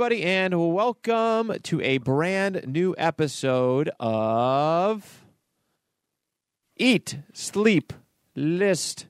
Everybody, and welcome to a brand new episode of Eat, Sleep, List.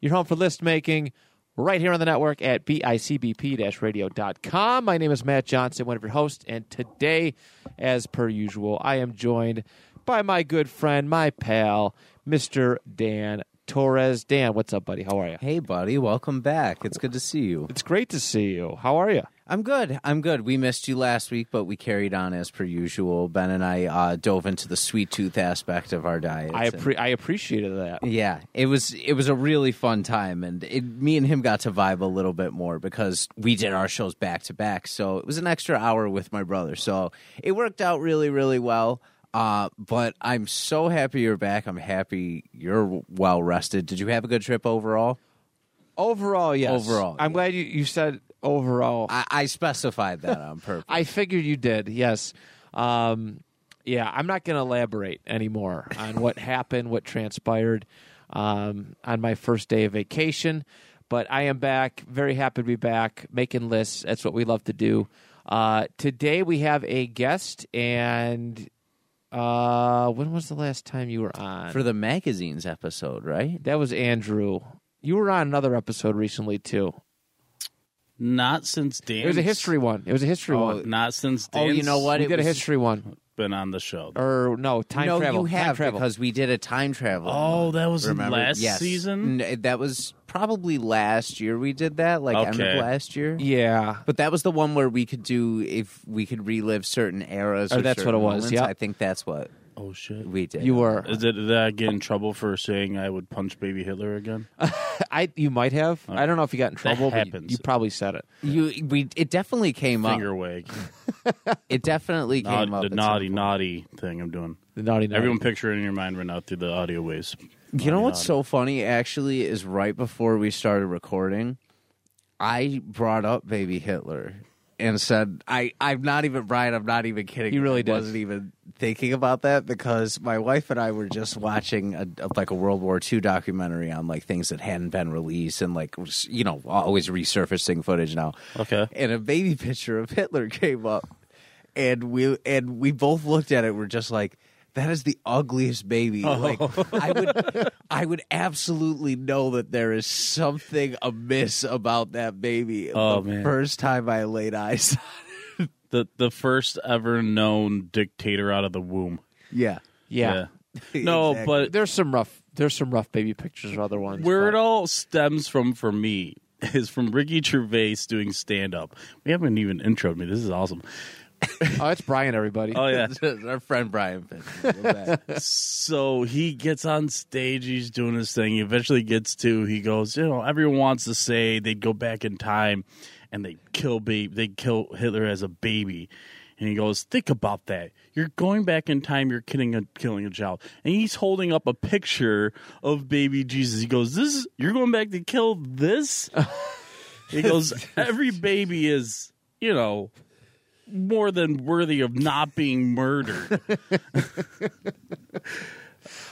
You're home for list making right here on the network at bicbp radio.com. My name is Matt Johnson, one of your hosts, and today, as per usual, I am joined by my good friend, my pal, Mr. Dan Torres. Dan, what's up, buddy? How are you? Hey, buddy, welcome back. It's good to see you. It's great to see you. How are you? I'm good. I'm good. We missed you last week, but we carried on as per usual. Ben and I uh, dove into the sweet tooth aspect of our diet. I, appre- I appreciated that. yeah, it was it was a really fun time, and it, me and him got to vibe a little bit more because we did our shows back to back. So it was an extra hour with my brother. So it worked out really, really well. Uh, but I'm so happy you're back. I'm happy you're well rested. Did you have a good trip overall? Overall, yes. Overall, I'm yeah. glad you, you said overall. I, I specified that on purpose. I figured you did, yes. Um, yeah, I'm not going to elaborate anymore on what happened, what transpired um, on my first day of vacation. But I am back, very happy to be back, making lists. That's what we love to do. Uh, today we have a guest, and uh, when was the last time you were on? for the magazines episode, right? that was Andrew. You were on another episode recently, too. Not since Dan. It was a history one. It was a history Oh, one. not since Dan. Oh, you know what? We it did a history one. been on the show. Or no, time no, travel. you have travel. because we did a time travel. Oh, that was Remember? last Yes. season. N- that was probably last year. We did that, like end of last year. yeah. But that was the one where we could do if we could relive certain eras. Oh, or that's what it was, moments. yep. I think that's what Oh shit! we did. You were. Is it did I get in trouble for saying I would punch baby Hitler again? I you might have. Uh, I don't know if you got in trouble, but you, happens. you probably said it. You we it definitely came up. Finger up. wag. It definitely came Naughty- up. the naughty, naughty thing I'm doing. The naughty naughty. Everyone picture it in your mind right now through the audio waves. You know what's naughty. so funny actually is right before we started recording, I brought up baby Hitler and said I I'm not even Brian, I'm not even kidding. He really I did. wasn't even thinking about that because my wife and I were just watching a, a- like a World War II documentary on like things that hadn't been released and like you know always resurfacing footage now. Okay. And a baby picture of Hitler came up and we and we both looked at it we're just like that is the ugliest baby. Oh. Like I would I would absolutely know that there is something amiss about that baby Oh, the man. first time I laid eyes. On it. The the first ever known dictator out of the womb. yeah. yeah. No, Exactly. but There's some rough. There's some rough baby pictures of other ones. where it but- all stems from for me is from Ricky Gervais doing stand up. We haven't even introed me. This is awesome. Oh, it's Brian. Everybody. Oh yeah. our friend Brian. So he gets on stage, he's doing his thing. He eventually gets to, he goes, you know, everyone wants to say they'd go back in time and they kill baby, they kill Hitler as a baby. And he goes, think about that. You're going back in time. You're killing a killing a child, and he's holding up a picture of baby Jesus. He goes, "This is you're going back to kill this." he goes, "Every baby is, you know, more than worthy of not being murdered."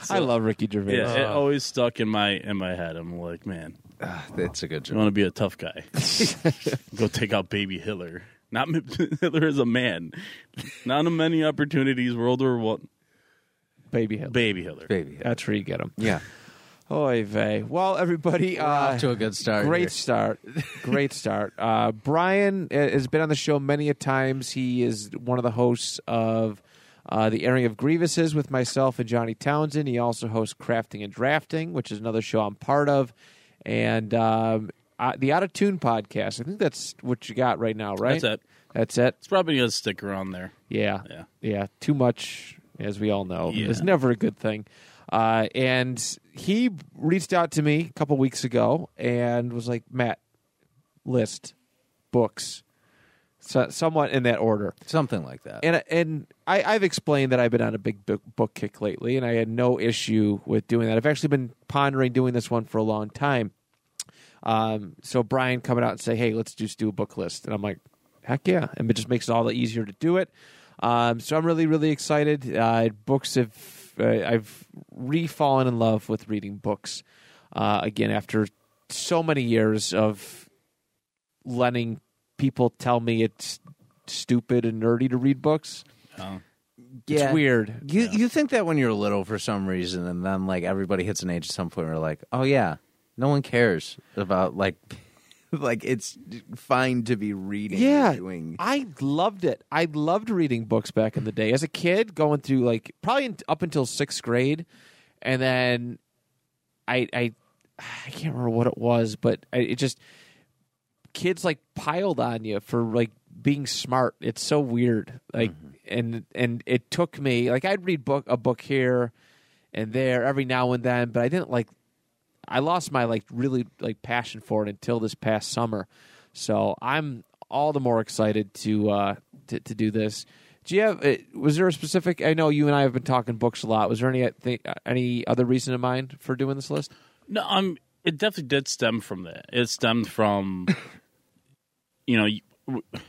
I love Ricky Gervais. Yeah, it uh. always stuck in my in my head. I'm like, man, ah, That's a good you joke. want to be a tough guy? Go take out baby Hitler. Not Hitler is a man. Not in many opportunities. World War One. Baby Hill. Baby Hitler. Baby. That's where you get him. Yeah. Oy vey. Well, everybody. Uh, off to a good start. Great here. start. Great start. Uh, Brian uh, has been on the show many a times. He is one of the hosts of uh, The Airing of Grievances with myself and Johnny Townsend. He also hosts Crafting and Drafting, which is another show I'm part of. And um, uh, the Out of Tune podcast. I think that's what you got right now, right? That's it. That's it. It's probably gonna stick around there. Yeah. Yeah. Yeah. Too much, as we all know, Yeah. is never a good thing. Uh, and he reached out to me a couple weeks ago and was like, Matt, list books, so, somewhat in that order. Something like that. And and I, I've explained that I've been on a big book, book kick lately, and I had no issue with doing that. I've actually been pondering doing this one for a long time. Um, so Brian coming out and say, "Hey, let's just do a book list," and I'm like, "Heck yeah!" And it just makes it all the easier to do it. Um, so I'm really really excited. Uh, books have I've re-fallen in love with reading books uh, again after so many years of letting people tell me it's stupid and nerdy to read books. Oh. yeah. It's weird. You you think that when you're little for some reason, and then like everybody hits an age at some point where like, oh yeah, no one cares about like, like it's fine to be reading. Yeah, doing. I loved it. I loved reading books back in the day as a kid, going through like probably in- up until sixth grade, and then I I I can't remember what it was, but I, it just kids like piled on you for like being smart. It's so weird. Like mm-hmm. and and it took me like I'd read book a book here and there every now and then, but I didn't like I lost my like really like passion for it until this past summer. So I'm all the more excited to uh to, to do this. Do you have? Was there a specific? I know you and I have been talking books a lot. Was there any thi- any other reason in mind for doing this list? No, um, it definitely did stem from that. It stemmed from, you know,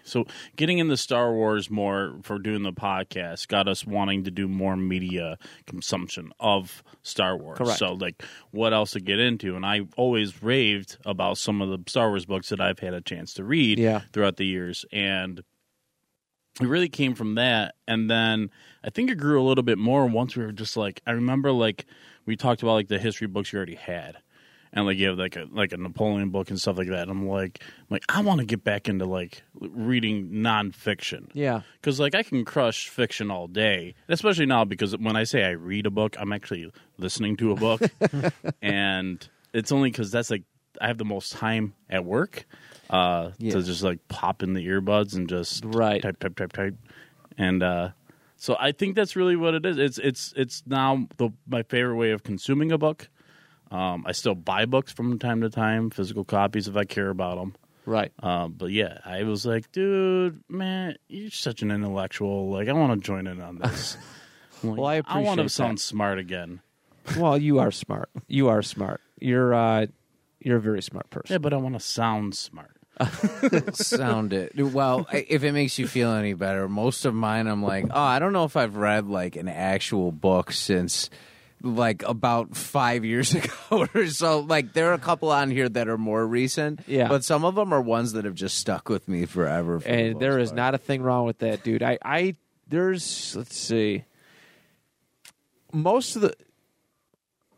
so getting into Star Wars more for doing the podcast got us wanting to do more media consumption of Star Wars. Correct. So, like, what else to get into? And I always raved about some of the Star Wars books that I've had a chance to read Yeah. throughout the years, and it really came from that and then i think it grew a little bit more once we were just like i remember like we talked about like the history books you already had and like you have like a like a napoleon book and stuff like that and i'm like I'm like i want to get back into like reading nonfiction. Yeah, because like i can crush fiction all day especially now because when i say i read a book i'm actually listening to a book. And it's only because that's like i have the most time at work uh Yeah. to just like pop in the earbuds and just Right. type type type type. And uh so i think that's really what it is. It's it's it's now the my favorite way of consuming a book um i still buy books from time to time physical copies if i care about them right. um, but yeah, I was like, dude, man, you're such an intellectual. Like, I want to join in on this. I'm like, Well, I want to sound smart again. Well, you are smart. You are smart. You're uh, you're a very smart person. Yeah, but I want to sound smart. sound it. Well, if it makes you feel any better, most of mine I'm like, oh, I don't know if I've read like an actual book since like about five years ago or so. Like there are a couple on here that are more recent, Yeah. but some of them are ones that have just stuck with me forever. for and there most is part. not a thing wrong with that, dude. I, I there's let's see, most of the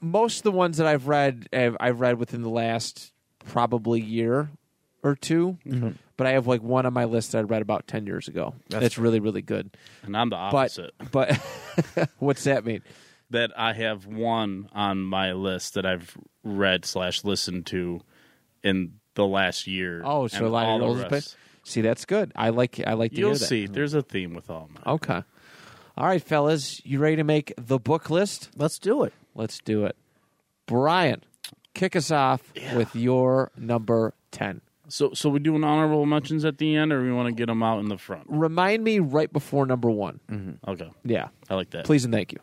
most of the ones that I've read, I've, I've read within the last probably year or 2 mm-hmm. But I have like one on my list that I read about ten years ago. That's, really really good. And I'm the But opposite. but what's that mean? That I have one on my list that I've read slash listened to in the last year. Oh, so a lot of the your old rest. See, that's good. I like I like to You'll hear that. see. There's a theme with all mine. Okay. All right, fellas, you ready to make the book list? Let's do it. Let's do it. Brian, kick us off with your number 10. So, so we doing honorable mentions at the end, or we want to get them out in the front? Remind me right before number one. Mm-hmm. Okay, Yeah. I like that. Please and thank you.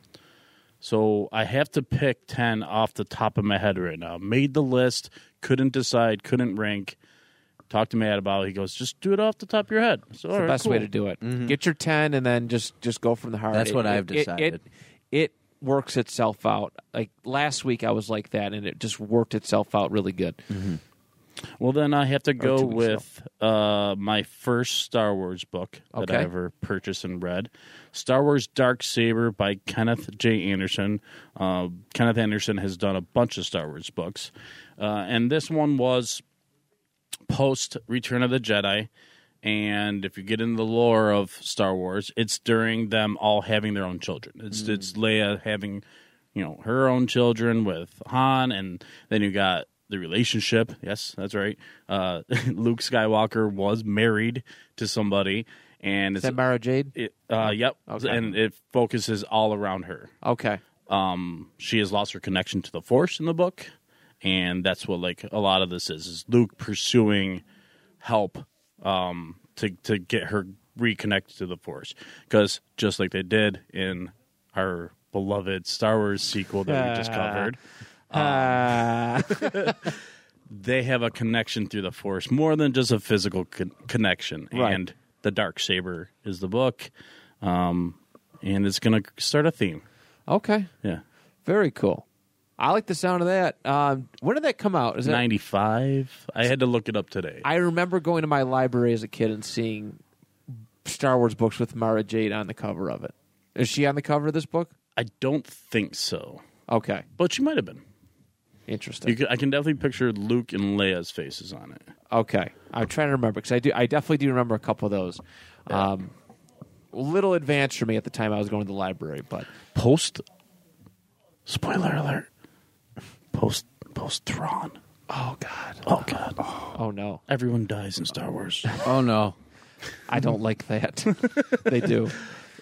So I have to pick 10 off the top of my head right now. Made the list, couldn't decide, couldn't rank. Talked to Matt about it. He goes, just do it off the top of your head. So, It's the best way to do it. Mm-hmm. Get your 10 and then just just go from the heart. That's It- what it- I've it- It, decided. it, works itself out. Like last week I was like that and it just worked itself out really good. Mm-hmm. Well, then I have to go two weeks with uh, my first Star Wars book that Okay. I ever purchased and read Star Wars Dark Saber by Kenneth J. Anderson. Uh, Kenneth Anderson has done a bunch of Star Wars books. Uh, and this one was post Return of the Jedi. And if you get into the lore of Star Wars, it's during them all having their own children. It's it's Leia having, you know, her own children with Han, and then you got the relationship. Yes, that's right. Uh, Luke Skywalker was married to somebody, and Is it's that Mara Jade? it, uh, yep, Okay. and it focuses all around her. Okay. Um, she has lost her connection to the Force in the book, and that's what like a lot of this is: is Luke pursuing help um, to to get her reconnected to the Force. Because just like they did in our beloved Star Wars sequel that we just covered, Uh, they have a connection through the Force more than just a physical con- connection. Right. And the dark saber is the book, um, and it's going to start a theme. okay, Yeah, very cool. I like the sound of that. Um, when did that come out? Is that ninety five. I had to look it up today. I remember going to my library as a kid and seeing Star Wars books with Mara Jade on the cover of it. Is she on the cover of this book? I don't think so, Okay, but she might have been. Interesting. You could, I can definitely picture Luke and Leia's faces on it. Okay, I'm trying to remember because I do. I definitely do remember a couple of those. Um, little advanced for me at the time I was going to the library, but Post. Spoiler alert. Post. Post Thrawn. oh god, Oh God! oh no, Everyone dies in Star Wars. Oh no. I don't like that. they do,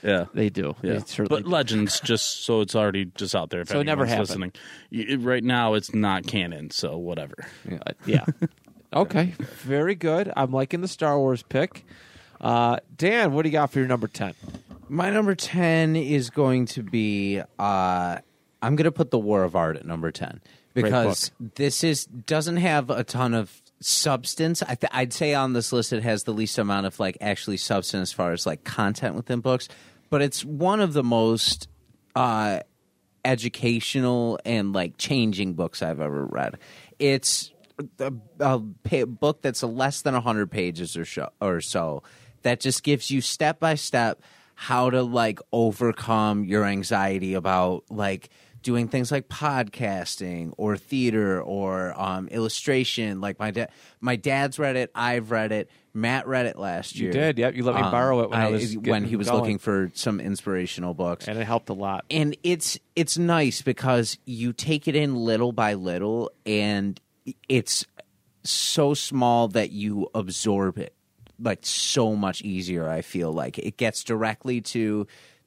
yeah. they do. Yeah, They certainly but Legends, just so it's already just out there. If So it never anyone's happened. listening, Y- right now it's not canon, so whatever. Uh, yeah. okay. Very good. I'm liking the Star Wars pick. Uh, Dan, what do you got for your number ten? My number 10 is going to be uh I'm going to put The War of Art at number 10 because this is doesn't have a ton of substance. I th- I'd say on this list it has the least amount of like actually substance as far as like content within books, but it's one of the most uh educational and like changing books I've ever read. It's a, a pa- book that's less than 100 pages or, so, or so that just gives you step by step how to like overcome your anxiety about like doing things like podcasting or theater or um, illustration like my dad my dad's read it i've read it matt read it last You year did, yep. You let me Um, borrow it when I was when he was going. looking for some inspirational books and it helped a lot. and it's it's nice because you take it in little by little and it's so small that you absorb it like so much easier i feel like it gets directly to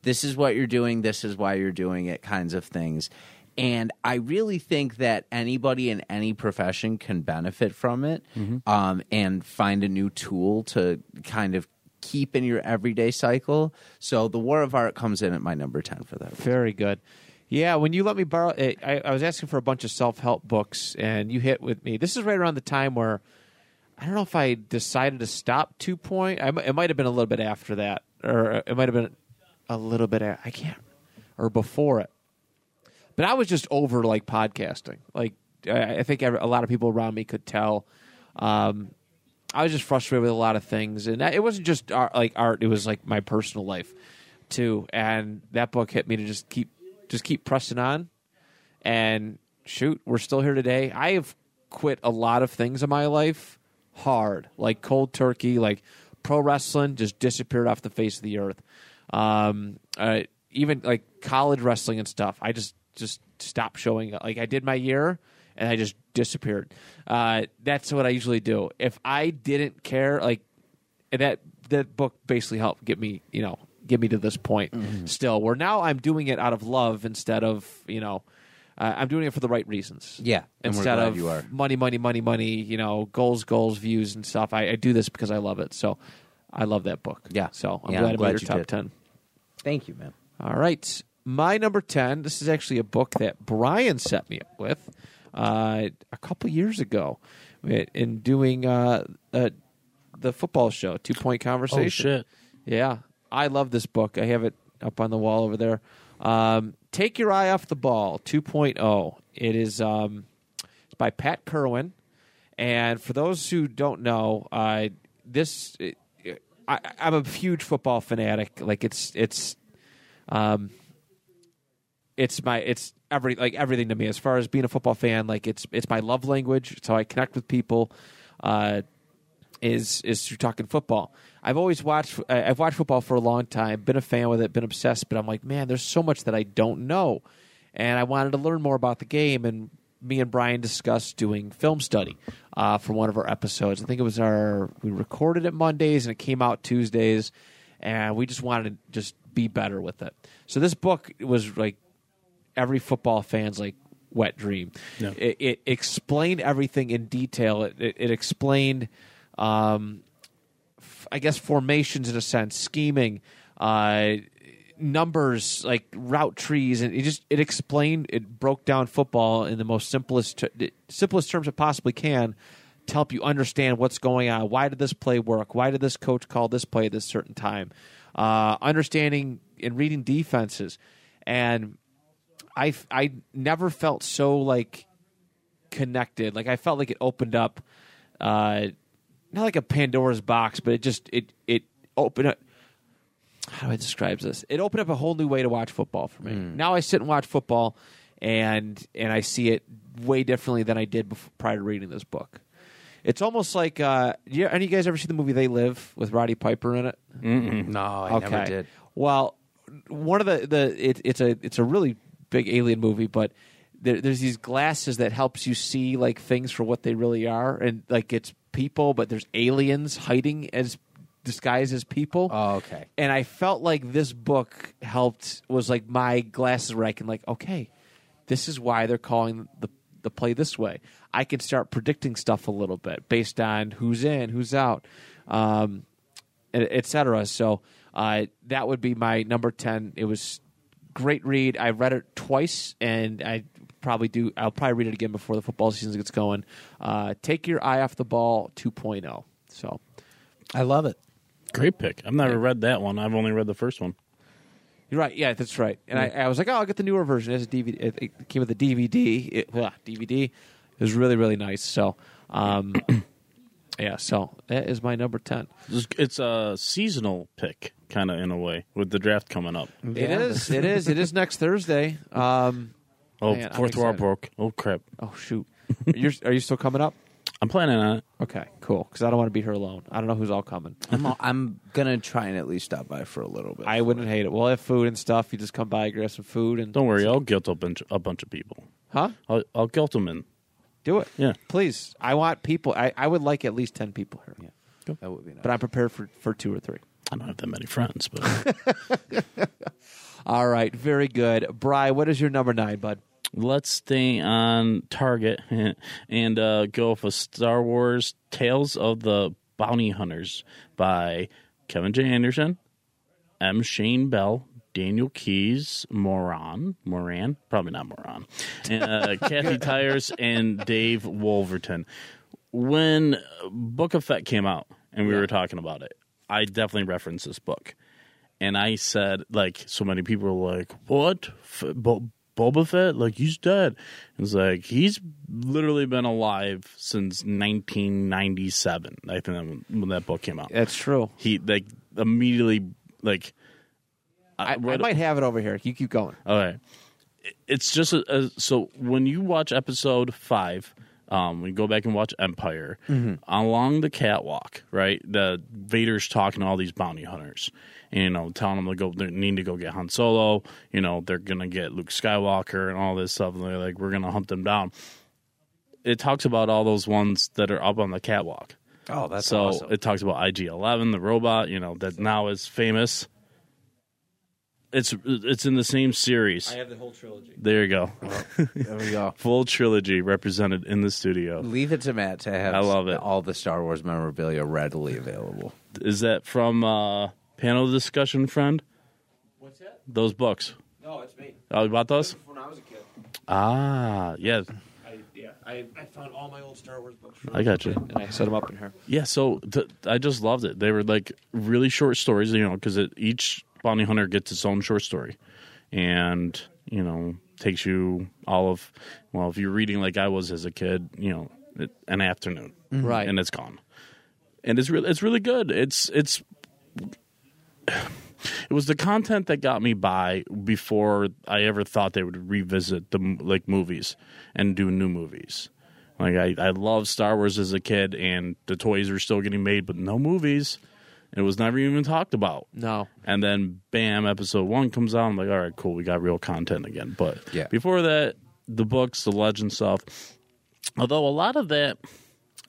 this is what you're doing this is why you're doing it kinds of things and i really think that anybody in any profession can benefit from it um, and find a new tool to kind of keep in your everyday cycle so the war of art comes in at my number 10 for that Very good. Yeah, when you let me borrow, eh, I, I was asking for a bunch of self help books, and you hit with me. This is right around the time where I don't know if I decided to stop Two Point. I, it might have been a little bit after that, or it might have been a little bit. I can't, or before it. But I was just over like podcasting. Like I, think a lot of people around me could tell. Um, I was just frustrated with a lot of things, and it wasn't just art, like art. It was like my personal life too. And that book hit me to just keep just keep pressing on. And shoot, we're still here today. I have quit a lot of things in my life hard, like cold turkey, like pro wrestling just disappeared off the face of the earth. Um, uh, even like college wrestling and stuff, I just just stopped showing up. Like I did my year and I just disappeared. Uh, that's what I usually do. If I didn't care, like and that that book basically helped get me, you know, get me to this point. Still, where now I'm doing it out of love instead of, you know, uh, I'm doing it for the right reasons. Yeah, instead of you are. money, money, money, money. You know, goals, goals, views, and stuff. I, I do this because I love it. So, I love that book. Yeah. So I'm Yeah, glad I'm it glad your you top did. ten. Thank you man All right. My number 10, this is actually a book that Brian set me up with uh, a couple years ago in doing uh, uh, the football show, Two Point Conversation. Oh shit! Yeah. I love this book. I have it up on the wall over there. Um, Take Your Eye Off the Ball 2.0. It is um, it's by Pat Kirwan. And for those who don't know, uh, this I, I'm a huge football fanatic. Like it's it's um, it's my it's every like everything to me as far as being a football fan. Like it's it's my love language. It's how I connect with people. Uh, is is through talking football. I've always watched. I've watched football for a long time. Been a fan with it. Been obsessed. But I'm like, man, there's so much that I don't know, and I wanted to learn more about the game. And me and Brian discussed doing film study uh, for one of our episodes. I think it was our we recorded it Mondays and it came out Tuesdays, and we just wanted to just be better with it. So this book was like every football fan's like wet dream. Yeah. It, it explained everything in detail. It, it, it explained um, f- I guess formations in a sense, scheming, uh, numbers like route trees, and it just it explained it broke down football in the most simplest simplest terms it possibly can to help you understand what's going on. Why did this play work? Why did this coach call this play at this certain time? Uh, understanding and reading defenses, and I I never felt so like connected. Like I felt like it opened up, uh, not like a Pandora's box, but it just it it opened up. How do I describe this? It opened up a whole new way to watch football for me. Now I sit and watch football, and and I see it way differently than I did before, prior to reading this book. It's almost like uh, you, any of you guys ever seen the movie They Live with Roddy Piper in it? No, I never did. Well, one of the the it, it's a it's a really big alien movie, but there, there's these glasses that helps you see like things for what they really are, and like it's people, but there's aliens hiding as disguised as people. Oh, okay. And I felt like this book helped was like my glasses where I can like okay, this is why they're calling the the play this way. I can start predicting stuff a little bit based on who's in, who's out, um, etc. So uh, that would be my number ten. It was great read. I read it twice, and I probably do. I'll probably read it again before the football season gets going. Uh, Take your eye off the ball 2.0. So I love it. Great pick. I've never read that one. I've only read the first one. You're right. Yeah, that's right. And I, I was like, oh, I'll get the newer version. It's a DVD. It, it came with a DVD. It, ugh, DVD. It was really, really nice. So, um, yeah. So that is my number ten. It's- It's a seasonal pick, kind of in a way, with the draft coming up. It is. It is. It is next Thursday. Um, Oh, Man, I'm fourth wall excited. broke. Oh crap! oh shoot. You're, are you still coming up? I'm planning on it. Okay, cool. Because I don't want to be here alone. I don't know who's all coming. I'm, I'm gonna try and at least stop by for a little bit. I wouldn't hate it. We'll have food and stuff. You just come by, grab some food, and Don't worry, I'll guilt a bunch, a bunch of people. huh? I'll, I'll guilt them in. Do it. Yeah. Please. I want people. I, I would like at least ten people here. Yeah. That would be nice. But I'm prepared for, for two or three. I don't have that many friends, but All right, very good. Bry, what is your number nine, bud? Let's stay on target and uh, go for Star Wars Tales of the Bounty Hunters by Kevin J. Anderson, M. Shayne Bell, Daniel Keys, Moran, Moran, probably not Moran, and uh, Kathy Tyers, and Dave Wolverton. When Book of Fett came out and we were talking about it, I definitely referenced this book. And I said, like, so many people were like, what? F- Boba Fett? Like, he's dead. It's like, he's literally been alive since 1997. I think that when, that book came out. That's true. He, like, immediately, like, I, I read- might have it over here. You keep going. All right. It's just a, a, so when you watch episode five, um, you go back and watch Empire, along the catwalk, right? The Vader's talking to all these bounty hunters, and, you know, telling them to go, they need to go get Han Solo. You know, they're gonna get Luke Skywalker and all this stuff. And they're like, we're gonna hunt them down. It talks about all those ones that are up on the catwalk. oh, that's so awesome. it talks about IG Eleven, the robot, you know, that now is famous. It's it's in the same series. I have the whole trilogy. There you go. there we go. Full trilogy represented in the studio. Leave it to Matt to have I love it. all the Star Wars memorabilia readily available. Is that from uh, panel discussion, friend? What's that? Those books. No, it's me. Oh, you bought those? When I was a kid, Ah, yeah, I, yeah, I, I found all my old Star Wars books. I got you. And I set them up in here. yeah. So th- I just loved it. They were like really short stories, you know, because each bounty hunter gets its own short story, and you know takes you all of well, if you're reading like I was as a kid, you know, it, an afternoon. Right. and it's gone. And it's really it's really good. It's it's it was the content that got me by before I ever thought they would revisit the like movies and do new movies. Like I I loved Star Wars as a kid, and the toys were still getting made, but no movies. It was never even talked about. No. And then, bam, episode one comes out. I'm like, all right, cool, we got real content again. But Yeah. before that, the books, the legend stuff. Although a lot of that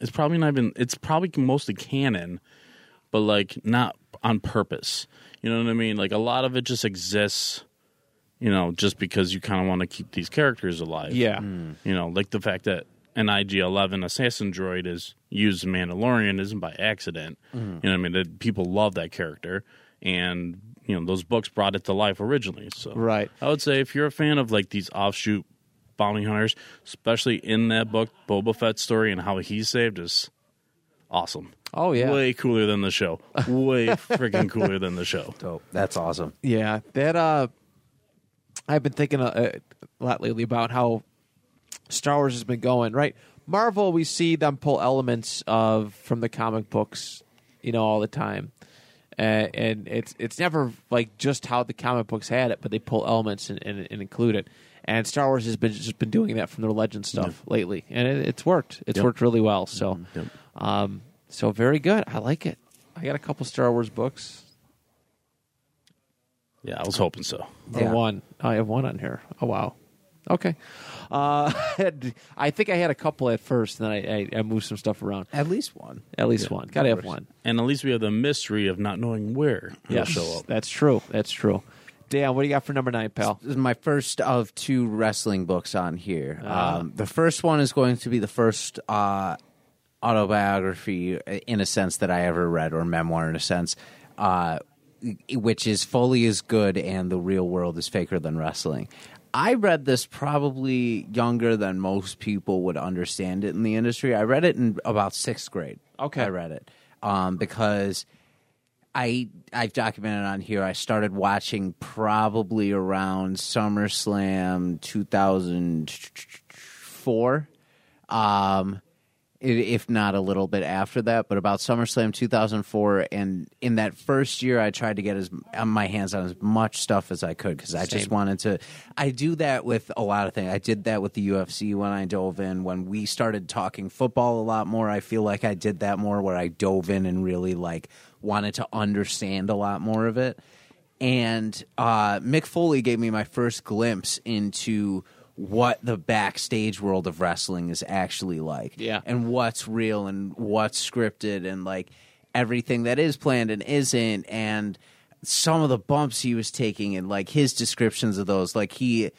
is probably not even, it's probably mostly canon, but like not on purpose. You know what I mean? Like a lot of it just exists, you know, just because you kind of want to keep these characters alive. Yeah. Hmm. You know, like the fact that an IG Eleven assassin droid is used in Mandalorian isn't by accident. Hmm. You know, what I mean, that people love that character, and you know those books brought it to life originally. So, Right. I would say if you're a fan of like these offshoot bounty hunters, especially in that book, Boba Fett's story and how he's saved is awesome. Oh yeah, Way cooler than the show. Way freaking cooler than the show. Dope. That's awesome. yeah. That uh, I've been thinking a, a lot lately about how Star Wars has been going. Right, Marvel, we see them pull elements of from the comic books, you know, all the time. Uh, and it's it's never like just how the comic books had it, but they pull elements and, and, and include it. And Star Wars has been just been doing that from the Legend stuff lately, and it, it's worked. It's Yep. worked really well. So, Yep. Um, so very good. I like it. I got a couple Star Wars books. Yeah, I was hoping so. Or Yeah. one. I have one on here. Oh wow. Okay. Uh, I think I had a couple at first, and then I, I, I moved some stuff around. At least one. At least Yeah, one. Got to have one. And at least we have the mystery of not knowing where he'll Yes, show up. that's true. That's true. Dan, what do you got for number nine, pal? This is my first of two wrestling books on here. Ah. Um, the first one is going to be the first uh, autobiography, in a sense, that I ever read, or memoir, in a sense, uh, which is Foley is good and the real world is faker than wrestling. I read this probably younger than most people would understand it in the industry. I read it in about sixth grade. Okay. I read it um, because I I've documented on here. I started watching probably around SummerSlam 2004, um, if not a little bit after that. But about SummerSlam 2004, and in that first year, I tried to get as uh, my hands on as much stuff as I could because I just wanted to. I do that with a lot of things. I did that with the UFC when I dove in. When we started talking football a lot more, I feel like I did that more where I dove in and really like wanted to understand a lot more of it. And uh, Mick Foley gave me my first glimpse into what the backstage world of wrestling is actually like. Yeah. And what's real and what's scripted and like everything that is planned and isn't. And some of the bumps he was taking and like his descriptions of those. Like he.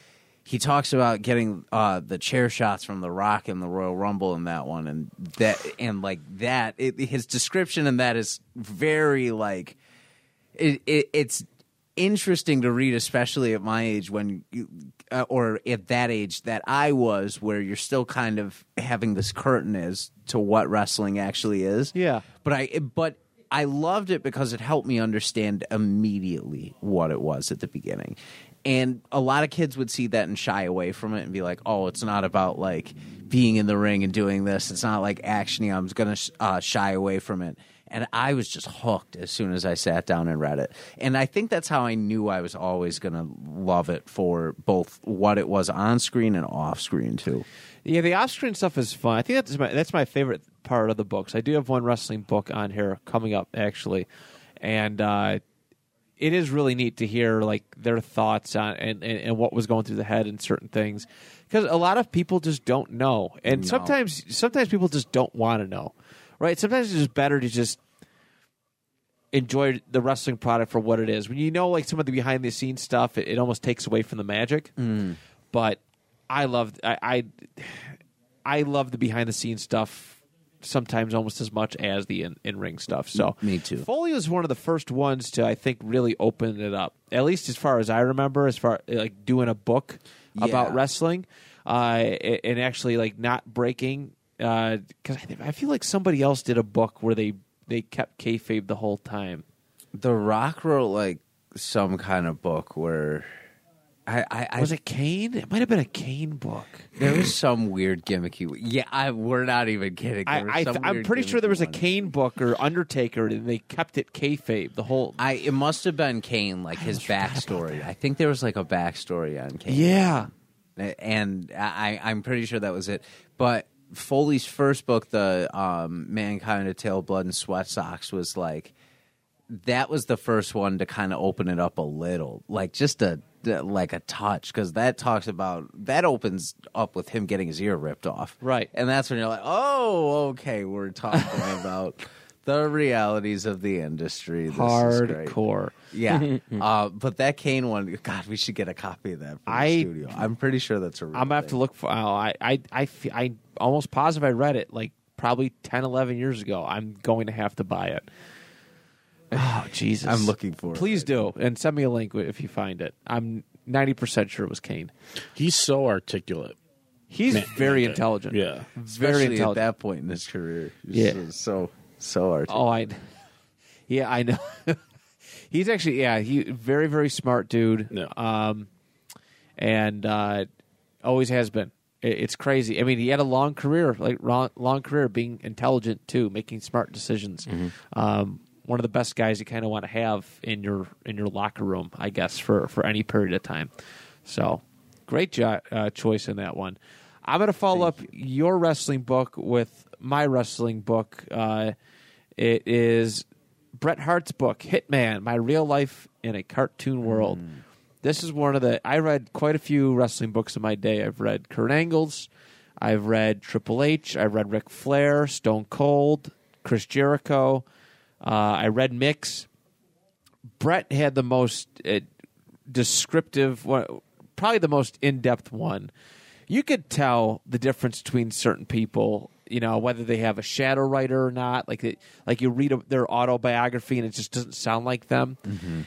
He talks about getting uh, the chair shots from The Rock in the Royal Rumble in that one, and that, and like that, it, his description in that is very like it, it, it's interesting to read, especially at my age when, you, uh, or at that age that I was, where you're still kind of having this curtain as to what wrestling actually is. Yeah. but I but I loved it because it helped me understand immediately what it was at the beginning. And a lot of kids would see that and shy away from it and be like, "Oh, it's not about like being in the ring and doing this. It's not like actiony. I'm going to uh, shy away from it." And I was just hooked as soon as I sat down and read it. And I think that's how I knew I was always going to love it for both what it was on screen and off screen too. Yeah, the off-screen stuff is fun. I think that's my that's my favorite part of the books. I do have one wrestling book on here coming up actually, and uh, it is really neat to hear like their thoughts on and, and, and what was going through the head and certain things because a lot of people just don't know, and No. sometimes sometimes people just don't want to know, right? Sometimes it's just better to just enjoy the wrestling product for what it is. When you know like some of the behind the scenes stuff, it, it almost takes away from the magic. But I love I, I I love the behind the scenes stuff sometimes almost as much as the in, in ring stuff. So Me too. Foley was one of the first ones to I think really open it up. At least as far as I remember, as far like doing a book about wrestling, uh, and actually like not breaking. Uh, because I, I feel like somebody else did a book where they they kept kayfabe the whole time. The Rock wrote like some kind of book where I, I, I Was it Kane? It might have been a Kane book. there was some weird gimmicky. Yeah, I, we're not even kidding. I, I, I'm pretty sure there was a one. Kane book or Undertaker, and they kept it kayfabe the whole. I it must have been Kane, like his backstory. I think there was like a backstory on Kane. yeah, and I, I'm pretty sure that was it. But Foley's first book, the um, Mankind of Tale, Blood, and Sweat Socks, was like that was the first one to kind of open it up a little, like just a like a touch, because that talks about that opens up with him getting his ear ripped off, Right. And that's when you're like, oh, okay, we're talking about the realities of the industry. This is great. Hardcore. Yeah, uh, but that Kane one, God, we should get a copy of that for I- the studio. I'm pretty sure that's a. Real I'm gonna have to look for. Oh, I, I, I, I almost positive I read it like probably 10, 11 years ago. I'm going to have to buy it. Oh Jesus! I'm looking for it Please right do, and send me a link if you find it. I'm 90 percent sure it was Kane. He's so articulate. He's Man, very intelligent. Yeah. very Especially at that point in his career. He's Yeah. so- so articulate. Oh, I. Yeah, I know. He's actually yeah, he very very smart dude. Yeah. Um, and uh, always has been. It, it's crazy. I mean, he had a long career, like long, long career being intelligent too, making smart decisions. Um, one of the best guys you kind of want to have in your in your locker room, I guess, for for any period of time. So, great jo- uh, choice in that one. I'm going to follow up your wrestling book with my wrestling book. Uh, it is Bret Hart's book, Hitman: My Real Life in a Cartoon World. This is one of the. I read quite a few wrestling books in my day. I've read Kurt Angle's, I've read Triple H, I've read Ric Flair, Stone Cold, Chris Jericho. Uh, I read Mick's. Bret had the most uh, descriptive, probably the most in depth one. You could tell the difference between certain people, you know, whether they have a shadow writer or not. Like, it, like you read a, their autobiography and it just doesn't sound like them. Mm-hmm.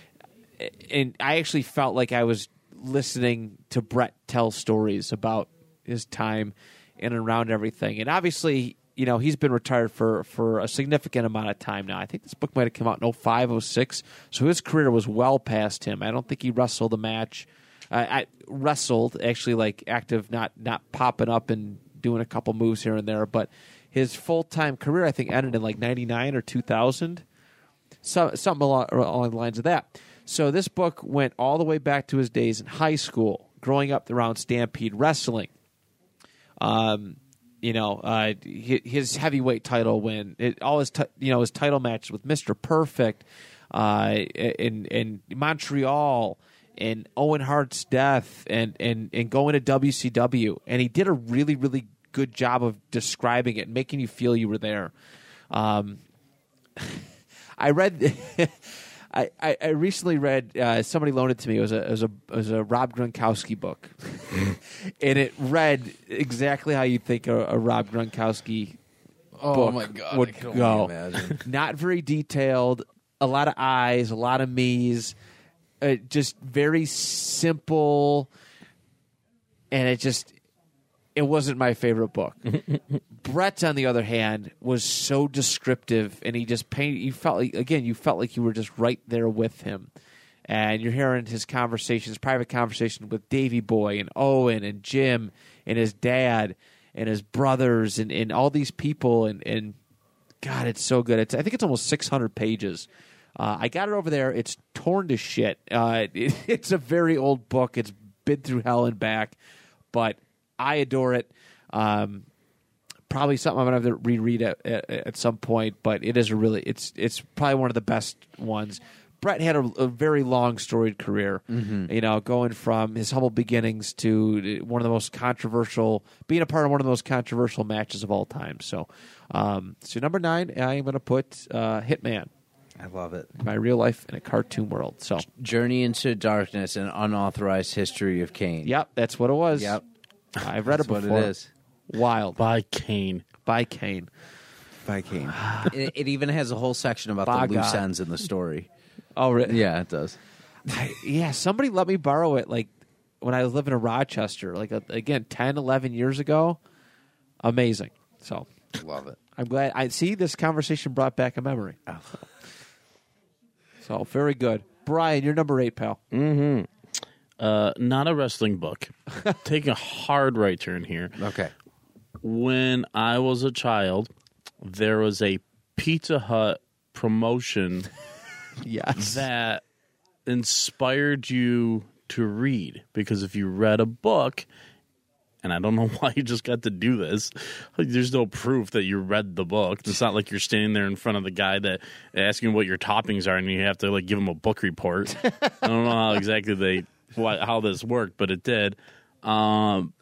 And I actually felt like I was listening to Bret tell stories about his time in and around everything. And obviously, you know, he's been retired for, for a significant amount of time now. I think this book might have come out in 05, 06. So his career was well past him. I don't think he wrestled a match. I, I wrestled actually like active, not not popping up and doing a couple moves here and there. But his full time career, I think, ended in like '99 or 2000 so, something along, along the lines of that. So this book went all the way back to his days in high school, growing up around Stampede Wrestling. Um, you know, uh, his heavyweight title win, it, all his ti- you know his title matches with Mister Perfect, uh, in in Montreal, and Owen Hart's death, and and and going to WCW, and he did a really really good job of describing it, making you feel you were there. Um, I read. I, I, I recently read. Uh, somebody loaned it to me. It was a it was a it was a Rob Gronkowski book, and it read exactly how you think a, a Rob Gronkowski Oh book my god, would go. Not very detailed. A lot of eyes, a lot of me's. Uh, just very simple, and it just it wasn't my favorite book. Bret, on the other hand, was so descriptive, and he just painted. You felt like again, you felt like you were just right there with him, and you're hearing his conversations, private conversation with Davy Boy and Owen and Jim and his dad and his brothers and, and all these people, and and God, it's so good. It's I think it's almost 600 pages. Uh, I got it over there. It's torn to shit. Uh, it, it's a very old book. It's been through hell and back, but I adore it. Um, probably something I'm gonna have to reread at, at, at some point, but it is a really it's it's probably one of the best ones. Bret had a, a very long storied career, you know, going from his humble beginnings to one of the most controversial, being a part of one of the most controversial matches of all time. So, um, so number nine, I am going to put uh, Hitman, I love it. my real life in a cartoon world. So, Journey into Darkness: and Unauthorized History of Kane. yep, that's what it was. Yep. I've read That's it what it is. Wild By Kane. by Kane. By Kane. it, it even has a whole section about By the loose God. ends in the story. Oh, really? Yeah, it does. I, yeah, somebody let me borrow it like when I was living in Rochester, like uh, again 10, 11 years ago. Amazing. So Love it. I'm glad I see this conversation brought back a memory. So very good. Brian, you're number eight, pal. Uh, not a wrestling book. Taking a hard right turn here. Okay. When I was a child, there was a Pizza Hut promotion Yes. that inspired you to read because if you read a book and I don't know why you just got to do this. There's no proof that you read the book. It's not like you're standing there in front of the guy that asking what your toppings are, and you have to like give him a book report. I don't know how exactly they what, how this worked, but it did. Um,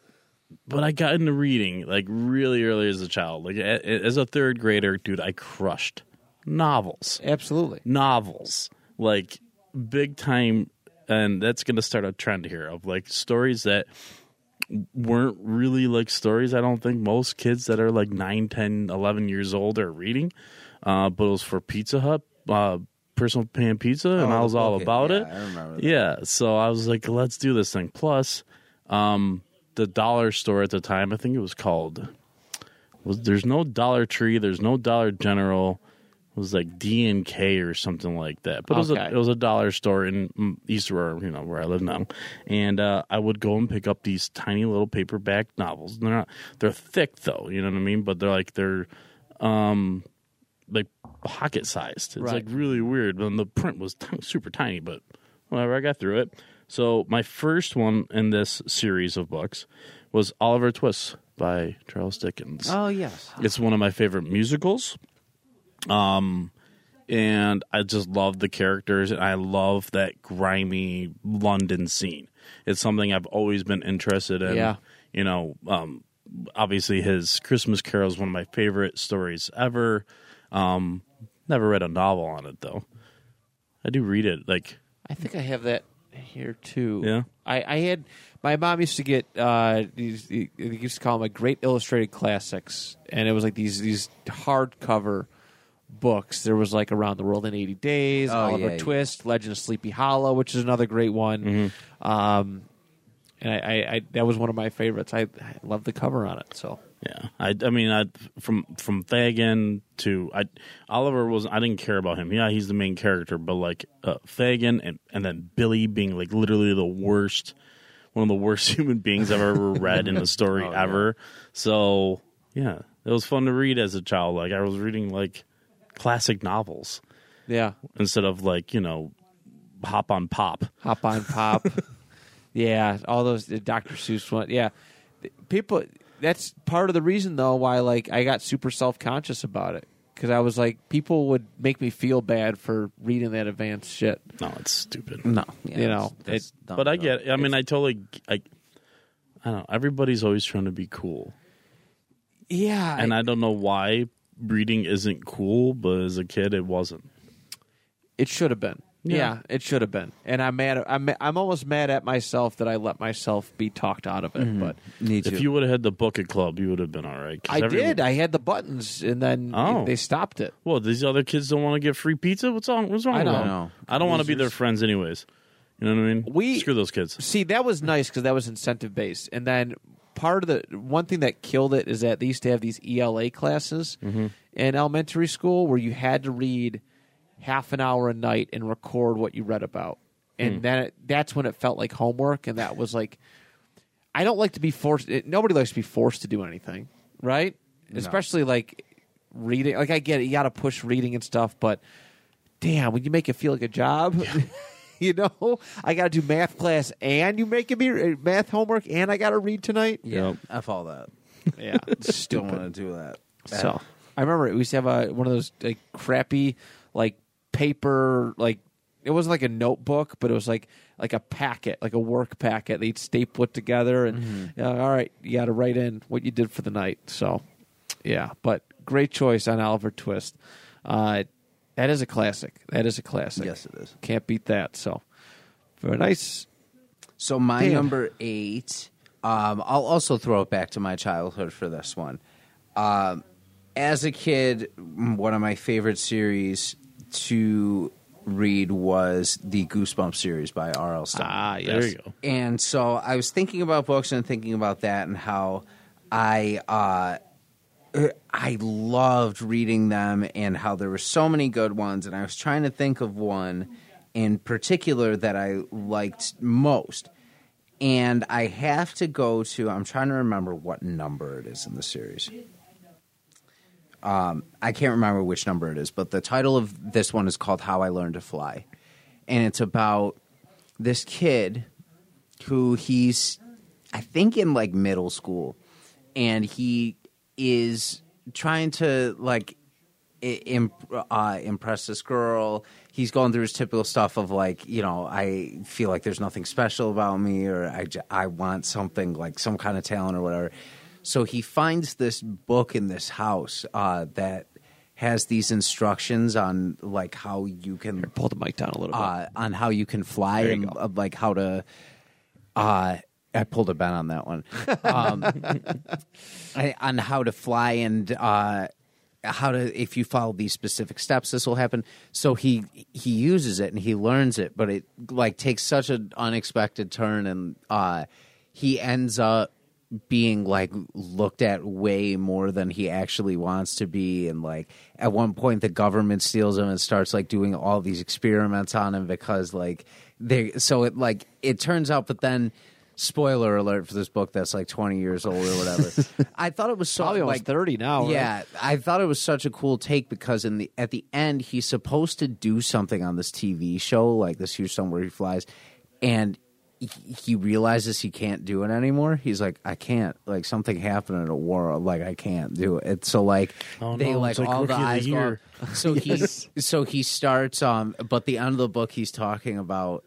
but I got into reading like really early as a child. Like a- as a third grader, dude, I crushed novels. Absolutely. Novels. Like big time and that's going to start a trend here of like stories that weren't really like stories I don't think most kids that are like 9, 10, 11 years old are reading. Uh, but it was for Pizza Hut, uh, personal pan pizza, and Oh, I was all okay. about Yeah, it. I remember that. Yeah, so I was like, let's do this thing. Plus, um, the dollar store at the time, I think it was called. Was there's no Dollar Tree, there's no Dollar General. It was like D and K or something like that. But it was a it was a dollar store in mm, East Aurora, you know, where I live now. And uh, I would go and pick up these tiny little paperback novels. They're not they're thick though, you know what I mean? But they're like they're um pocket sized. It's Right. like really weird. And the print was t- super tiny, but whatever. I got through it. So my first one in this series of books was Oliver Twist by Charles Dickens. Oh yes. It's one of my favorite musicals. Um, and I just love the characters, and I love that grimy London scene. It's something I've always been interested in. Yeah. You know, um, obviously his Christmas Carol is one of my favorite stories ever. Um, never read a novel on it though. I do read it. Like, I think I have that here too. Yeah? I, I had my mom used to get uh, these. They used to call them like great illustrated classics, and it was like these these hardcover books. There was like Around the World in eighty Days, Oh, Oliver yeah, yeah. Twist, Legend of Sleepy Hollow, which is another great one. Mm-hmm. Um, and I, I, I that was one of my favorites. I, I love the cover on it. So Yeah, I, I mean, I from from Fagin to I, Oliver was I didn't care about him. Yeah, he's the main character, but like uh, Fagin and and then Billy being like literally the worst, one of the worst human beings I've ever read in a story Oh, ever. So yeah, it was fun to read as a child. Like I was reading like classic novels yeah, instead of like you know hop on pop. Hop on Pop. yeah, all those Dr. Seuss one. Yeah, people. That's part of the reason though why like I got super self conscious about it because I was like people would make me feel bad for reading that advanced shit. No, it's stupid. No. Yeah, You that's- know, that's it- dumb, But I though. get. I mean, I totally. I. I don't know. Everybody's always trying to be cool. Yeah, and I don't know why reading isn't cool, but as a kid, it wasn't. it should have been. Yeah. Yeah. it should have been. And I'm mad. I'm I'm almost mad at myself that I let myself be talked out of it. But Me too. If you would have had the bucket club, you would have been all right. I every- did. I had the buttons, and then Oh. they stopped it. Well, these other kids don't want to get free pizza. What's wrong? What's wrong I with know. I don't want to be their friends, anyways. You know what I mean? We- screw those kids. See, that was nice because that was incentive based. And then part of the one thing that killed it is that they used to have these ELA classes Mm-hmm. in elementary school where you had to read half an hour a night and record what you read about. And Hmm. then it, that's when it felt like homework. And that was like, I don't like to be forced. It, nobody likes to be forced to do anything, right? Especially like reading. Like I get it, you got to push reading and stuff, but damn, when you make it feel like a job. you know, I got to do math class, and you making me uh, math homework, and I got to read tonight. Yeah. Yep. F all that. Yeah, it's Don't want to do that. So I remember we used to have a one of those like crappy like paper like it wasn't like a notebook, but it was like like a packet, like a work packet. They'd staple it together, and uh, all right, you got to write in what you did for the night. So yeah, but great choice on Oliver Twist. Uh, that is a classic. That is a classic. Yes, it is. Can't beat that. So very nice. So my Damn. number eight. Um, I'll also throw it back to my childhood for this one. Um, as a kid, one of my favorite series to read was the Goosebumps series by R.L. Stine. Ah, yes. There you go. And so I was thinking about books and thinking about that and how I uh, I loved reading them and how there were so many good ones. And I was trying to think of one in particular that I liked most. And I have to go to, I'm trying to remember what number it is in the series. Um, I can't remember which number it is, but the title of this one is called How I Learned to Fly. And it's about this kid who he's I think in like middle school and he is trying to like imp- uh, impress this girl. He's going through his typical stuff of like, you know, I feel like there's nothing special about me, or I, j- I want something like some kind of talent or whatever. So he finds this book in this house uh, that has these instructions on like how you can Pull the mic down a little bit. uh, on how you can fly you and uh, like how to. Uh, I pulled a Ben on that one. Um, I, on how to fly and uh, how to if you follow these specific steps, this will happen. So he he uses it and he learns it, but it like takes such an unexpected turn, and uh, he ends up being like looked at way more than he actually wants to be and like at one point the government steals him and starts like doing all these experiments on him because like they so it like it turns out but then spoiler alert for this book that's like 20 years old or whatever i thought it was so Probably like 30 now. right? yeah, I thought it was such a cool take because in the at the end he's supposed to do something on this TV show, like this huge one where he flies, and he, he realizes he can't do it anymore. He's like, I can't. Like something happened in a war. Like I can't do it. So like Oh, they no, like like all the the eyes up. So he so he starts. Um, but the end of the book he's talking about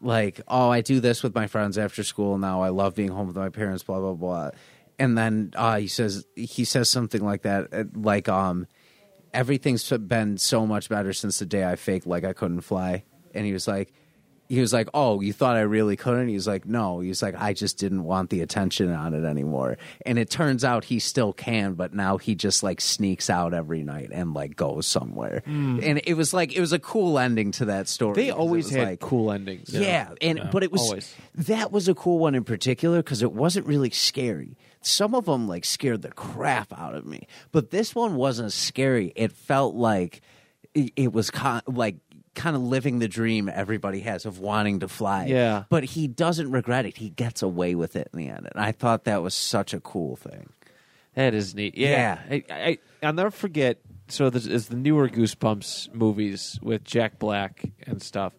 like, oh, I do this with my friends after school now. I love being home with my parents, blah blah blah. And then uh, he says he says something like that, uh, like um, everything's been so much better since the day I faked like I couldn't fly. And he was like, he was like, oh, you thought I really couldn't? He was like, no. He was like, I just didn't want the attention on it anymore. And it turns out he still can, but now he just like sneaks out every night and like goes somewhere. Hmm. And it was like it was a cool ending to that story. They always had like- cool endings. yeah, and but it was Always. that was a cool one in particular because it wasn't really scary. Some of them like scared the crap out of me, but this one wasn't scary. It felt like it, it was con- like kind of living the dream everybody has of wanting to fly. Yeah. but he doesn't regret it. He gets away with it in the end, and I thought that was such a cool thing. That is neat. Yeah, I, I, I'll never forget. So this is the newer Goosebumps movies with Jack Black and stuff,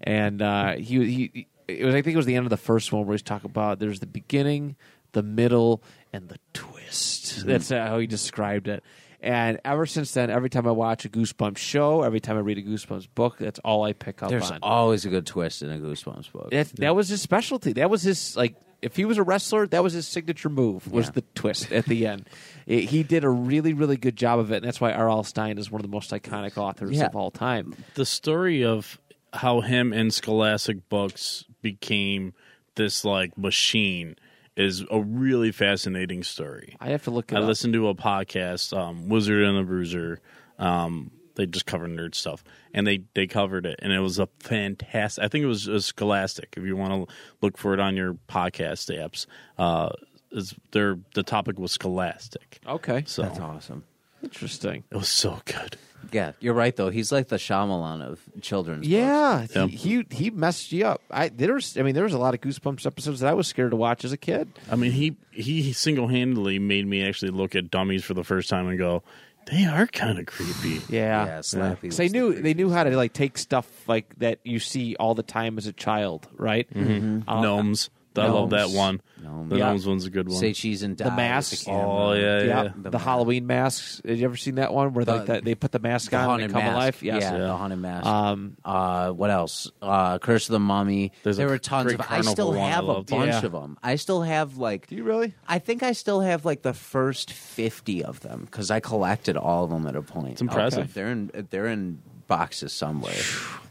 and uh, he he. It was, I think it was the end of the first one where he's talking about there's the beginning, the middle, and the twist. That's uh, how he described it. And ever since then, every time I watch a Goosebumps show, every time I read a Goosebumps book, that's all I pick up There's on. always a good twist in a Goosebumps book. That, that was his specialty. That was his like. If he was a wrestler, that was his signature move. Was Yeah. the twist at the end? It- he did a really, really good job of it, and that's why R.L. Stine is one of the most iconic authors Yeah. of all time. the story of how him and Scholastic Books became this like machine is a really fascinating story. I have to look. It I up. listened to a podcast, um, Wizard and the Bruiser. Um, they just covered nerd stuff, and they they covered it, and it was a fantastic. I think it was a Scholastic. If you want to look for it on your podcast apps, uh, is their the topic was Scholastic. Okay, So That's awesome. Interesting. it was so good. Yeah, you're right though. He's like the Shyamalan of children's. books. Yeah, Yep. he, he he messed you up. I there's I mean there was a lot of Goosebumps episodes that I was scared to watch as a kid. I mean, he he single handedly made me actually look at dummies for the first time and go, they are kind of creepy. Yeah, Yeah, Slappy Because they was the knew they knew how to like take stuff like that you see all the time as a child, right? Mm-hmm. Gnomes. I love that one. Gnomes. The Yeah. gnomes one's a good one. Say cheese and die. The with mask. camera. Oh, yeah, yeah, yeah. the, The Halloween masks. Have you ever seen that one where The- like that they put the mask The on and haunted they come mask. alive? Yes. Yeah, Yeah. the haunted mask. Um, uh, what else? Uh, Curse of the Mummy. There's there a were tons great of. I still one I have a loved. bunch Yeah. of them. I still have like. do you really? I think I still have like the first fifty of them because I collected all of them at a point. It's impressive. Okay. They're in they're in boxes somewhere.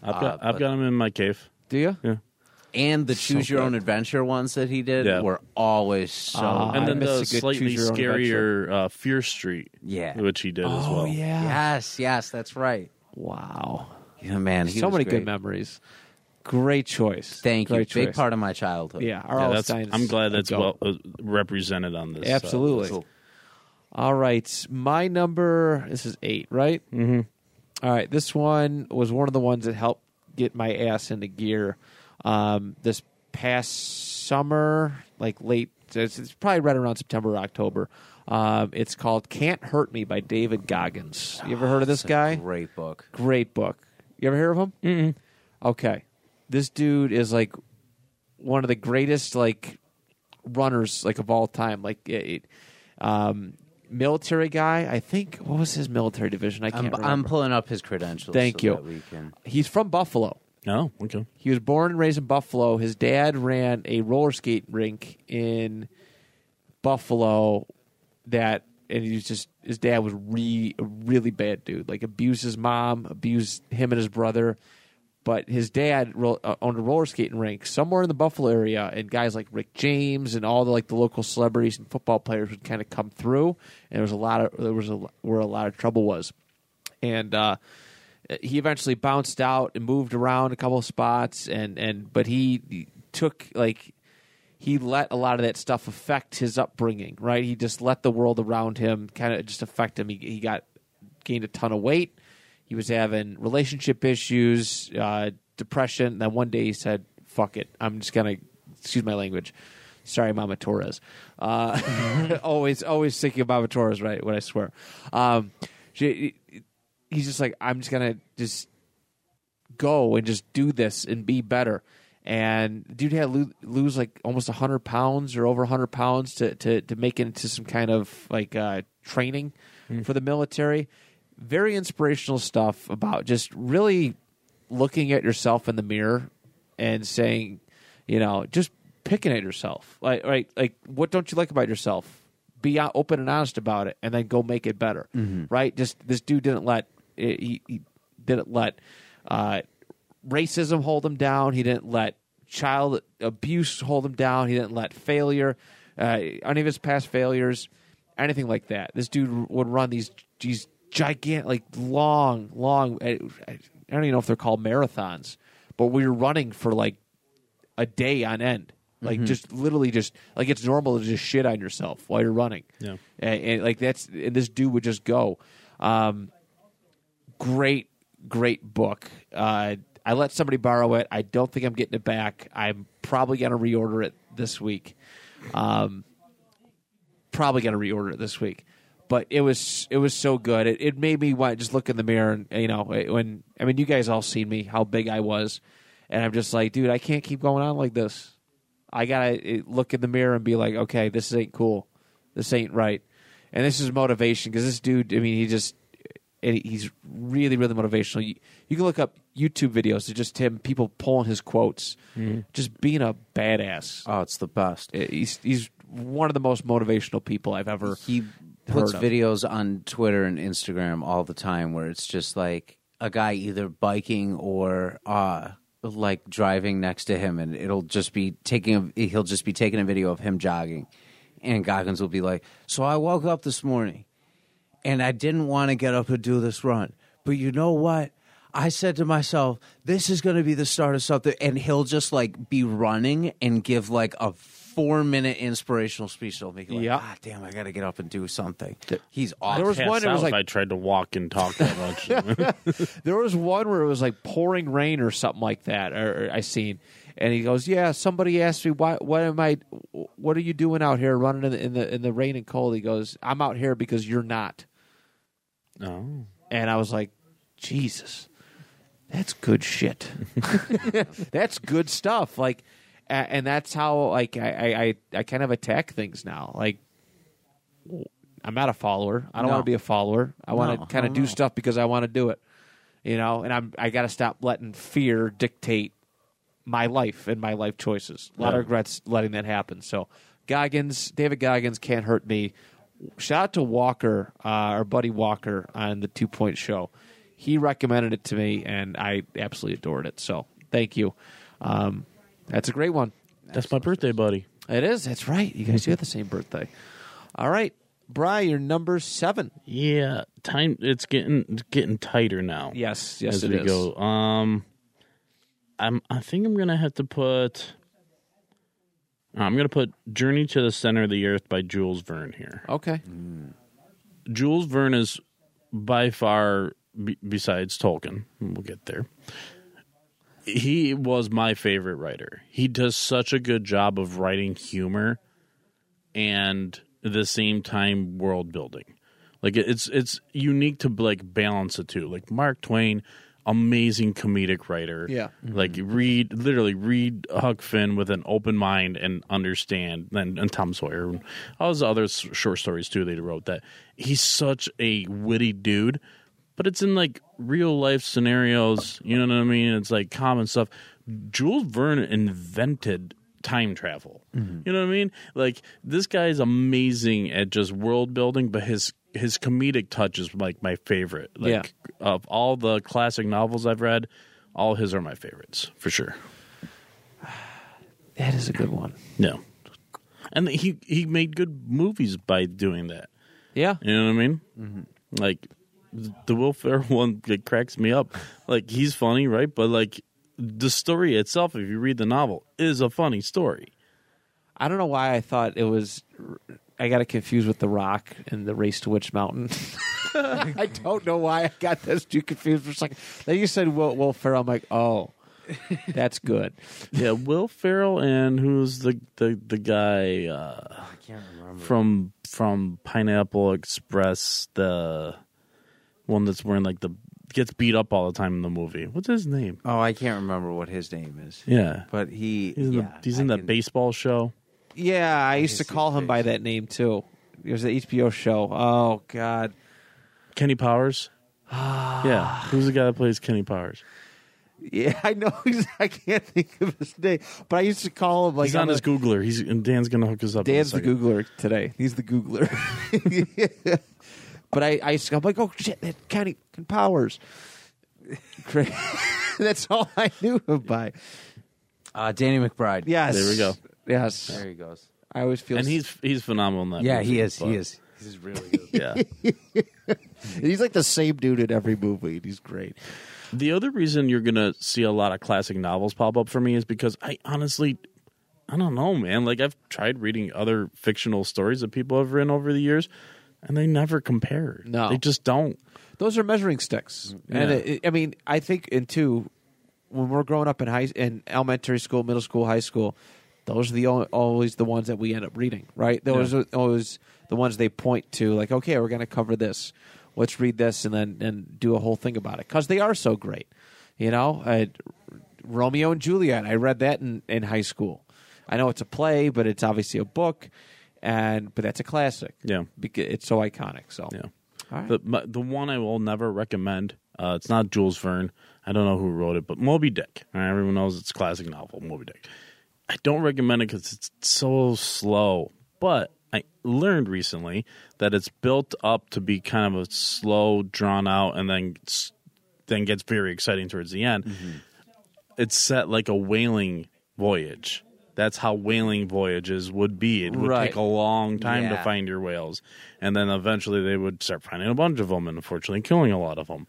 I've got Uh, I've but- got them in my cave. Do you? Yeah. And the choose your good. own adventure ones that he did Yeah. were always so. Ah, and then the slightly choose your own scarier uh, Fear Street, Yeah. which he did as Oh well. yeah. yes, yes, that's right. Wow. Yeah, man, he so was many great. good memories. Great choice. Thank you. Great Big part of my childhood. Yeah. Yeah, that's, I'm glad that's goat. well uh, represented on this. uh, Absolutely. Cool. All right, my number. This is eight, right? Mm-hmm. All right, this one was one of the ones that helped get my ass into gear. Um, this past summer, like late, it's, it's probably right around September or October. Um, it's called "Can't Hurt Me" by David Goggins. You ever heard of this guy? Great book. Great book. You ever hear of him? Mm-mm. Okay, this dude is like one of the greatest like runners like of all time. Like, it, um, military guy. I think what was his military division? I can't I'm, remember. I'm pulling up his credentials. Thank so you. that we can- He's from Buffalo. No, okay. He was born and raised in Buffalo. His dad ran a roller skate rink in Buffalo that and he was just his dad was re, a really bad dude. Like abused his mom, abused him and his brother. But his dad ro- uh, owned a roller skating rink somewhere in the Buffalo area, and guys like Rick James and all the like the local celebrities and football players would kind of come through. And there was a lot of there was a where a lot of trouble was, and uh, he eventually bounced out and moved around a couple spots, and and but he, he took like he let a lot of that stuff affect his upbringing. Right, he just let the world around him kind of just affect him. He he got gained a ton of weight. He was having relationship issues, uh, depression. And then one day he said, "Fuck it, I'm just gonna excuse my language." Sorry, Mama Torres. Uh, always, always thinking of Mama Torres, right? When I swear, um, she, he's just like, I'm just gonna just go and just do this and be better. And dude had to lose like almost hundred pounds or over hundred pounds to, to to make it into some kind of like uh, training for the military. Very inspirational stuff about just really looking at yourself in the mirror and saying, you know, just picking at yourself. Like, right, like what don't you like about yourself? Be open and honest about it, and then go make it better. Right? Just this dude didn't let he, he didn't let uh, racism hold him down. He didn't let child abuse hold him down. He didn't let failure, uh, any of his past failures, anything like that. This dude would run these these gigantic, like long, long. I, I don't even know if they're called marathons, but we were running for like a day on end. Like just literally just like it's normal to just shit on yourself while you're running. Yeah. And, and like that's and this dude would just go. Um, great, great book. Uh, I let somebody borrow it. I don't think I'm getting it back. I'm probably going to reorder it this week. Um, probably going to reorder it this week. But it was it was so good. It, it made me want just look in the mirror and you know when I mean you guys all seen me how big I was, and I'm just like, dude, I can't keep going on like this. I gotta eh, look in the mirror and be like, okay, this ain't cool. This ain't right. And this is motivation because this dude, I mean, he just and he's really really motivational. You, you can look up youtube videos of just him people pulling his quotes. Just being a badass. Oh, it's the best. Uh, he's he's one of the most motivational people i've ever He puts of. videos on Twitter and Instagram all the time where it's just like a guy either biking or uh like driving next to him and it'll just be taking a he'll just be taking a video of him jogging. And Goggins will be like, "So I woke up this morning and I didn't want to get up and do this run. But you know what? I said to myself, this is going to be the start of something. And he'll just like be running and give like a four minute inspirational speech. It'll make like, Yeah. ah, damn, I got to get up and do something. He's awesome. There was one that was like- I tried to walk and talk that much. there was one where it was like pouring rain or something like that or, or i seen and he goes yeah somebody asked me why what am i what are you doing out here running in the in the, in the rain and cold he goes i'm out here because you're not oh. and I was like, Jesus, that's good shit. that's good stuff. Like, and that's how like I I, I, kind of attack things now. Like, I'm not a follower. I don't No. want to be a follower. I want to kind of do no. stuff because I want to do it. You know, and I'm I got to stop letting fear dictate my life and my life choices. A lot Yeah. of regrets letting that happen. So, Goggins, David Goggins can't hurt me. Shout out to Walker, uh, our buddy Walker on the Two Point Show. He recommended it to me, and I absolutely adored it. So, thank you. Um, that's a great one. That's my birthday, buddy. It is. That's right. You guys do have the same birthday. All right, Bry, you're number seven. Yeah, time. It's getting it's getting tighter now. Yes, yes, as it we is. go. Um, I'm. I think I'm gonna have to put. Uh, I'm gonna put "Journey to the Center of the Earth" by Jules Verne here. Okay. Mm. Jules Verne is by far, be, besides Tolkien, we'll get there. He was my favorite writer. He does such a good job of writing humor and at the same time world building. Like it's it's unique to like balance the two. Like Mark Twain, amazing comedic writer. Yeah. Like read literally read Huck Finn with an open mind and understand. And, and Tom Sawyer and all those other s- short stories too. They wrote that he's such a witty dude, but it's in like real life scenarios. You know what I mean? It's like common stuff. Jules Verne invented time travel. Mm-hmm. You know what I mean? Like this guy is amazing at just world building, but his his comedic touch is like my favorite. Like Yeah. of all the classic novels I've read, all his are my favorites for sure. That is a good one. Yeah. And he he made good movies by doing that. Yeah. You know what I mean? Mm-hmm. Like the Will Ferrell one that cracks me up. Like he's funny, right? But like the story itself, if you read the novel, is a funny story. I don't know why I thought it was. I got it confused with The Rock and the Race to Witch Mountain. I don't know why I got those two confused for a second. Then you said Will, Will Ferrell. I'm like, oh, that's good. Yeah, Will Ferrell and who's the the the guy uh, I can't remember. from from Pineapple Express, the one that's wearing like the gets beat up all the time in the movie. What's his name? Oh, I can't remember what his name is. Yeah, But he he's in, yeah, the, he's in that can- baseball show. Yeah, I used to call his him by that name too. There's an HBO show. Oh God. Kenny Powers. yeah, who's the guy that plays Kenny Powers? Yeah, I know. He's, I can't think of his name, but I used to call him like He's on on his the- Googler. He's and Dan's gonna hook us up. in a Dan's the second. Googler today. He's the Googler. but I, I, used to, I'm like, oh shit, that Kenny Powers. Cra- That's all I knew him by. uh, Danny McBride. Yes. There we go. Yes. there he goes. I always feel. and he's he's phenomenal in that. Yeah, movie, he is. but- He is. He's really good. Yeah. he's like the same dude in every movie. and He's great. The other reason you're gonna see a lot of classic novels pop up for me is because I honestly, I don't know, man. Like I've tried reading other fictional stories that people have written over the years, and they never compare. No. they just don't. Those are measuring sticks, and Yeah. it, I mean, I think in two, when we're growing up in high in elementary school, middle school, high school, those are the al- always the ones that we end up reading, right? Those Yeah. are always the ones they point to, like, okay, we're going to cover this. Let's read this and then and do a whole thing about it because they are so great. You know, uh, Romeo and Juliet. I read that in, in high school. I know it's a play, but it's obviously a book, and but that's a classic. Yeah. because it's so iconic. So Yeah. Right. The my, the one I will never recommend. Uh, it's not Jules Verne. I don't know who wrote it, but Moby Dick. Everyone knows it's a classic novel, Moby Dick. I don't recommend it because it's so slow. But I learned recently that it's built up to be kind of a slow, drawn out, and then then gets very exciting towards the end. Mm-hmm. It's set like a whaling voyage. That's how whaling voyages would be. It would Right. take a long time to find your whales, and then eventually they would start finding a bunch of them, and unfortunately killing a lot of them.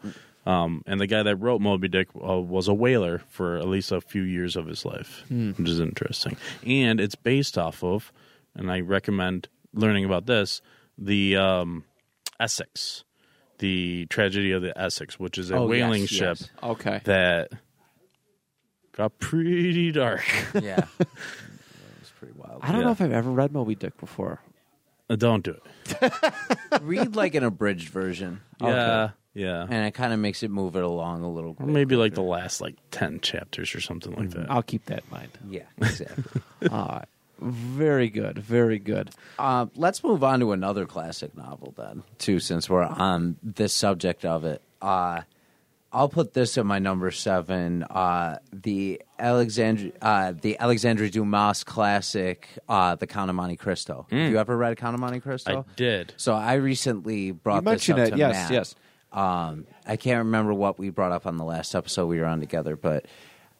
Um, and the guy that wrote Moby Dick uh, was a whaler for at least a few years of his life, which is interesting. And it's based off of, and I recommend learning about this, the um, Essex, the tragedy of the Essex, which is a Oh, whaling yes. ship okay. that got pretty dark. Yeah. That was pretty wild. I don't Yeah. know if I've ever read Moby Dick before. Uh, Don't do it. Read like an abridged version. Yeah, yeah. And it kind of makes it move it along a little Or bit. maybe like the last like ten chapters or something like that. I'll keep that in mind. Yeah, exactly. All right. Very good. Very good. uh, let's move on to another classic novel then, too, since we're on this subject of it. Uh, I'll put this at my number seven. Uh, the Alexandre, uh, the Alexandre Dumas classic, uh, The Count of Monte Cristo. Have you ever read Count of Monte Cristo? I did. So I recently brought You this up it. to Yes, Matt. yes. Um, I can't remember what we brought up on the last episode we were on together, but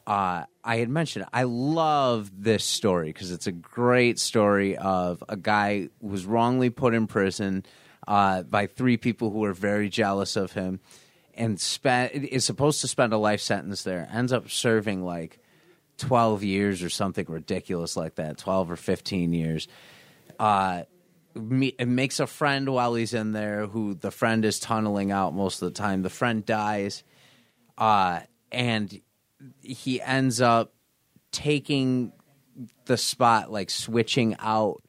uh, I had mentioned I love this story because it's a great story of a guy who was wrongly put in prison uh, by three people who were very jealous of him, and spent is supposed to spend a life sentence there. Ends up serving like twelve years or something ridiculous like that, twelve or fifteen years. Uh, it makes a friend while he's in there who the friend is tunneling out most of the time. The friend dies, uh, and he ends up taking the spot, like switching out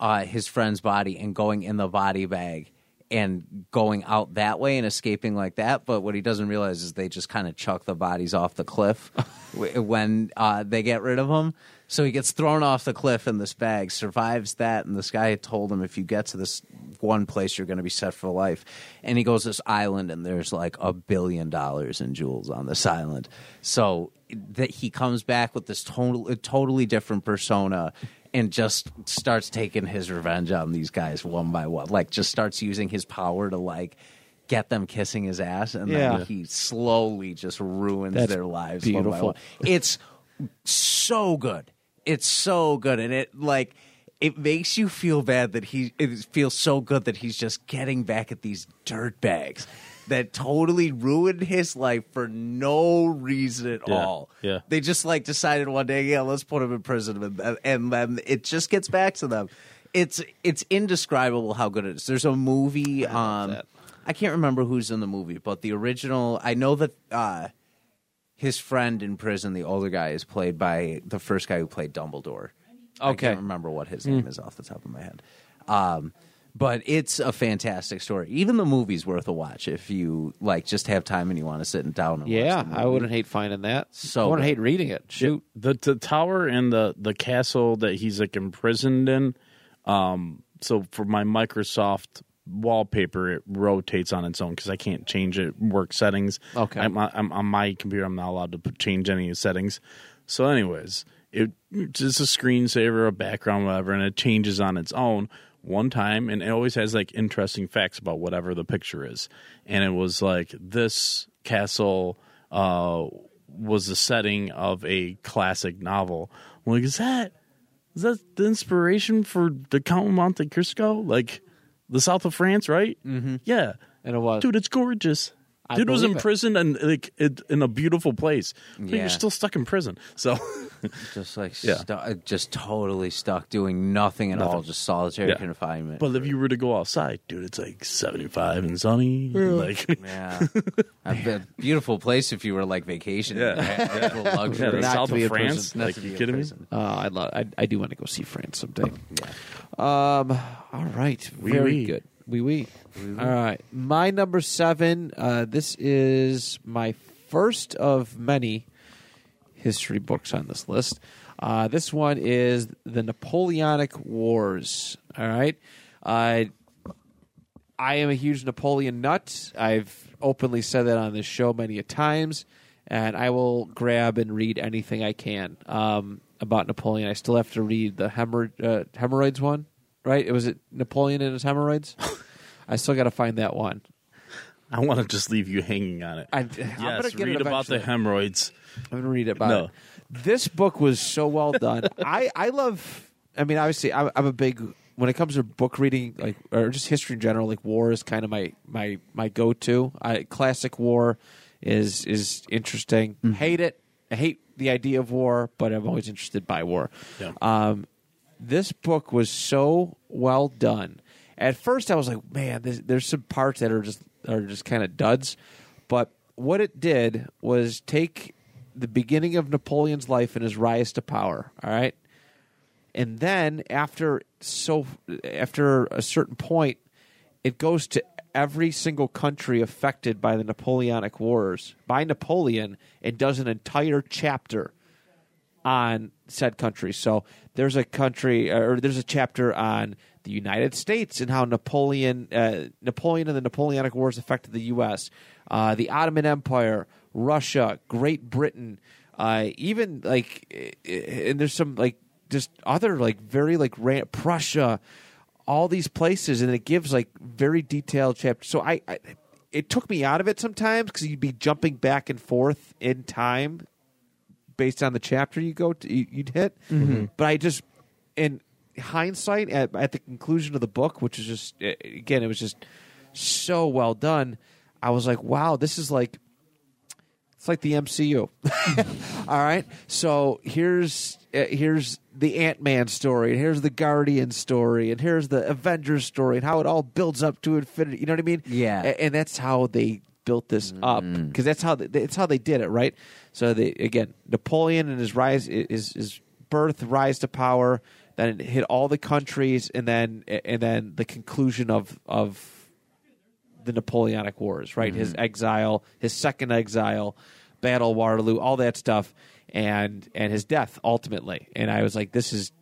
uh, his friend's body and going in the body bag and going out that way and escaping like that. But what he doesn't realize is they just kind of chuck the bodies off the cliff when uh, they get rid of him. So he gets thrown off the cliff in this bag, survives that, and this guy had told him if you get to this one place, you're going to be set for life. And he goes to this island, and there's like a billion dollars in jewels on this island. So that he comes back with this total, totally different persona and just starts taking his revenge on these guys one by one. Like, just starts using his power to like get them kissing his ass, and Yeah. then he slowly just ruins That's their lives. one by beautiful. one. It's so good. It's so good, and it like it makes you feel bad that he. It feels so good that he's just getting back at these dirt bags that totally ruined his life for no reason at Yeah, all. yeah. they just like decided one day, yeah, let's put him in prison, and, and then it just gets back to them. It's it's indescribable how good it is. There's a movie. um, that. I can't remember who's in the movie, but the original. I know that. uh his friend in prison, the older guy, is played by the first guy who played Dumbledore. Okay. I can't remember what his name is off the top of my head. Um, but it's a fantastic story. Even the movie's worth a watch if you like just have time and you want to sit down and Yeah, watch the movie. I wouldn't hate finding that. So I wouldn't good. hate reading it. Shoot. the the tower and the the castle that he's like imprisoned in. Um, so for my Microsoft wallpaper, it rotates on its own because I can't change it work settings. Okay. I'm, I'm on my computer. I'm not allowed to change any settings. So, anyways, it just a screensaver, a background, whatever, and it changes on its own one time, and it always has like interesting facts about whatever the picture is. And it was like this castle uh, was the setting of a classic novel. I'm like, is that is that the inspiration for the Count of Monte Cristo? Like the south of France, right? Mm-hmm. Yeah, And it was. dude, it's gorgeous. I Dude was believe it. imprisoned and like it, in a beautiful place, but Yeah. you're still stuck in prison. So just like Yeah. stu- uh, just totally stuck doing nothing at all, just solitary Yeah. confinement. But if you were to go outside, dude, it's like 75 and sunny. Like, yeah, a be- beautiful place if you were like vacationing. Yeah. Yeah, luxury. the Not south to be of France. prison. Not Like, to be you kidding me? Uh, I love. I, I do want to go see France someday. Yeah. Um. All right. Oui, Very oui. good. We oui, oui. All right. My number seven. Uh, this is my first of many history books on this list. Uh, this one is the Napoleonic Wars. All right. Uh, I am a huge Napoleon nut. I've openly said that on this show many a times, and I will grab and read anything I can um, about Napoleon. I still have to read the uh, hemorrhoids one, right? It was it Napoleon and his hemorrhoids. I still got to find that one. I want to just leave you hanging on it. I, I'm yes, gonna read about the hemorrhoids. I'm gonna read about No. it. This book was so well done. I I love. I mean, obviously, I'm, I'm a big when it comes to book reading, like or just history in general. Like war is kind of my my my go to. I classic war is is interesting. Hate it. I hate the idea of war, but I'm always interested by war. Yeah. Um, this book was so well done. At first, I was like, "Man, there's, there's some parts that are just are just kind of duds," but what it did was take the beginning of Napoleon's life and his rise to power. All right, and then after so after a certain point, it goes to every single country affected by the Napoleonic Wars by Napoleon and does an entire chapter on said country. So there's a country or there's a chapter on the United States and how Napoleon uh, Napoleon and the Napoleonic Wars affected the U.S., uh, the Ottoman Empire, Russia, Great Britain, uh, even like and there's some like just other like very like ran- Prussia, all these places, and it gives like very detailed chapters. So I. I it took me out of it sometimes because you'd be jumping back and forth in time based on the chapter you go to, you- you'd hit. But I just, in hindsight, at, at the conclusion of the book, which is just eh, again, it was just so well done. I was like, wow, this is like. It's like the MCU. All right. So here's uh, here's the Ant Man story, and here's the Guardian story, and here's the Avengers story, and how it all builds up to infinity. You know what I mean? Yeah. A- and that's how they built this up mm. because that's how they, that's how they did it, right? So they again Napoleon and his rise, his his birth, rise to power, then it hit all the countries, and then and then the conclusion of of the Napoleonic Wars, right? His mm-hmm. exile, his second exile, Battle of Waterloo, all that stuff, and and his death ultimately. And I was like, this is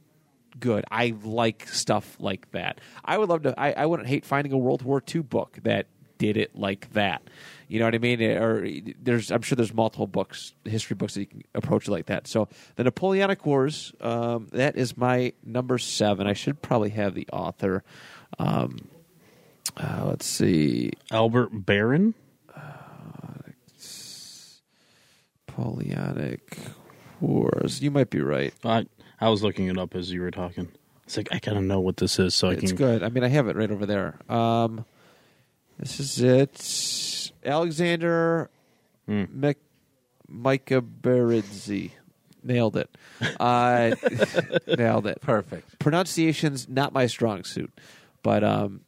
good. I like stuff like that. I would love to. I, I wouldn't hate finding a World War II book that did it like that. You know what I mean? Or there's, I'm sure there's multiple books, history books that you can approach like that. So the Napoleonic Wars, um, that is my number seven. I should probably have the author. Um, uh, let's see, Albert Barron. Napoleonic Wars. You might be right. I I was looking it up as you were talking. It's like I gotta know what this is so I It's can. good. I mean, I have it right over there. Um, this is it. Alexander Hmm. Mik- Micah Beridzi. Nailed it. Uh, nailed it. Perfect. Pronunciation's not my strong suit, but um,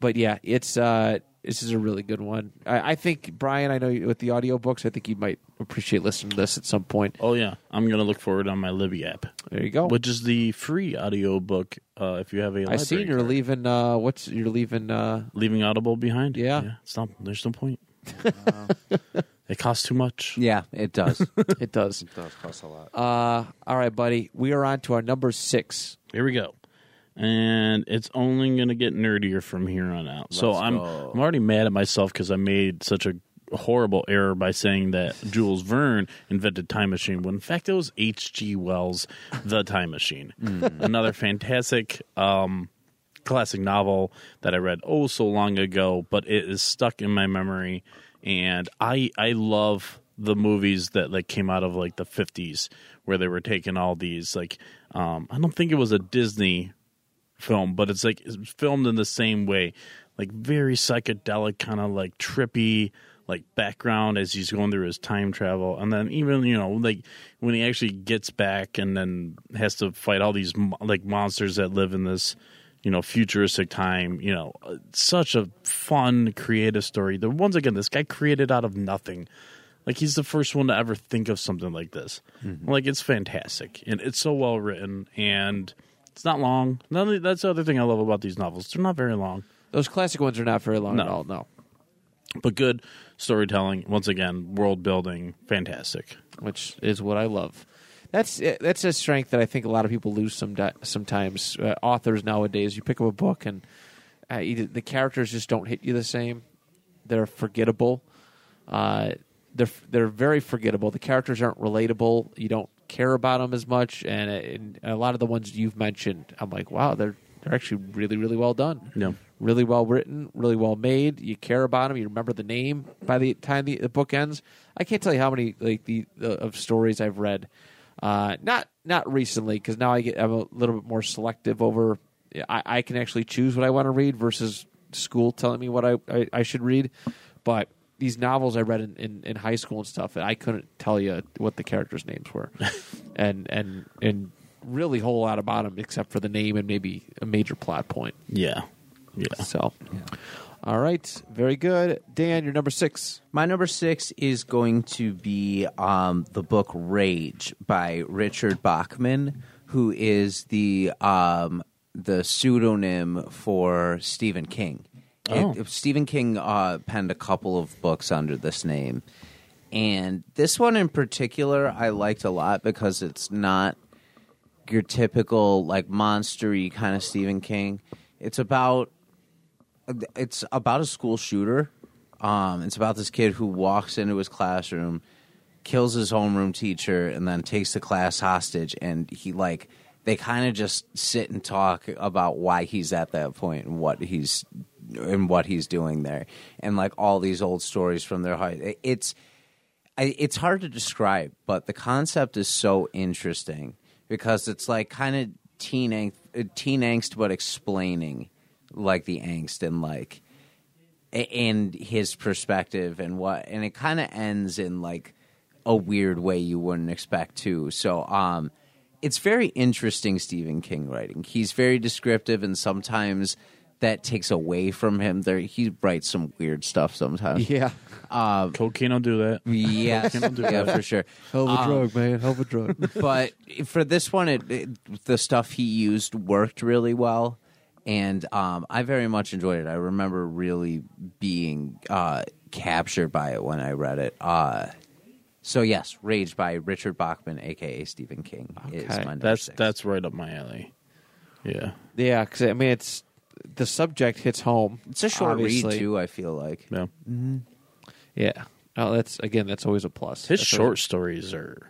but yeah, it's uh, this is a really good one. I, I think Brian, I know you, with the audiobooks, I think you might appreciate listening to this at some point. Oh yeah, I'm gonna look for it on my Libby app, There you go. which is the free audio book. Uh, if you have a, I library seen you're card. leaving. Uh, what's you're leaving? Uh, leaving Audible behind. Yeah. it's not. There's no point. it costs too much. Yeah, it does. it does. it does cost a lot. Uh, all right, buddy. We are on to our number six. Here we go. And it's only going to get nerdier from here on out. so Let's I'm go. I'm already mad at myself because I made such a horrible error by saying that Jules Verne invented Time Machine when in fact it was H.G. Wells' The Time Machine. Another fantastic um, classic novel that I read oh so long ago, but it is stuck in my memory. And I I love the movies that like came out of like the 50s where they were taking all these like um, I don't think it was a Disney film, but it's like it's filmed in the same way, like very psychedelic, kind of like trippy, like background as he's going through his time travel, and then even you know like when he actually gets back and then has to fight all these like monsters that live in this you know futuristic time you know such a fun creative story. The once again this guy created out of nothing. Like he's the first one to ever think of something like this. Mm-hmm. Like it's fantastic and it's so well written and it's not long only- that's the other thing i love about these novels they're not very long Those classic ones are not very long No. at all. No, but good storytelling once again world building fantastic which is what I love. That's that's a strength that I think a lot of people lose some sometimes. Uh, authors nowadays, you pick up a book and uh, you, the characters just don't hit you the same. They're forgettable. Uh, they're they're very forgettable. The characters aren't relatable. You don't care about them as much, and, and a lot of the ones you've mentioned, I'm like, wow, they're they're actually really really well done. Yeah. really well written, really well made. You care about them. You remember the name by the time the, the book ends. I can't tell you how many like the, of stories I've read. Uh, not not recently because now I get I'm a little bit more selective over. I, I can actually choose what I want to read versus school telling me what I, I, I should read. But these novels I read in, in, in high school and stuff, I couldn't tell you what the characters' names were, and and and really whole lot about them except for the name and maybe a major plot point. yeah yeah So, all right, very good, Dan. You're number six. My number six is going to be um, the book Rage by Richard Bachman, who is the um, the pseudonym for Stephen King. Oh. It- Stephen King uh, penned a couple of books under this name, and this one in particular I liked a lot because it's not your typical like monstery kind of Stephen King. It's about it's about a school shooter. Um, it's about this kid who walks into his classroom, kills his homeroom teacher, and then takes the class hostage. And he like they kind of just sit and talk about why he's at that point and what he's and what he's doing there, and like all these old stories from their high. It's it's hard to describe, but the concept is so interesting because it's like kind of teen angst, uh, teen angst, but explaining like the angst and like and his perspective and what, and it kind of ends in like a weird way you wouldn't expect to. So, um, it's very interesting Stephen King writing. He's very descriptive, and sometimes that takes away from him. There, he writes some weird stuff sometimes. Yeah, cocaine will do that Yes, Cocaine do yeah, that. for sure. hell of a Um, drug, man. Hell of a drug. but for this one, it, it, the stuff he used worked really well, and um, I very much enjoyed it. I remember really being uh, captured by it when I read it. Uh, so yes, "Rage" by Richard Bachman, aka Stephen King, is Okay. my number that's six. that's right up my alley yeah yeah, because I mean, it's the subject hits home. It's a short obviously. read too. I feel like. Yeah. Mm-hmm. Yeah. Oh, that's again. That's always a plus. His That's short always- stories are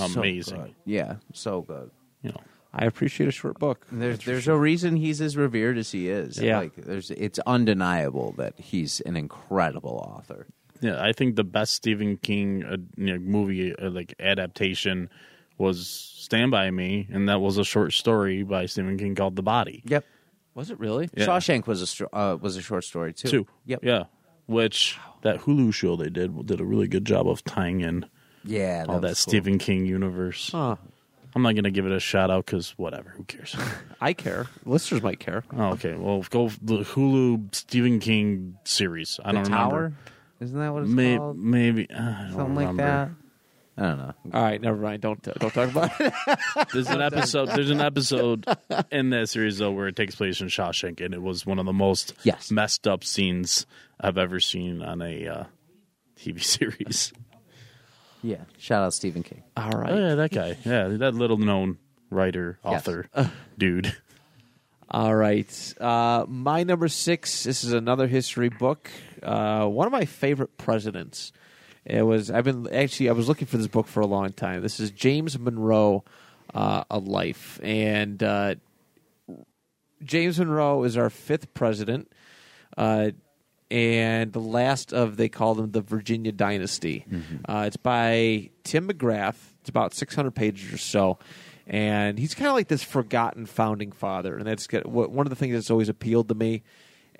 amazing. good. Yeah, so good. you know. I appreciate a short book. There's there's a reason he's as revered as he is. Yeah. like there's it's undeniable that he's an incredible author. Yeah, I think the best Stephen King uh, you know, movie uh, like adaptation was Stand by Me, and that was a short story by Stephen King called The Body. Yep. Was it really? Yeah. Shawshank was a stro- uh, was a short story too. Two. Yep. Yeah. Which that Hulu show they did did a really good job of tying in Yeah. all that cool. Stephen King universe. Huh. I'm not gonna give it a shout out because whatever, who cares? I care. Listeners might care. oh, okay, well, go the Hulu Stephen King series. I The don't Tower. remember. Isn't that what it's May- called? maybe uh, I don't Something like remember. that. I don't know. All right, never mind. Don't don't talk about it. There's an episode. There's an episode in that series though where it takes place in Shawshank, and it was one of the most Yes. messed up scenes I've ever seen on a uh, TV series. Yeah. Shout out Stephen King. All right. Oh yeah, that guy. Yeah, that little known writer, Yes. author, dude. All right. Uh, my number six. This is another history book. Uh, one of my favorite presidents. It was. I've been actually. I was looking for this book for a long time. This is James Monroe, uh, A Life, and uh, James Monroe is our fifth president, uh, and the last of they call them the Virginia Dynasty. Uh, it's by Tim McGrath. It's about six hundred pages or so, and he's kind of like this forgotten founding father, and that's one of the things that's always appealed to me.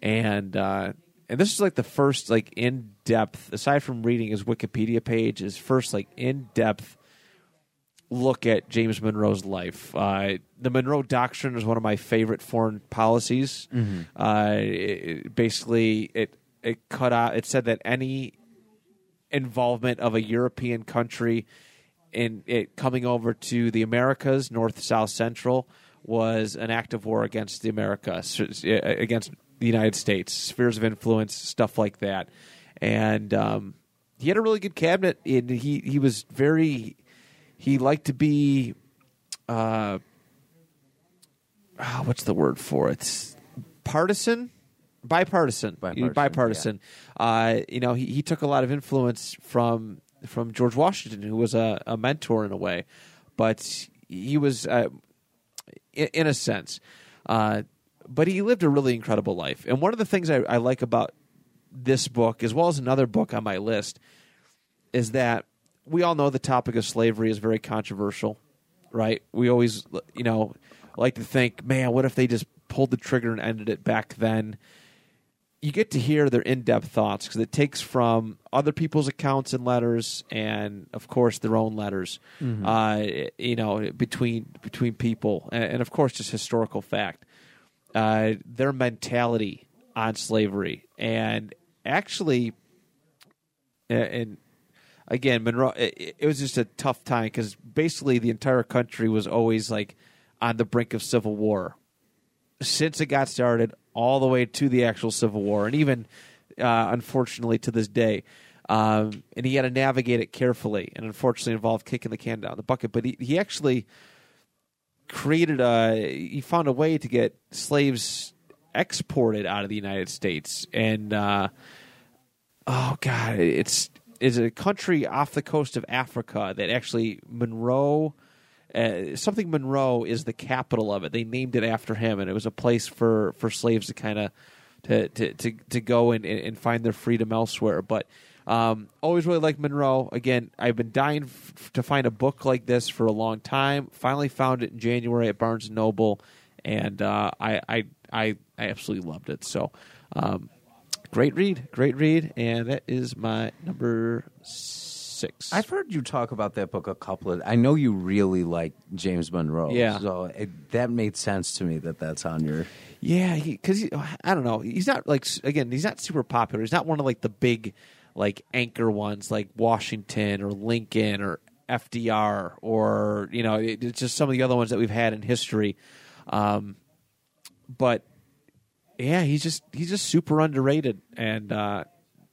And uh, and this is like the first like in depth, aside from reading his Wikipedia page, his first like in depth look at James Monroe's life. Uh, the Monroe Doctrine is one of my favorite foreign policies. Uh, it, it- basically, it it cut out. It said that any involvement of a European country in it coming over to the Americas, North, South, Central, was an act of war against the Americas, against the United States, spheres of influence, stuff like that. And um, he had a really good cabinet, and he he was very he liked to be uh ah, what's the word for it? Partisan? Bipartisan. Bipartisan, bipartisan, uh you know he, he took a lot of influence from from george washington who was a, a mentor in a way. But he was uh, in, in a sense uh but he lived a really incredible life and one of the things I, I like about this book as well as another book on my list is that we all know the topic of slavery is very controversial, right? We always, you know, like to think, man, what if they just pulled the trigger and ended it back then? You get to hear their in-depth thoughts because it takes from other people's accounts and letters, and of course their own letters. Uh, you know, between between people, and, and of course just historical fact. Uh, their mentality on slavery, and actually, and again, Monroe. It, was just a tough time because basically the entire country was always like on the brink of civil war since it got started, all the way to the actual Civil War, and even uh, unfortunately to this day. Um, and he had to navigate it carefully, and unfortunately involved kicking the can down the bucket. But he, he actually created a he found a way to get slaves exported out of the United States, and uh, oh god, it's is a country off the coast of Africa that actually Monroe. Uh, something Monroe is the capital of it. They named it after him, and it was a place for, for slaves to kind of to, to, to, to go and, and find their freedom elsewhere. But um, always really like Monroe. Again, I've been dying f- to find a book like this for a long time. Finally found it in January at Barnes and Noble, and uh, I, I I I absolutely loved it. So. Um, Great read, great read, and that is my number six. I've heard you talk about that book a couple of. I know you really like James Monroe. Yeah. So it, that made sense to me that that's on your. yeah, because I don't know, he's not like again, he's not super popular. He's not one of like the big like anchor ones like Washington or Lincoln or FDR or you know it- it's just some of the other ones that we've had in history. Um, but yeah, he's just he's just super underrated, and uh,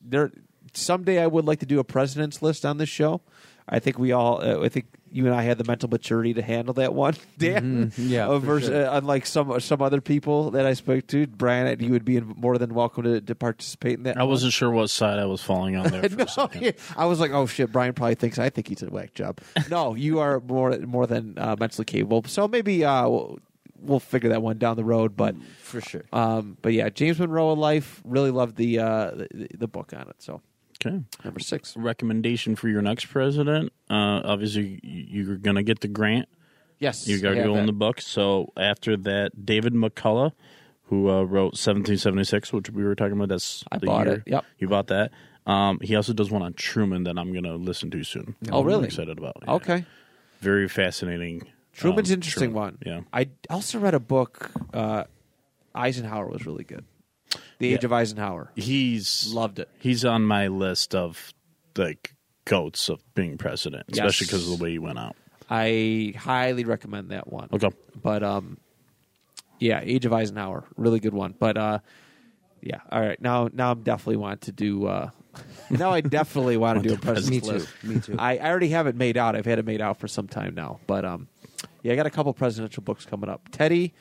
there someday I would like to do a president's list on this show. I think we all. Uh, I think you and I had the mental maturity to handle that one, Dan. Mhm. Yeah, Uh, for versus, sure. uh, unlike some some other people that I spoke to, Brian, you would be more than welcome to, to participate in that. I wasn't sure what side I was falling on there for no, a second. yeah. I was like, oh shit, Brian probably thinks I think he's a whack job. No, you are more more than uh, mentally capable. So maybe uh, we'll, we'll figure that one down the road. But for sure. um, but yeah, James Monroe of Life really loved the, uh, the the book on it. So Okay. number six. Recommendation for your next president. Uh, obviously, you- you're going to get the grant. Yes, You got to go in the book. So after that, David McCullough, who uh, wrote 1776, which we were talking about, that's I bought year. it. Yep. You bought that. Um, he also does one on Truman that I'm going to listen to soon. Oh, I'm really? excited about. Yeah. Okay, Very fascinating. Truman's um, interesting Truman. one. Yeah. I also read a book. Uh, Eisenhower was really good. The Age Yeah. of Eisenhower. He's Loved it. He's on my list of like goats of being president, especially Yes. because of the way he went out. I highly recommend that one. Okay. But um, yeah, Age of Eisenhower, really good one. But uh, yeah, all right. Now, now I'm definitely want to do. Uh, now I definitely want to do a Me president's too. Me too. I, I already have it made out. I've had it made out for some time now. But um, yeah, I got a couple presidential books coming up. Teddy,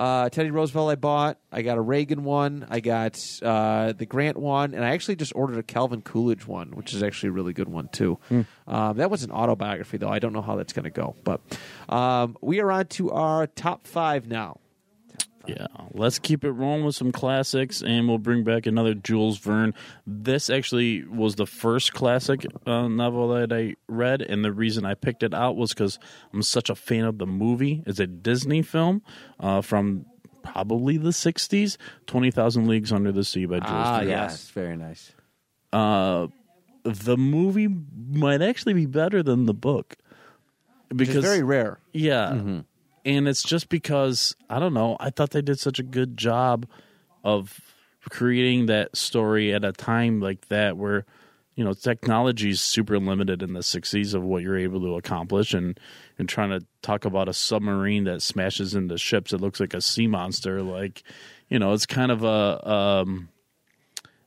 uh, Teddy Roosevelt, I bought. I got a Reagan one. I got uh, the Grant one, and I actually just ordered a Calvin Coolidge one, which is actually a really good one too. Um, that was an autobiography, though. I don't know how that's going to go. But um, we are on to our top five now. Yeah, let's keep it rolling with some classics, and we'll bring back another Jules Verne. This actually was the first classic uh, novel that I read, and the reason I picked it out was because I'm such a fan of the movie. It's a Disney film uh, from probably the '60s, Twenty Thousand Leagues Under the Sea by Jules Ah, Verne. yes. yes, very nice. Uh, the movie might actually be better than the book because is very rare. yeah. And it's just because, I don't know, I thought they did such a good job of creating that story at a time like that where, you know, technology is super limited in the 60s of what you're able to accomplish. And, and trying to talk about a submarine that smashes into ships, it looks like a sea monster. Like, you know, it's kind of a. Um,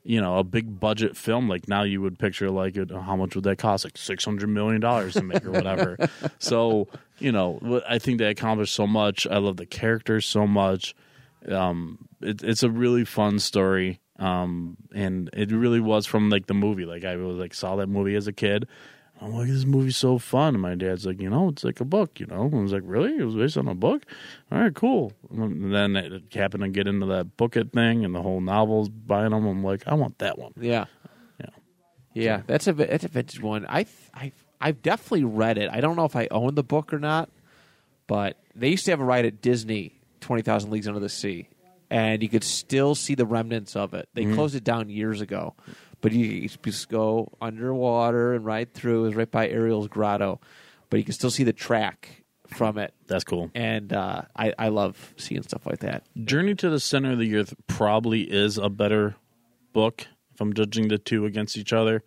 you know, a big budget film. Like now, you would picture like, it, how much would that cost? Like six hundred million dollars to make or whatever. so, you know, I think they accomplished so much. I love the characters so much. Um, it, it's a really fun story. Um, and it really was from like the movie. Like I was like saw that movie as a kid. I'm like, this movie's so fun. And my dad's like, you know, it's like a book, you know? And I was like, really? It was based on a book? All right, cool. And then it happened to get into that book it thing and the whole novels buying them. I'm like, I want that one. Yeah. Yeah. Yeah, that's a that's a vintage one. I I I've definitely read it. I don't know if I own the book or not, but they used to have a ride at Disney, Twenty Thousand Leagues Under the Sea, and you could still see the remnants of it. They mm-hmm. closed it down years ago, but you, you just go underwater and ride through. It was right by Ariel's grotto, but you can still see the track from it. That's cool. And uh, I I love seeing stuff like that. Journey to the Center of the Earth probably is a better book if I'm judging the two against each other.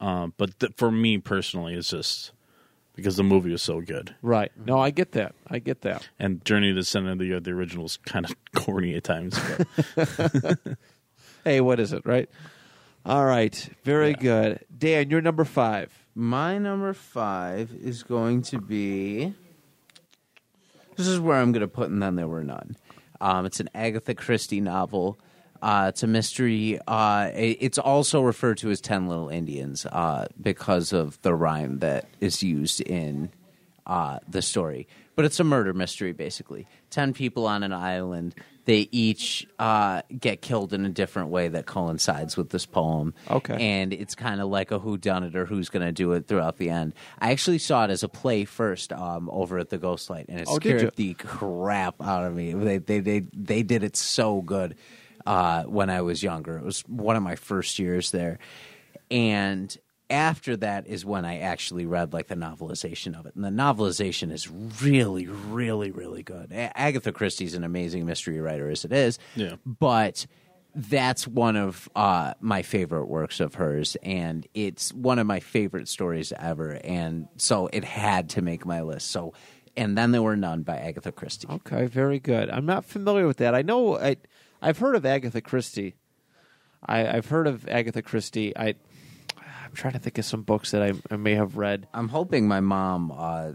Uh, but th- for me personally, it's just because the movie was so good. Right? No, I get that. I get that. And Journey to the Center of the Earth, the original is kind of corny at times. But Hey, what is it? Right? All right. Very Yeah. good. Dan, you're number five. My number five is going to be. This is where I'm going to put, and then there were none. Um, it's an Agatha Christie novel. Uh, it's a mystery. Uh, it's also referred to as Ten Little Indians uh, because of the rhyme that is used in uh, the story. But it's a murder mystery, basically. Ten people on an island. They each uh, get killed in a different way that coincides with this poem. Okay. And it's kind of like a who done it or who's going to do it throughout the end. I actually saw it as a play first um, over at the Ghostlight, and it Oh, scared the crap out of me. They they they they did it so good uh, when I was younger. It was one of my first years there, and after that is when I actually read like the novelization of it, and the novelization is really, really, really good. A- Agatha Christie's an amazing mystery writer as it is, Yeah. but that's one of uh, my favorite works of hers, and it's one of my favorite stories ever, and so it had to make my list. So, and then there were none by Agatha Christie. Okay, very good. I'm not familiar with that. I know I I've heard of Agatha Christie. I, I've heard of Agatha Christie. I trying to think of some books that I, I may have read. I'm hoping my mom. Uh,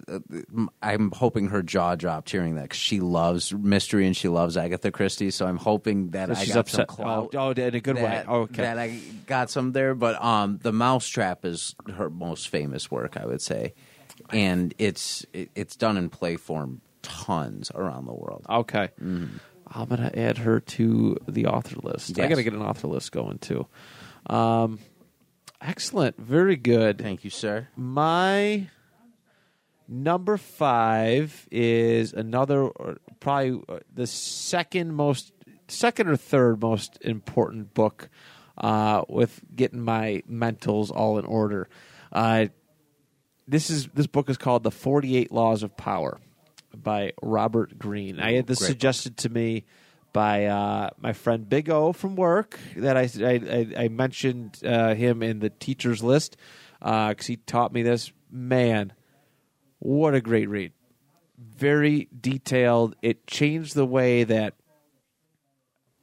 I'm hoping her jaw dropped hearing that because she loves mystery and she loves Agatha Christie. So I'm hoping that So I she's got upset. some clout. Oh, oh, in a good way. Oh, okay. that I got some there, but um, the Mousetrap is her most famous work, I would say, and it's it, it's done in play form tons around the world. Okay. I'm going to add her to the author list. I got to get an author list going too. Um, excellent. Very good. Thank you, sir. My number five is another, or probably uh, the second most, second or third most important book uh, with getting my mentals all in order. Uh, this is this book is called The Forty Eight Laws of Power by Robert Greene. I had this Great suggested to me by uh, my friend Big O from work that I I, I, mentioned uh, him in the teachers list because he taught me this. Man, what a great read! Very detailed. It changed the way that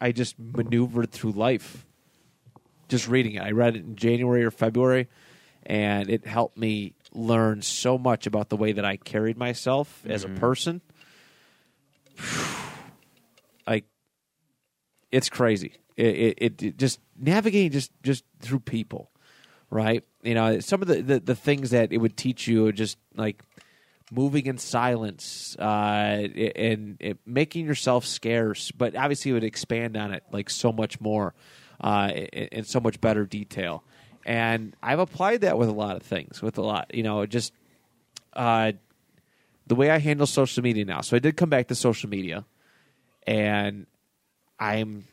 I just maneuvered through life. Just reading it, I read it in January or February, and it helped me learn so much about the way that I carried myself as a person. Like, it's crazy. It, it, it, just navigating just just through people, right? You know, some of the, the, the things that it would teach you are just like moving in silence uh, and, and making yourself scarce. But obviously, it would expand on it like so much more uh, in, in so much better detail. And I've applied that with a lot of things, with a lot, you know, just uh, the way I handle social media now. So I did come back to social media, and I'm.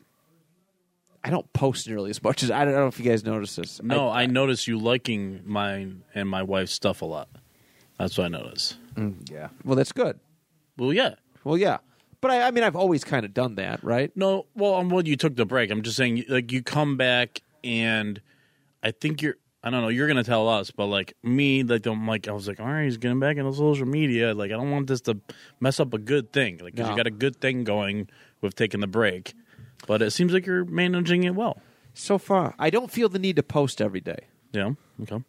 I don't post nearly as much as I don't know if you guys notice this. No, I, notice you liking mine and my wife's stuff a lot. That's what I notice. Mm, yeah. well, that's good. Well, yeah. Well, yeah, but I, I mean, I've always kind of done that, right? No, well, I'm when you took the break. I'm just saying, like, you come back and I think you're. I don't know. You're gonna tell us, but like me, like I'm like I was like, all right, he's getting back into social media. Like I don't want this to mess up a good thing. Like 'cause No. you got a good thing going with taking the break, but it seems like you're managing it well. So far, I don't feel the need to post every day. Yeah. Okay.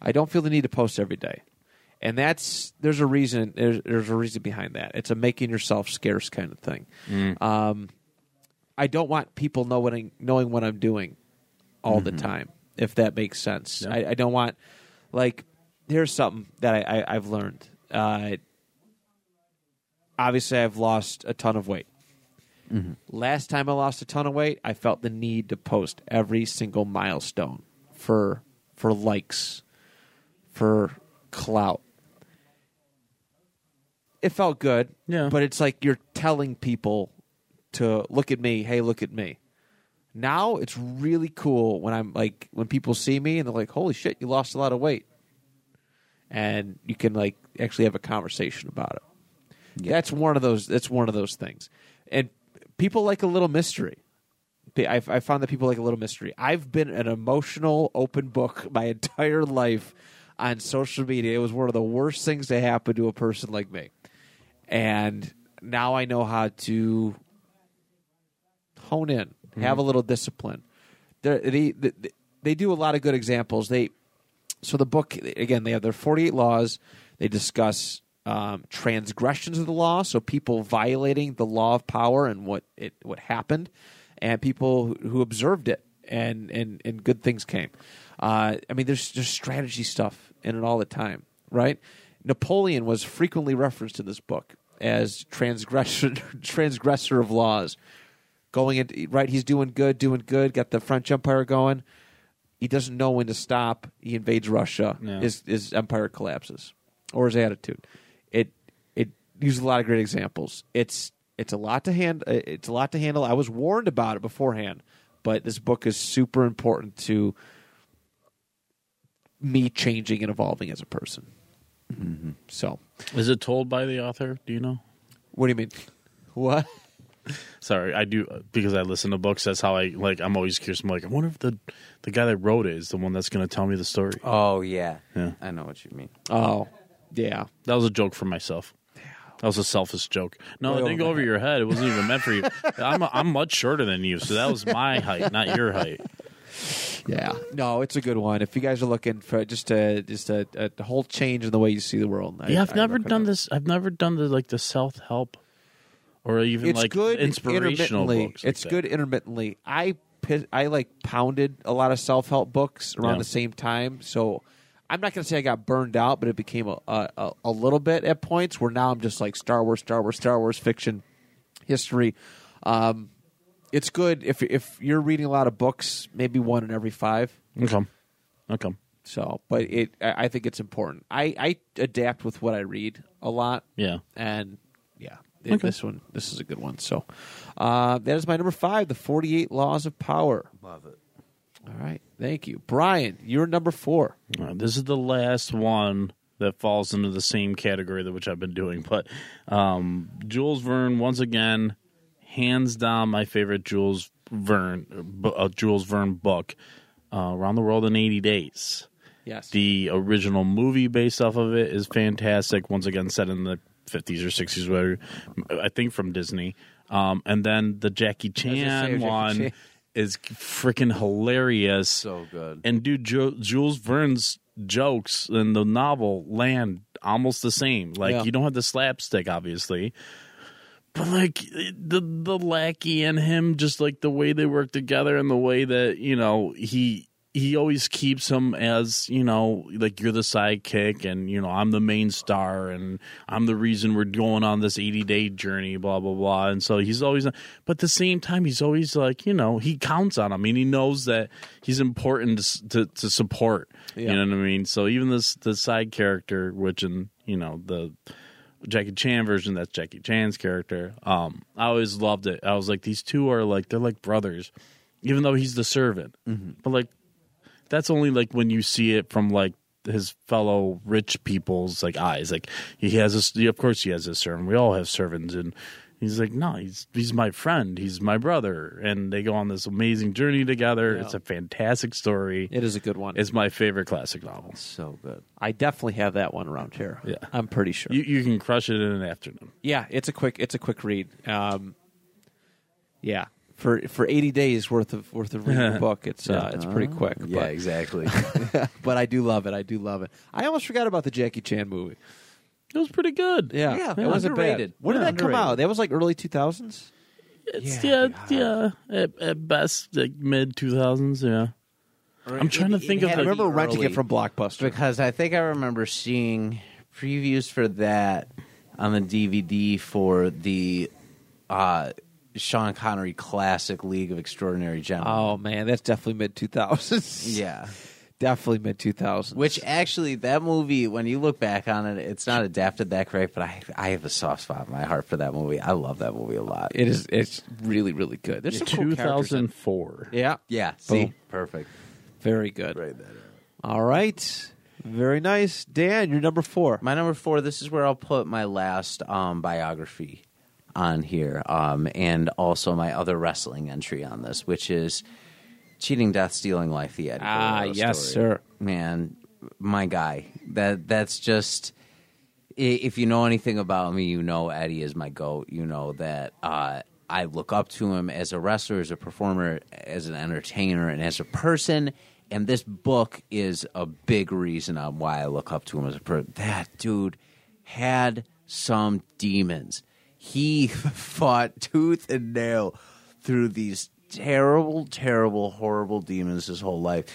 I don't feel the need to post every day, and that's there's a reason. There's, there's a reason behind that. It's a making yourself scarce kind of thing. Um, I don't want people know what I, knowing what I'm doing all the time. If that makes sense, Yeah. I, I don't want like here's something that I, I, I've learned. Uh, obviously, I've lost a ton of weight. Mm-hmm. Last time I lost a ton of weight, I felt the need to post every single milestone for for likes, for clout. It felt good, Yeah. but it's like you're telling people to look at me. Hey, look at me. Now it's really cool when I'm like when people see me and they're like, "Holy shit, you lost a lot of weight," and you can like actually have a conversation about it. That's one of those. That's one of those things, and people like a little mystery. I, I found that people like a little mystery. I've been an emotional open book my entire life on social media. It was one of the worst things to happen to a person like me, and now I know how to hone in, mm-hmm. have a little discipline. They're, they, they they do a lot of good examples. They so the book again they have their 48 laws they discuss um, transgressions of the law so people violating the law of power and what it what happened and people who, who observed it and and and good things came uh, i mean there's just strategy stuff in it all the time right napoleon was frequently referenced in this book as transgression transgressor of laws going into right he's doing good doing good got the french empire going he doesn't know when to stop. He invades Russia. Yeah. His his empire collapses, or his attitude. It it uses a lot of great examples. It's it's a lot to hand. uh, It's a lot to handle. I was warned about it beforehand, but this book is super important to me changing and evolving as a person. So, Is it told by the author? Do you know? what do you mean? What? Sorry, I do because I listen to books. That's how I like. I'm always curious. I'm like, I wonder if the the guy that wrote it is the one that's going to tell me the story. Oh yeah. Yeah. I know what you mean. Oh, yeah. That was a joke for myself. That was a selfish joke. No, Way it didn't go my over your head. It wasn't even meant for you. I'm I'm much shorter than you, so that was my height, not your height. Yeah, no, it's a good one. If you guys are looking for just a just a, a whole change in the way you see the world, I- Yeah, I've I never done this. I've never done the like the self help or even It's like good inspirational intermittently. books. like it's that. good intermittently. I I like pounded a lot of self help books around Yeah. the same time, so I'm not going to say I got burned out, but it became a, a a- a little bit at points where now I'm just like Star Wars, Star Wars, Star Wars fiction, history. Um, it's good if if you're reading a lot of books, maybe one in every five. Okay. Okay. So, but it I I think it's important. I I adapt with what I read a lot. Yeah. and yeah, Okay. this one this is a good one. So, uh, that is my number five, the Forty Eight Laws of Power. Love it. All right, thank you, Brian. You're number four. Uh, this is the last one that falls into the same category that which I've been doing. But um, Jules Verne, once again, hands down my favorite Jules Verne, uh, Jules Verne book, uh, Around the World in 80 Days. Yes, The original movie based off of it is fantastic. Once again, set in the 50s or 60s, whatever, I think from Disney. Um, and then the Jackie say, Chan Jackie one Chan. Is freaking hilarious. So good. And dude, jo- Jules Verne's jokes in the novel land almost the same. Like Yeah. you don't have the slapstick, obviously, but like the the lackey and him, just like the way they work together and the way that you know he he always keeps him as you know like you're the sidekick and you know I'm the main star and I'm the reason we're going on this 80 day journey blah blah blah. And so he's always but at the same time he's always like you know he counts on him and he knows that he's important to to, to support. Yeah. you know what I mean? So even this the side character which in you know the Jackie Chan version that's Jackie Chan's character um I always loved it. I was like these two are like they're like brothers even though he's the servant. But like that's only like when you see it from like his fellow rich people's like eyes. Like he has this, of course he has a servant. We all have servants, and he's like, no, he's he's my friend. He's my brother, and they go on this amazing journey together. Yeah. It's a fantastic story. it is a good one. It's my favorite classic novel. So good. I definitely have that one around here. Yeah. I'm pretty sure. You you can crush it in an afternoon. yeah, it's a quick it's a quick read. Um, yeah, for for 80 days worth of worth of reading a book, it's uh, it's pretty quick. Yeah, but, exactly. but I do love it. I do love it. I almost forgot about the Jackie Chan movie. It was pretty good. Yeah, Yeah, it wasn't bad. underrated. When did Yeah, that come out? That was like early 2000s. It's Yeah, yeah, yeah. At, at best, like mid two thousands. Yeah. I'm trying to think of it. I the- remember renting early. it from Blockbuster. because I think I remember seeing previews for that on the DVD for the uh, Sean Connery classic League of Extraordinary Gentlemen. oh man, that's definitely mid 2000s. Yeah. definitely mid 2000s. Which actually, that movie, when you look back on it, it's not adapted that great, but I, I have a soft spot in my heart for that movie. I love that movie a lot. it is. It's really really good. There's some cool Two characters in thousand four. it. Yeah, Yeah, see? Boom. Perfect. very good. Right there. All right, very nice, Dan. You're number four. My number four, this is where I'll put my last um, biography on here, um, and also my other wrestling entry on this, which is Cheating, Death, Stealing Life, the Eddie Ah, Guerrero yes, story. sir. Man, my guy. That That's just... If you know anything about me, you know Eddie is my goat. You know that uh, I look up to him as a wrestler, as a performer, as an entertainer, and as a person. And this book is a big reason on why I look up to him as a person. That dude had some demons. He fought tooth and nail through these terrible, terrible, horrible demons his whole life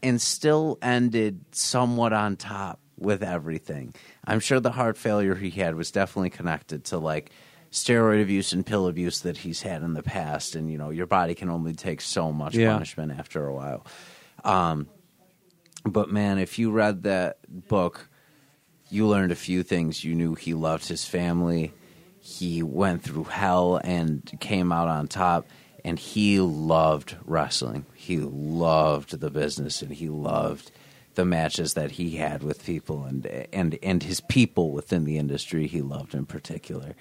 and still ended somewhat on top with everything. I'm sure the heart failure he had was definitely connected to like steroid abuse and pill abuse that he's had in the past and you know your body can only take so much Yeah. punishment after a while. Um but man, if you read that book, you learned a few things. You knew he loved his family. He went through hell and came out on top. And he loved wrestling. He loved the business, and he loved the matches that he had with people, and and and his people within the industry. He loved in particular.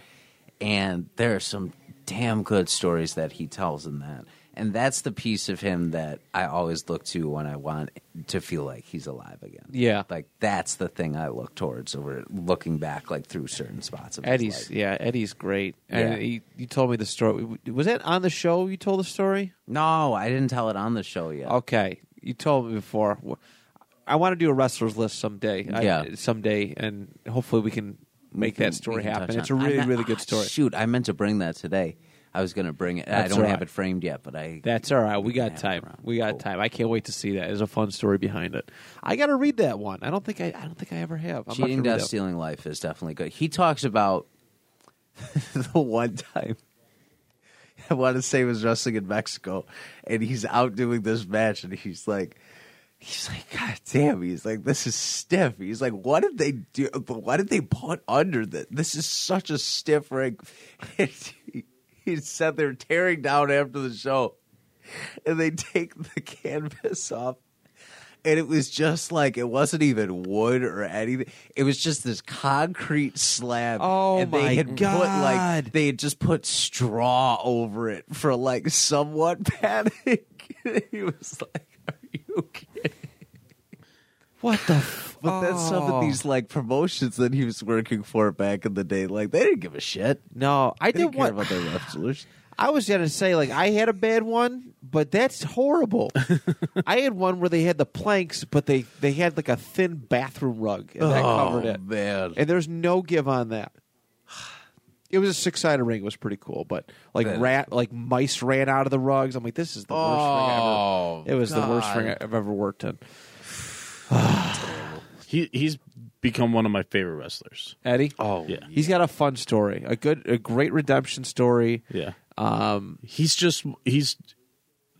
And there are some damn good stories that he tells in that. And that's the piece of him that I always look to when I want to feel like he's alive again. Yeah. Like that's the thing I look towards over looking back like through certain spots of Eddie's yeah, Eddie's great. And Yeah. he, you told me the story. Was that on the show? You told the story. No, I didn't tell it on the show yet. Okay, you told me before. I want to do a wrestlers list someday. I- Yeah. someday, and hopefully we can make We that story happen. It's a really, really good story. Shoot, I meant to bring that today. I was going to bring it. I don't all have it framed yet, but I. That's all right. We We got time. We got Cool. time. I can't wait to see that. There's a fun story behind it. I got to read that one. I don't think I. I don't think I ever have. I'm Cheating, death, stealing life is definitely good. He talks about the one time I want to say he was wrestling in Mexico, and he's out doing this match, and he's like, he's like, God damn, he's like, this is stiff. He's like, what did they do? Why did they put under this? This is such a stiff ring. He, sat there tearing down after the show, and they take the canvas off and it was just like it wasn't even wood or anything. It was just this concrete slab. Oh, and they my had put God. like they had just put straw over it for like somewhat padding. he was like, "Are you kidding?" What the? F- But then some Oh. of these like promotions that he was working for back in the day, like they didn't give a shit. No, I They didn't did care one. about their wrestlers. I was gonna say like I had a bad one, but that's horrible. I had one where they had the planks, but they they had like a thin bathroom rug and that oh, covered it, Oh, man. and there's no give on that. It was a six sided ring. It was pretty cool, but like is rat, like mice ran out of the rugs. I'm like, this is the worst ring Oh, ever. It was the worst ring I've ever worked in. He he's become one of my favorite wrestlers. Eddie, Oh, Yeah. he's got a fun story, a good, a great redemption story. Yeah. Um, He's just he's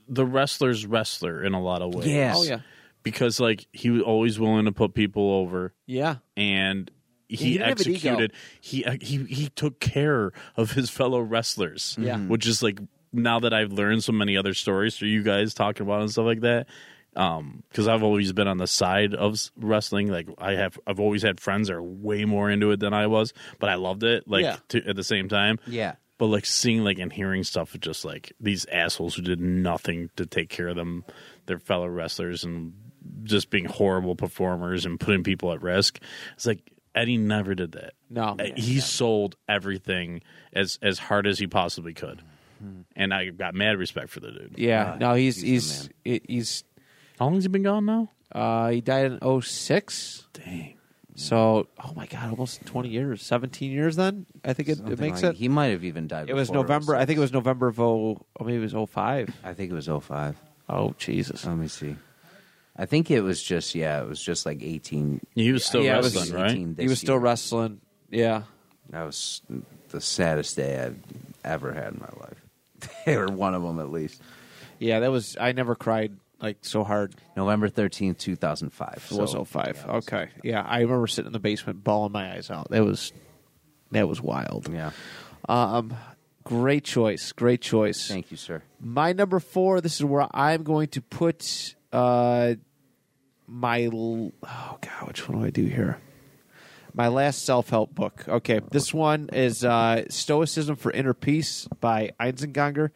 the wrestler's wrestler in a lot of ways. Yes. oh yeah, Because like he was always willing to put people over yeah. and He he didn't have an ego. executed he uh, he he took care of his fellow wrestlers. Yeah. Which is like now that I've learned so many other stories through you guys talking about and stuff like that. Um, because I've always been on the side of wrestling. Like I have, I've always had friends that are way more into it than I was, but I loved it. Like Yeah. to, at the same time, Yeah. but like seeing like and hearing stuff of just like these assholes who did nothing to take care of them, their fellow wrestlers, and just being horrible performers and putting people at risk. It's like Eddie never did that. No. Uh, he sold everything as as hard as he possibly could, and I got mad respect for the dude. Yeah, Uh, no, he's he's the he's he's How long has he been gone now? uh he died in 06. Dang. So, oh my god, almost 20 years, 17 years then? I think it, it Something makes like- it He might have even died. It was before November. I think it was November of 0 or maybe it was 05. I think it was 05. Oh Jesus. Let me see. I think it was just yeah, it was just like 18. He was still Yeah, it was wrestling, right? 18 he was still year. wrestling. Yeah. That was the saddest day I've ever had in my life. or one of them at least. Yeah, that was I never cried like so hard. November 13th, 2005. It was So, 05. yeah, okay. Yeah, I remember sitting in the basement bawling my eyes out. That was that was wild. Yeah. Um great choice. Great choice. Thank you, sir. My number four. This is where I'm going to put uh, my. l- Oh God, which one do I do here? My last self help book. Okay, this one is uh, Stoicism for Inner Peace by Einzelgänger.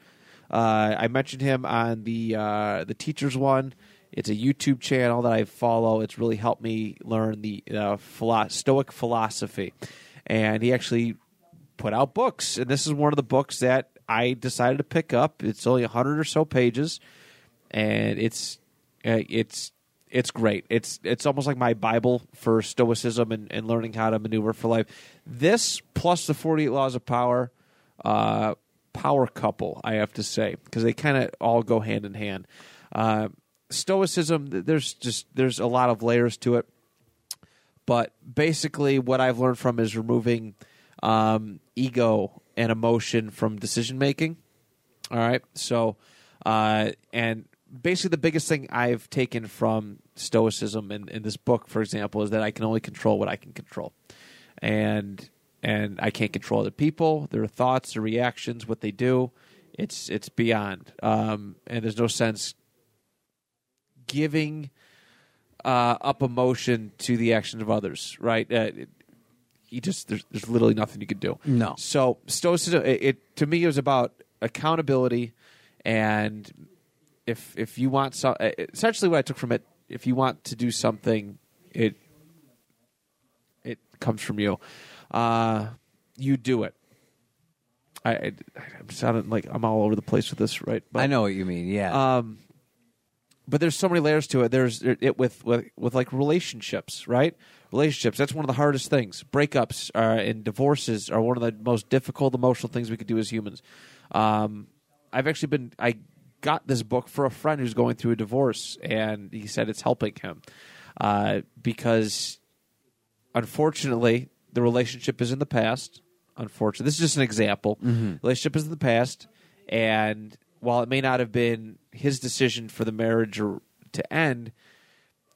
Uh, I mentioned him on the uh, the teachers one. It's a YouTube channel that I follow. It's really helped me learn the uh, philo- Stoic philosophy, and he actually put out books, and this is one of the books that I decided to pick up. It's only hundred or so pages, and it's uh, it's it's great. It's it's almost like my Bible for Stoicism and, and learning how to maneuver for life. This plus the Forty Eight Laws of Power, uh, power couple, I have to say, because they kind of all go hand in hand. Uh, Stoicism, there's just there's a lot of layers to it. But basically what i've learned from is removing um, ego and emotion from decision making. All right so uh, and basically the biggest thing i've taken from stoicism in, in this book for example is that i can only control what i can control. And and i can't control other people their thoughts their reactions what they do it's it's beyond um, and there's no sense giving uh, up emotion to the actions of others, right? Uh, it, you just there's, there's literally nothing you can do. No. So stoicism, it, it to me, it was about accountability and if if you want so uh, essentially what I took from it, if you want to do something, it it comes from you. Uh, you do it. I, I I'm sounding like I'm all over the place with this, right? But, I know what you mean. Yeah. um, but there's so many layers to it. There's it with with with like relationships, right? Relationships. That's one of the hardest things. Breakups uh, and divorces are one of the most difficult emotional things we could do as humans. Um, I've actually been. I got this book for a friend who's going through a divorce, and he said it's helping him uh, because, unfortunately, the relationship is in the past. Unfortunately, this is just an example. Relationship is in the past, and while it may not have been his decision for the marriage or to end,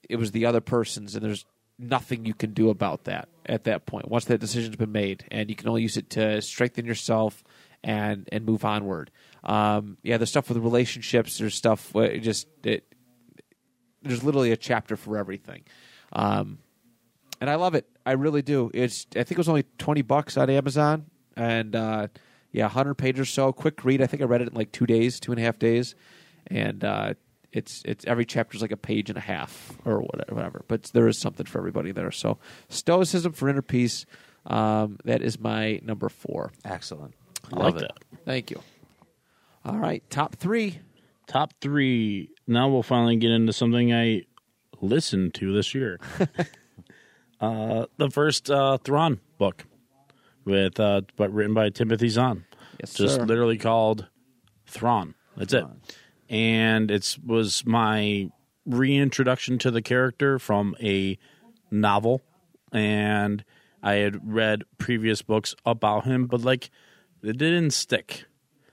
it was the other person's, and there's nothing you can do about that at that point. Once that decision's been made, and you can only use it to strengthen yourself and and move onward. Um, yeah, there's stuff with relationships. There's stuff where it just it, there's literally a chapter for everything. Um, and I love it. I really do. It's I think it was only twenty bucks on Amazon, and uh, yeah, hundred pages or so. Quick read. I think I read it in like two days, two and a half days, and uh, it's it's every chapter is like a page and a half or whatever. whatever. But there is something for everybody there. So Stoicism for Inner Peace. Um, that is my number four. Excellent. I Love like it. that. Thank you. All right, top three. Top three. Now we'll finally get into something I listened to this year. uh, the first uh, Thrawn book, with uh, but written by Timothy Zahn. Yes, just sir. literally called Thrawn. That's it. And it was my reintroduction to the character from a novel, and I had read previous books about him, but like it didn't stick.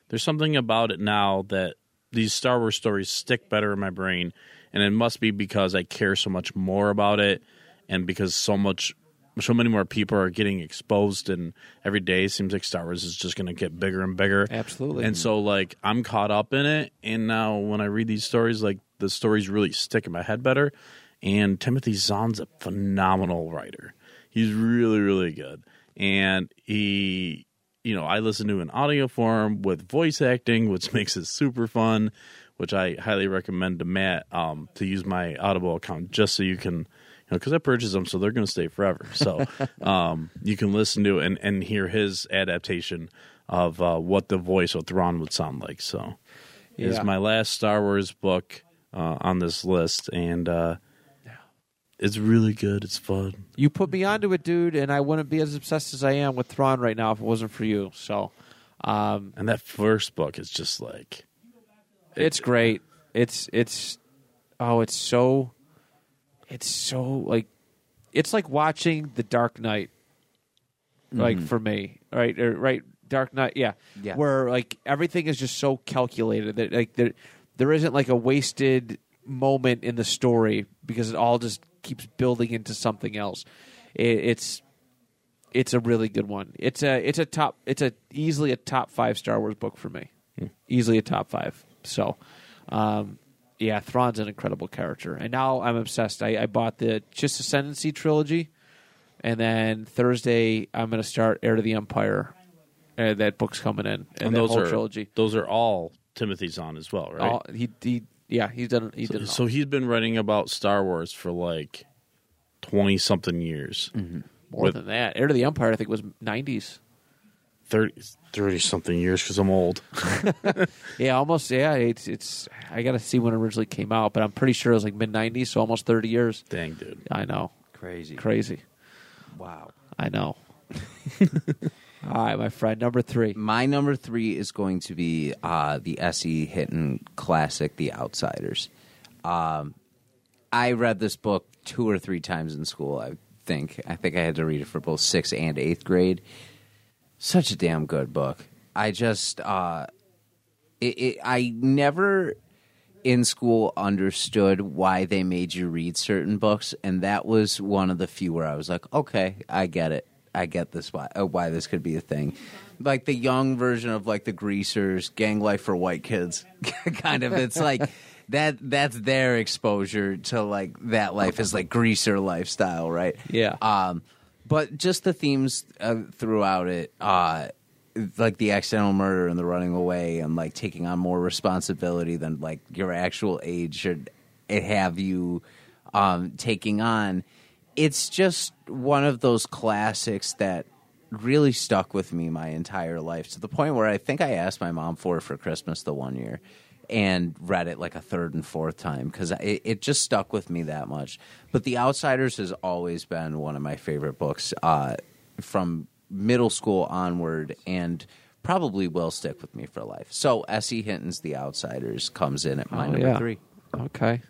There's something about it now that these Star Wars stories stick better in my brain, and it must be because I care so much more about it, and because so much, so many more people are getting exposed, and every day seems like Star Wars is just going to get bigger and bigger. Absolutely. And so, like, I'm caught up in it, and now when I read these stories, like the stories really stick in my head better. And Timothy Zahn's a phenomenal writer. He's really, really good, and he you know, I listen to an audio form with voice acting, which makes it super fun, which I highly recommend to Matt um, to use my Audible account just so you can, know, because I purchased them, so they're going to stay forever. So um, you can listen to and, and hear his adaptation of uh, what the voice of Thrawn would sound like. So it's Yeah. my last Star Wars book uh, on this list, and uh, it's really good. It's fun. You put me onto it, dude, and I wouldn't be as obsessed as I am with Thrawn right now if it wasn't for you. So, um, And that first book is just like it's great. It's it's oh, it's so it's so like it's like watching The Dark Knight. Like for me, right? Or, right, Dark Knight, yeah. Yeah. Where like everything is just so calculated that like there there isn't like a wasted moment in the story because it all just keeps building into something else. It, it's it's a really good one. It's a it's a top it's a easily a top five Star Wars book for me. Easily a top five. So, um, yeah, Thrawn's an incredible character, and now I'm obsessed. I, I bought the Just Ascendancy trilogy, and then Thursday I'm going to start Heir to the Empire. Uh, that book's coming in, and, and that those whole are trilogy. those are all Timothy Zahn as well, right? All, he he yeah he's done he did it so he's been writing about Star Wars for like twenty something years, more with- than that. Heir to the Empire I think was 90s. 30 something years because I'm old. Yeah, almost. Yeah, it's it's. I got to see when it originally came out, but I'm pretty sure it was like mid '90s, so almost 30 years. Dang, dude. I know, Crazy. crazy. Wow. I know. All right, my friend, number three. My number three is going to be uh, the SE Hinton classic, The Outsiders. Um, I read this book two or three times in school. I think. I think I had to read it for both sixth and eighth grade. Such a damn good book. I just, uh, it, it, I never in school understood why they made you read certain books, and that was one of the few where I was like, okay, I get it. I get this why uh, why this could be a thing. Like the young version of like the Greasers, Gang Life for White Kids, kind of. It's like that. That's their exposure to like that life is like greaser lifestyle, right? Yeah. Um, but just the themes uh, throughout it, uh, like the accidental murder and the running away and like taking on more responsibility than like your actual age should have you um, taking on. It's just one of those classics that really stuck with me my entire life to the point where I think I asked my mom for it for Christmas the one year and read it like a third and fourth time because it, it just stuck with me that much. But The Outsiders has always been one of my favorite books uh, from middle school onward and probably will stick with me for life. So S.E. Hinton's The Outsiders comes in at my Oh, number yeah. three. Okay.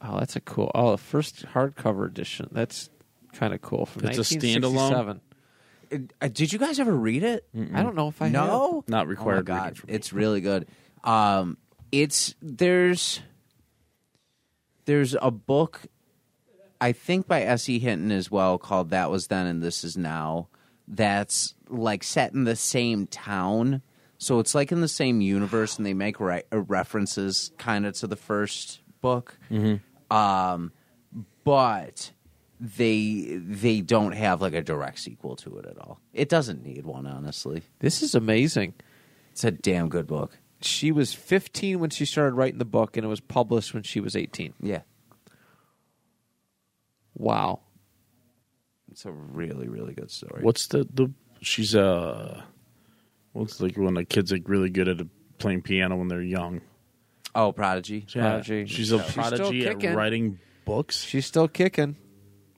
Oh, that's a cool. Oh, the first hardcover edition. That's kind of cool. From It's a 1967. Uh, did you guys ever read it? I don't know if I no, Not Oh required my reading god, for me. it's really good. Um, it's there's there's a book I think by S.E. Hinton as well called That Was Then and This Is Now that's like set in the same town. So it's like in the same universe and they make re- uh, references kind of to the first book. Um, but they they don't have like a direct sequel to it at all. It doesn't need one honestly. This is amazing. It's a damn good book. She was 15 when she started writing the book, and it was published when she was 18. Yeah. Wow. It's a really, really good story. What's the the? She's uh, what's like when the kids are really good at playing piano when they're young. Oh, Prodigy. Prodigy. She's a She's still prodigy at kicking. writing books. She's still kicking.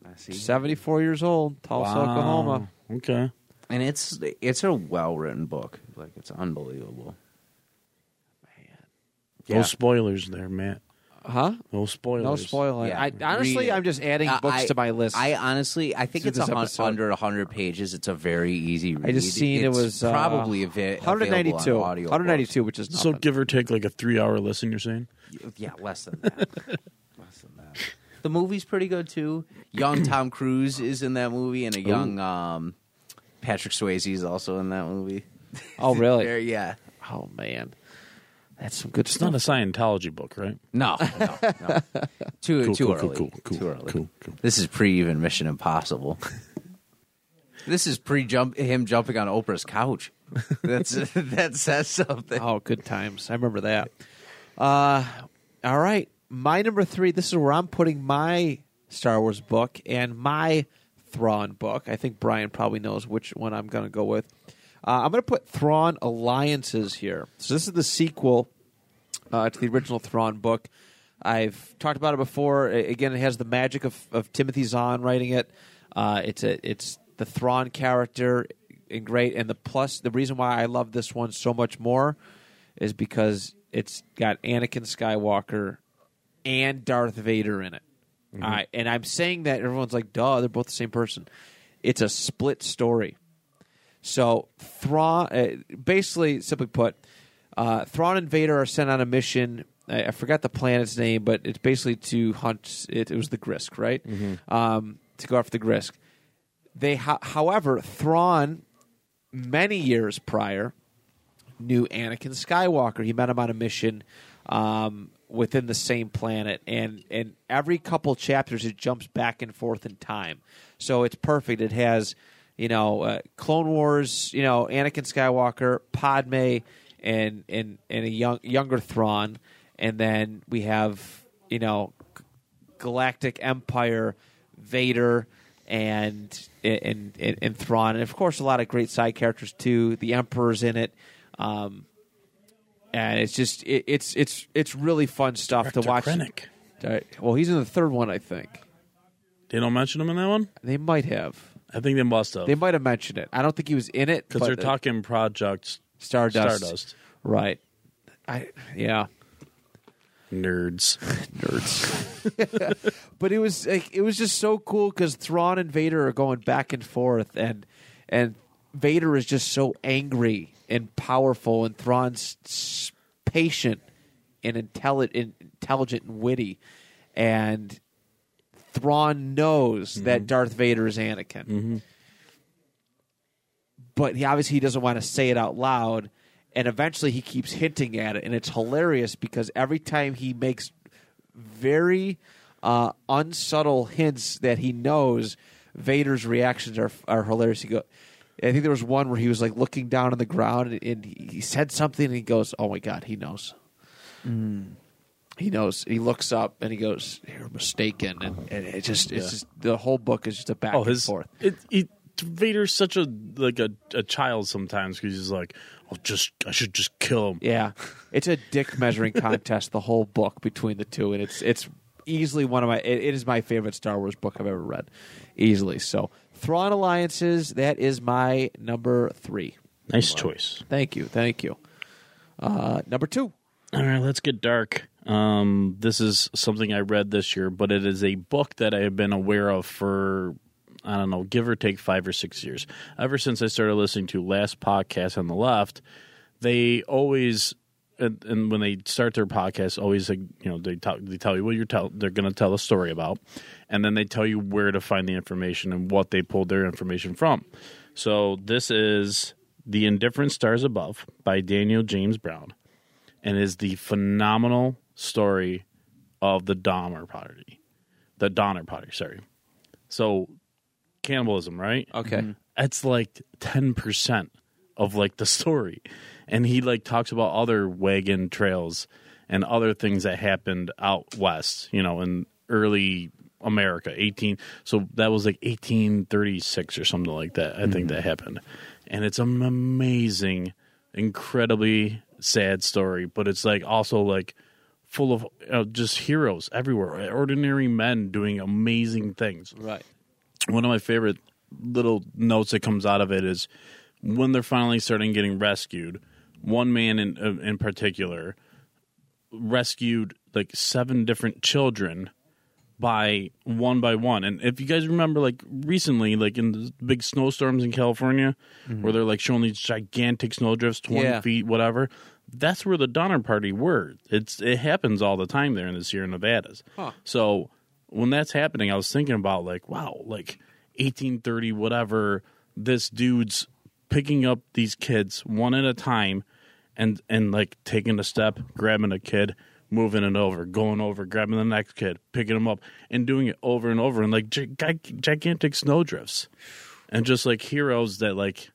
I see. 74 years old, Tulsa, Wow. Oklahoma. Okay. And it's it's a well written book. Like it's unbelievable. No Yeah. spoilers there, Matt. Huh? No spoilers. No spoiling. Yeah. I, honestly, Read. I'm just adding Uh, books I- to my list. I honestly, I think it's a this hun- under hundred pages. It's a very easy read. I just seen it It's was uh, probably ava- 192. on audio 192, which is So give or take like a three hour listen. You're saying? Yeah, less than that. less than that. The movie's pretty good too. Young Tom Cruise is in that movie, and a young um, Patrick Swayze is also in that movie. oh, really? There, yeah. Oh man, that's some good It's stuff. not a Scientology book, right? No, no, no. Too Cool, too cool, early. cool, cool, cool, too early. cool, cool. This is pre even Mission Impossible. this is pre jump him jumping on Oprah's couch. That's that says something. Oh, good times. I remember that. Uh, all right. My number three, this is where I'm putting my Star Wars book and my Thrawn book. I think Brian probably knows which one I'm going to go with. Uh, I'm going to put Thrawn Alliances here. So this is the sequel uh, to the original Thrawn book. I've talked about it before. Again, it has the magic of, of Timothy Zahn writing it. Uh, it's a it's the Thrawn character and great. And the plus, the reason why I love this one so much more is because it's got Anakin Skywalker and Darth Vader in it. All right, and I'm saying that everyone's like, "Duh, they're both the same person." It's a split story. So Thrawn, uh, basically, simply put, uh, Thrawn and Vader are sent on a mission. I, I forgot the planet's name, but it's basically to hunt. It, it was the Grysk, right? Um, to go after the Grysk. They, ho- however, Thrawn, many years prior, knew Anakin Skywalker. He met him on a mission um, within the same planet, and and every couple chapters it jumps back and forth in time. So it's perfect. It has you know uh, Clone Wars, you know Anakin Skywalker, Padme, and and and a young younger Thrawn, and then we have you know Galactic Empire, Vader, and and and, and Thrawn, and of course a lot of great side characters too. The Emperor's in it, um, and it's just it, it's it's it's really fun stuff to watch. Krennic. Well, he's in the third one, I think. They don't mention him in that one. They might have. I think they must have They might have mentioned it. I don't think he was in it because they're talking Project Stardust. Stardust. right? I yeah. Nerds. nerds. but it was like it was just so cool because Thrawn and Vader are going back and forth, and and Vader is just so angry and powerful, and Thrawn's patient and intelligent, intelligent and witty, and Thrawn knows that mm-hmm. Darth Vader is Anakin, mm-hmm. but he obviously he doesn't want to say it out loud. And eventually, he keeps hinting at it, and it's hilarious because every time he makes very uh, unsubtle hints that he knows Vader's reactions are are hilarious. He goes, I think there was one where he was like looking down on the ground and, and he he said something and he goes, "Oh my god, he knows." Mm. He knows. He looks up and he goes, "You're mistaken," and, and it just it's Yeah. just the whole book is just a back oh, and his forth. it, it, Vader's such a like a, a child sometimes because he's like, "I'll just I should just kill him." Yeah, it's a dick measuring contest. The whole book between the two, and it's it's easily one of my. It, it is my favorite Star Wars book I've ever read, easily. So, Thrawn Alliances. That is my number three. Nice choice. Thank you, thank you. Uh, number two. All right, let's get dark. Um, this is something I read this year, but it is a book that I have been aware of for I don't know, give or take five or six years. Ever since I started listening to Last Podcast on the Left, they always and, and when they start their podcast, always you know they tell they tell you what you're tell they're going to tell a story about, and then they tell you where to find the information and what they pulled their information from. So this is the Indifferent Stars Above by Daniel James Brown and is the phenomenal story of the Donner Party. The Donner Party, sorry. So cannibalism, right? Okay. Mm-hmm. It's like 10% of like the story. And he like talks about other wagon trails and other things that happened out west, you know, in early America, 18 so that was like 1836 or something like that. I think mm-hmm. that happened. And it's an amazing incredibly sad story, but it's like also like full of uh, just heroes everywhere, ordinary men doing amazing things. Right. One of my favorite little notes that comes out of it is when they're finally starting getting rescued. One man in uh, in particular rescued like seven different children by one by one. And if you guys remember, like recently, like in the big snowstorms in California, mm-hmm. where they're like showing these gigantic snowdrifts, twenty Yeah. feet, whatever. That's where the Donner Party were. It's it happens all the time there in the Sierra Nevadas. Huh. So when that's happening, I was thinking about like, wow, like eighteen thirty, whatever. This dude's picking up these kids one at a time, and and like taking a step, grabbing a kid, moving it over, going over, grabbing the next kid, picking him up, and doing it over and over, and like gi- gi- gigantic snowdrifts, and just like heroes that like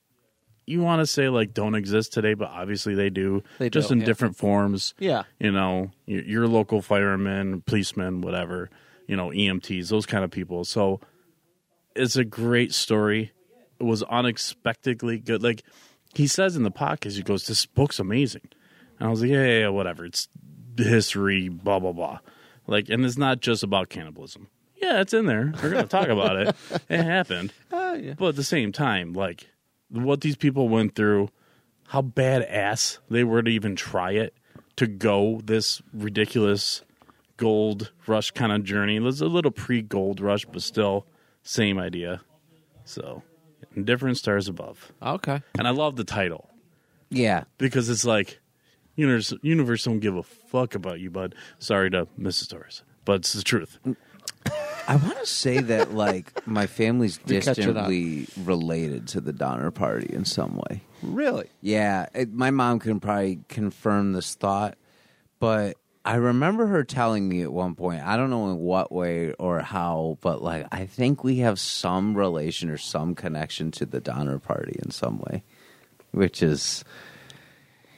you want to say like don't exist today, but obviously they do, They just do, in yeah. different forms. Yeah. you know, your, your local firemen, policemen, whatever, you know, EMTs, those kind of people. So it's a great story. It was unexpectedly good. Like he says in the podcast, he goes, "This book's amazing," and I was like, "Yeah, yeah, yeah whatever. It's history, blah blah blah." Like, and it's not just about cannibalism. Yeah, it's in there. We're gonna talk about it. It happened, oh, yeah. but at the same time, like what these people went through, how badass they were to even try it, to go this ridiculous gold rush kind of journey. It was a little pre gold rush, but still same idea. So, different stars above, Okay. and I love the title Yeah. because it's like universe. Universe don't give a fuck about you, bud. Sorry to Mrs. Torres, but it's the truth. I want to say that like my family's You're catching up. distantly related to the Donner Party in some way. Really? Yeah, it, my mom can probably confirm this thought, but I remember her telling me at one point, I don't know in what way or how, but like I think we have some relation or some connection to the Donner Party in some way, which is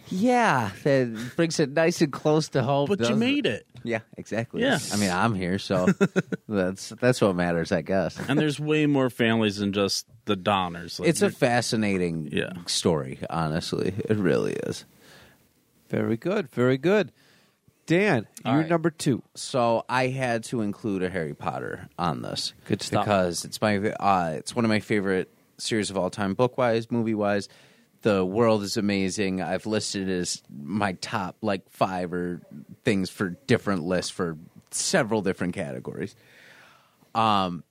yeah, that brings it nice and close to home. But you made it. Yeah, exactly. Yeah. I mean, I'm here, so that's that's what matters, I guess. And there's way more families than just the Donners. Like, It's a fascinating Yeah. story, honestly. It really is. Very good. Very good. Dan, All you're right. number two. So I had to include a Harry Potter on this. Good stuff. Because it's my uh, it's one of my favorite series of all time, book wise, movie wise. The world is amazing. I've listed as my top like five or things for different lists for several different categories. Um,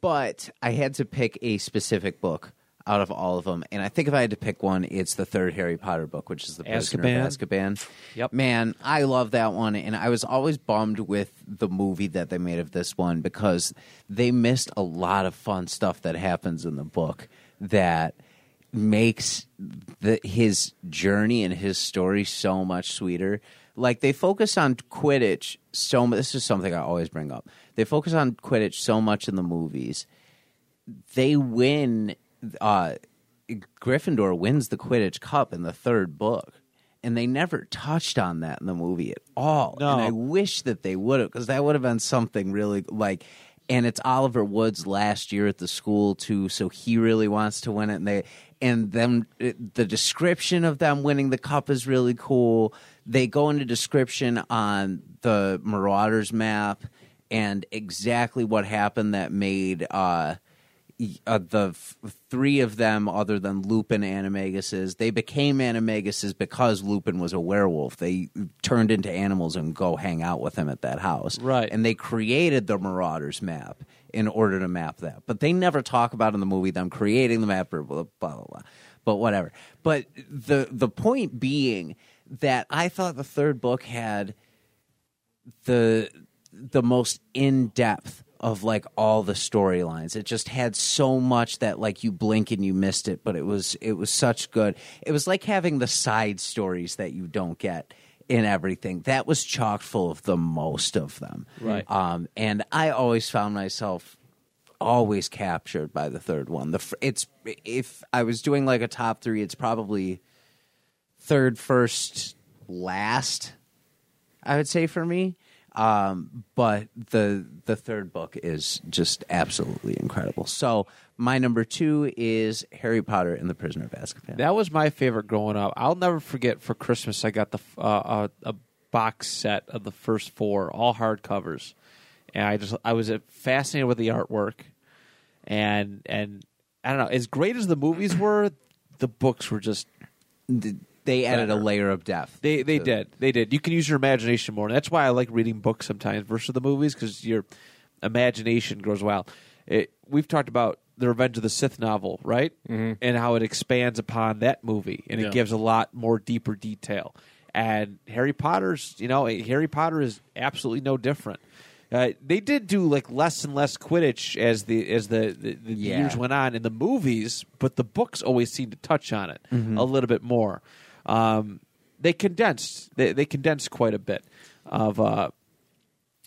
but I had to pick a specific book out of all of them, and I think if I had to pick one, it's the third Harry Potter book, which is the Prisoner Azkaban. of Azkaban. Yep. Man, I love that one, and I was always bummed with the movie that they made of this one because they missed a lot of fun stuff that happens in the book that makes the, his journey and his story so much sweeter. Like they focus on Quidditch so much. This is something I always bring up. They focus on Quidditch so much in the movies. They win. Uh, Gryffindor wins the Quidditch Cup in the third book. And they never touched on that in the movie at all. No. And I wish that they would have, because that would have been something really like. And it's Oliver Wood's last year at the school too, so he really wants to win it. And they and them the description of them winning the cup is really cool. They go into description on the Marauders map and exactly what happened that made uh, uh, the f- three of them, other than Lupin and Animaguses, they became Animaguses because Lupin was a werewolf. They turned into animals and go hang out with him at that house. Right. And they created the Marauders map in order to map that. But they never talk about in the movie them creating the map or blah, blah, blah, blah. But whatever. But the the point being that I thought the third book had the the most in depth of like all the storylines. It just had so much that like you blink and you missed it, but it was it was such good. It was like having the side stories that you don't get in everything. That was chock full of the most of them. Right. Um and I always found myself always captured by the third one. The it's if I was doing like a top 3, it's probably third, first, last. I would say for me. Um, but the the third book is just absolutely incredible. So my number two is Harry Potter and the Prisoner of Azkaban. That was my favorite growing up. I'll never forget for Christmas I got the uh, uh, a box set of the first four, all hardcovers, and I just I was fascinated with the artwork, and and I don't know. As great as the movies were, the books were just they added a layer of depth. they they to- did they did. You can use your imagination more. And that's why I like reading books sometimes versus the movies because your imagination grows wild. It, we've talked about the Revenge of the Sith novel, right? Mm-hmm. And how it expands upon that movie, and Yeah. it gives a lot more deeper detail. And Harry Potter's, you know, Harry Potter is absolutely no different. Uh, they did do like less and less Quidditch as the as the, the, the Yeah. years went on in the movies, but the books always seem to touch on it a little bit more. Um, they condensed they, they condensed quite a bit of uh,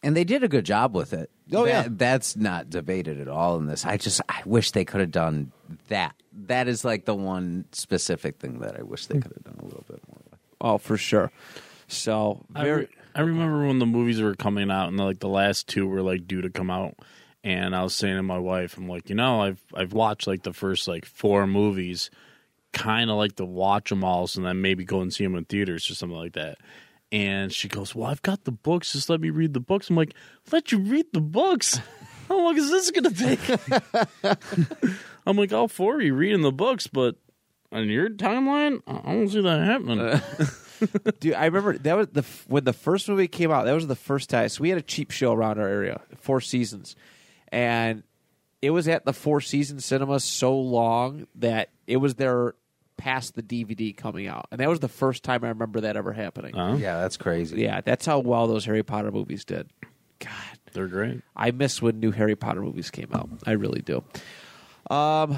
and they did a good job with it. Oh, That- yeah. that's not debated at all in this. I just I wish they could have done that. That is like the one specific thing that I wish they could have done a little bit more. with. oh for sure. So I, very re- I remember when the movies were coming out and like the last two were like due to come out and I was saying to my wife I'm like you know I've I've watched like the first like four movies kind of like to watch them all and then maybe go and see them in theaters or something like that and she goes well I've got the books just let me read the books I'm like let you read the books how long is this gonna take I'm like all for you reading the books but on your timeline I don't see that happening uh, Dude, I remember that was the when the first movie came out. That was the first time. So we had a cheap show around our area, Four Seasons, and it was at the Four Seasons cinema so long that it was there past the DVD coming out, and that was the first time I remember that ever happening. Huh? Yeah, that's crazy. Yeah, that's how well those Harry Potter movies did. God, they're great I miss when new Harry Potter movies came out. I really do. Um,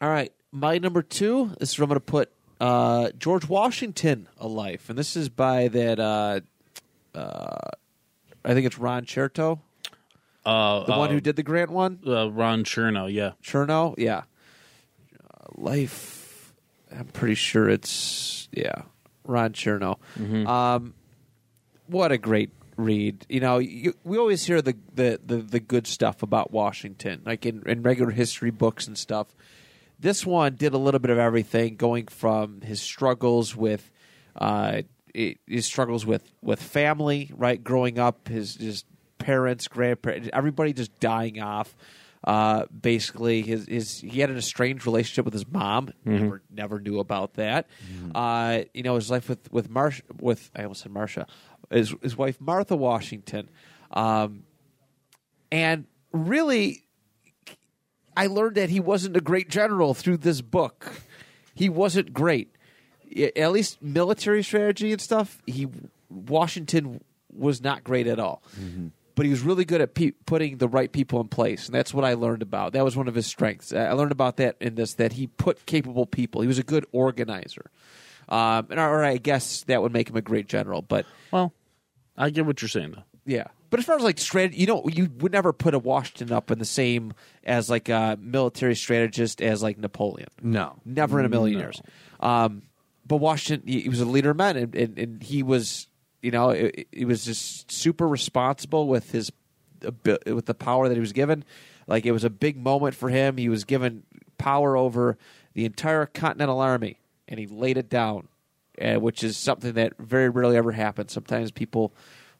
all right, my number two. This is where I'm going to put uh, George Washington, A Life, and this is by that. Uh, uh, I think it's Ron Cherto, uh, the one who did the Grant one. uh, Ron Chernow, yeah. Chernow, yeah. Uh, Life. I'm pretty sure it's yeah, Ron Chernow. Um, what a great read. You know, you, we always hear the, the, the, the good stuff about Washington, like in, in regular history books and stuff. This one did a little bit of everything, going from his struggles with, uh, his struggles with, with family, right, growing up, his his parents, grandparents, everybody just dying off. Uh, basically, his his he had an estranged relationship with his mom. Never never knew about that. Uh, you know, his life with with Marsh with I almost said Marsha, his his wife Martha Washington, um, and really I learned that he wasn't a great general through this book. He wasn't great. At least military strategy and stuff, he Washington was not great at all. But he was really good at pe- putting the right people in place, and that's what I learned about. That was one of his strengths. I I learned about that in this that he put capable people. He was a good organizer, um, and or I guess that would make him a great general. But Well, I get what you're saying though. yeah, but But as far as like strategy, you know, you would never put a Washington up in the same as like a military strategist as like Napoleon. No. Never in a million No. years. Um, but Washington, he, he was a leader of men, and, and, and he was, you know, it- he was just super responsible with his with the power that he was given. Like it was a big moment for him. He was given power over the entire Continental Army, and he laid it down, uh, which is something that very rarely ever happens. Sometimes people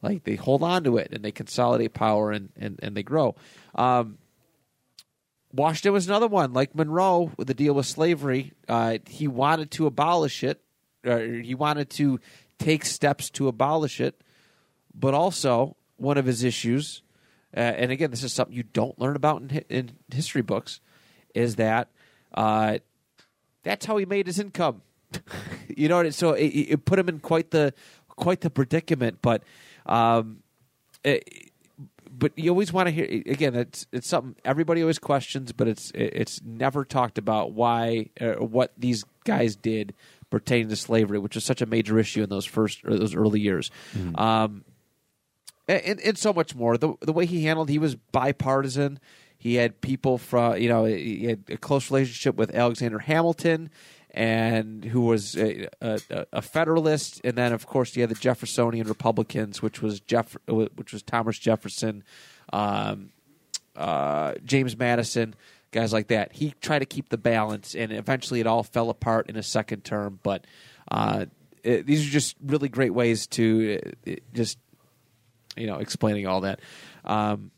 like they hold on to it and they consolidate power and and, and they grow. Um, Washington was another one, like Monroe with the deal with slavery. Uh, he wanted to abolish it, or he wanted to take steps to abolish it, but also one of his issues, uh, and again, this is something you don't learn about in, in history books, is that uh, that's how he made his income. you know, I mean? so it, it put him in quite the quite the predicament. But um, it, but you always want to hear again. It's it's something everybody always questions, but it's it's never talked about why what these guys did pertaining to slavery, which was such a major issue in those first or those early years. Um, and, and so much more. The the way he handled, he was bipartisan. He had people from you know he had a close relationship with Alexander Hamilton, and who was a, a, a Federalist, and then of course you had the Jeffersonian Republicans, which was Jeff, which was Thomas Jefferson, um, uh, James Madison, guys like that. He tried to keep the balance, and eventually it all fell apart in a second term. But uh, it, these are just really great ways to uh, just you know explaining all that. Um,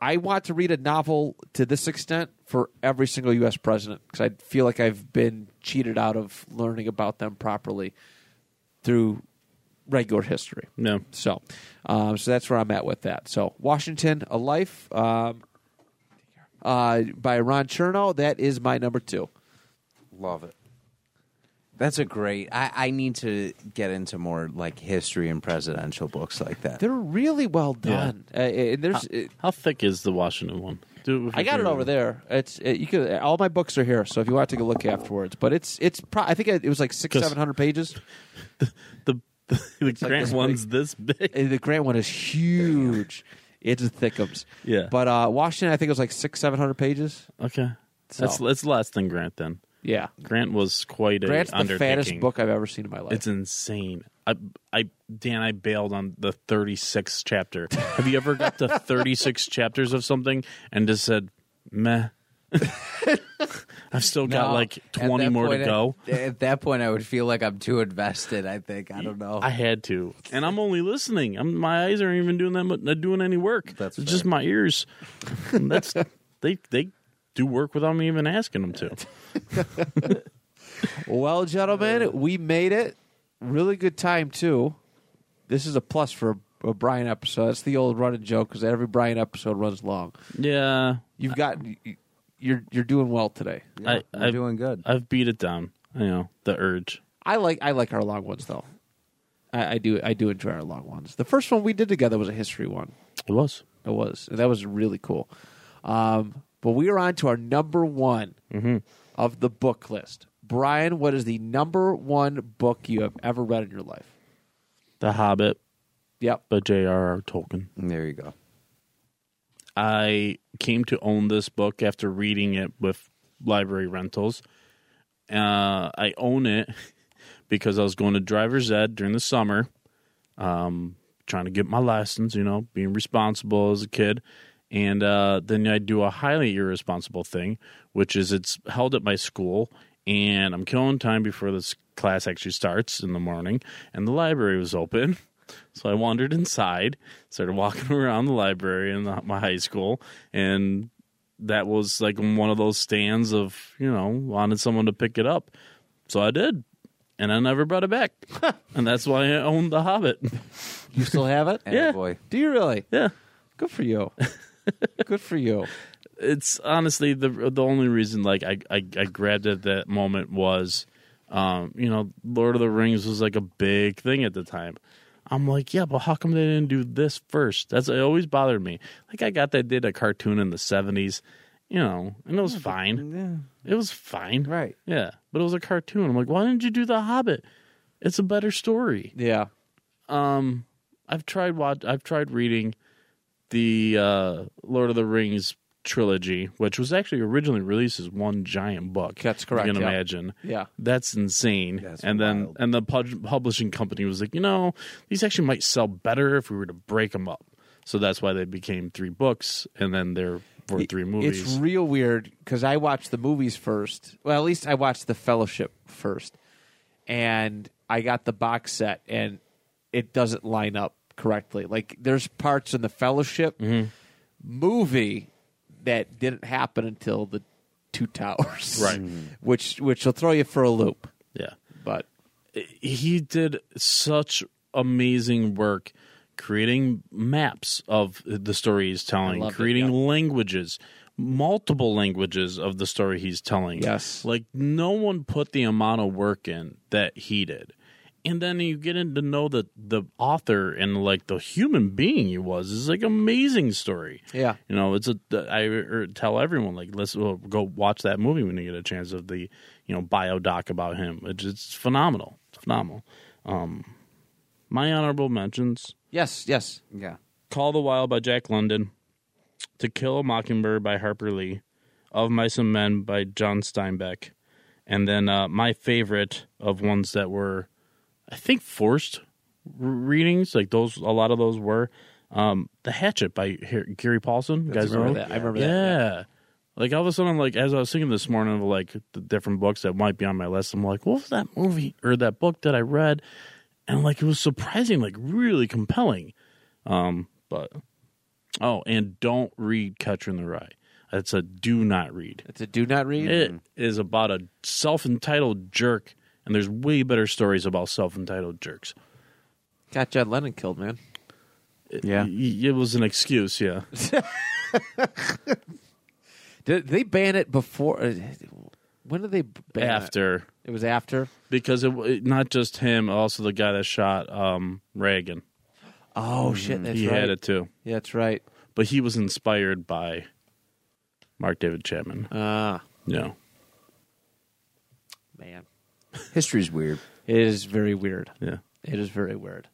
I want to read a novel to this extent for every single U.S. president because I feel like I've been cheated out of learning about them properly through regular history. No. So, um, so that's where I'm at with that. So, Washington, A Life, um, uh, by Ron Chernow. That is my number two. Love it. That's a great. I, I need to get into more like history and presidential books like that. They're really well done. Uh, and there's, uh, How thick is the Washington one? Do with I got it your- over there. It's it, you could all my books are here. So if you want to take a look afterwards, but it's it's pro- I think it was like six 'Cause- seven hundred pages. The the, the like Grant this one's this big. And the Grant one is huge. It's thickums. Yeah. But uh, Washington, I think it was like six seven hundred pages. Okay, So- that's that's less than Grant then. Yeah. Grant was quite a Grant's the undertaking. fattest book I've ever seen in my life. It's insane. I, I, Dan, I bailed on the 36th chapter. Have you ever got to 36 chapters of something and just said, meh? I've still got No, like at 20 that more to point, go. At, at that point, I would feel like I'm too invested. I think I don't know. I had to, and I'm only listening. I'm, my eyes aren't even doing that, much, not doing any work. That's it's just my ears. And that's they they do work without me even asking them to. well, gentlemen, we made it. Really good time too. This is a plus for a, a Brian episode. That's the old running joke because every Brian episode runs long. Yeah, You've got you're you're doing well today. Yeah, I- we're I've- doing good. I've beat it down. You know the urge. I like I like our long ones though. I, I do I do enjoy our long ones. The first one we did together was a history one. It was. It was that was really cool. Um, but we are on to our number one of the book list. Brian, what is the number one book you have ever read in your life? The Hobbit Yep. by J.R.R. Tolkien. There you go. I came to own this book after reading it with library rentals. Uh, I own it because I was going to driver's ed during the summer, um, trying to get my license, you know, being responsible as a kid. And uh, then I do a highly irresponsible thing, which is it's held at my school, and I'm killing time before this class actually starts in the morning, and the library was open. So I wandered inside, started walking around the library in the, my high school, and that was like one of those stands of you know wanted someone to pick it up. So I did, and I never brought it back, and that's why I owned The Hobbit. You still have it? Yeah. boy. Do you really? Yeah, Good for you. Good for you. it's honestly the the only reason like I I, I grabbed it at that moment was, um, you know, Lord of the Rings was like a big thing at the time. I'm like, yeah, but how come they didn't do this first? That's it always bothered me. Like I got that did a cartoon in the '70s, you know, and it was fine. Yeah. It was fine, Right. Yeah, but it was a cartoon. I'm like, why didn't you do The Hobbit? It's a better story. Yeah. Um, I've tried watch. I've tried reading the uh, Lord of the Rings trilogy, which was actually originally released as one giant book. That's correct, You can imagine. Yeah. That's insane. That's and then and the pub- publishing company was like, you know, these actually might sell better if we were to break them up. So that's why they became three books, and then there were three movies. It's real weird because I watched the movies first. Well, at least I watched The Fellowship first, and I got the box set, and it doesn't line up correctly. Like there's parts in the Fellowship Mm-hmm. movie that didn't happen until the Two Towers, Right. Which which will throw you for a loop. yeah. But he did such amazing work creating maps of the story he's telling, loved it, creating yeah. languages, multiple languages of the story he's telling. Yes. Like no one put the amount of work in that he did. And then you get in to know that the author and like the human being he was is like amazing story. yeah, You know, it's a. I er, tell everyone like let's well, go watch that movie when you get a chance of the you know bio doc about him. It's, it's phenomenal. It's phenomenal. Um, my honorable mentions: yes, yes. Yeah. Call the Wild by Jack London, To Kill a Mockingbird by Harper Lee, Of Mice and Men by John Steinbeck, and then uh, my favorite of ones that were, I think, forced readings. Like those, a lot of those were. Um, the Hatchet by Gary Paulsen. You guys I remember know that. I remember yeah. that. Like all of a sudden, like as I was thinking this morning of like the different books that might be on my list, I'm like, what was that movie or that book that I read? And like it was surprising, like really compelling. Um, but oh, and don't read Catcher in the Rye. It's a do not read. It's a do not read. It is about a self-entitled jerk, and there's way better stories about self-entitled jerks. Got John Lennon killed, man. Yeah. Y- it was an excuse, yeah. Did they ban it before? uh, When did they ban it? After It was after. because it, it not just him, also the guy that shot um, Reagan. Oh shit! That's he right. had it too, Yeah, that's right. but he was inspired by Mark David Chapman. Ah, Yeah, man, History's weird. it is very weird. yeah, It is very weird.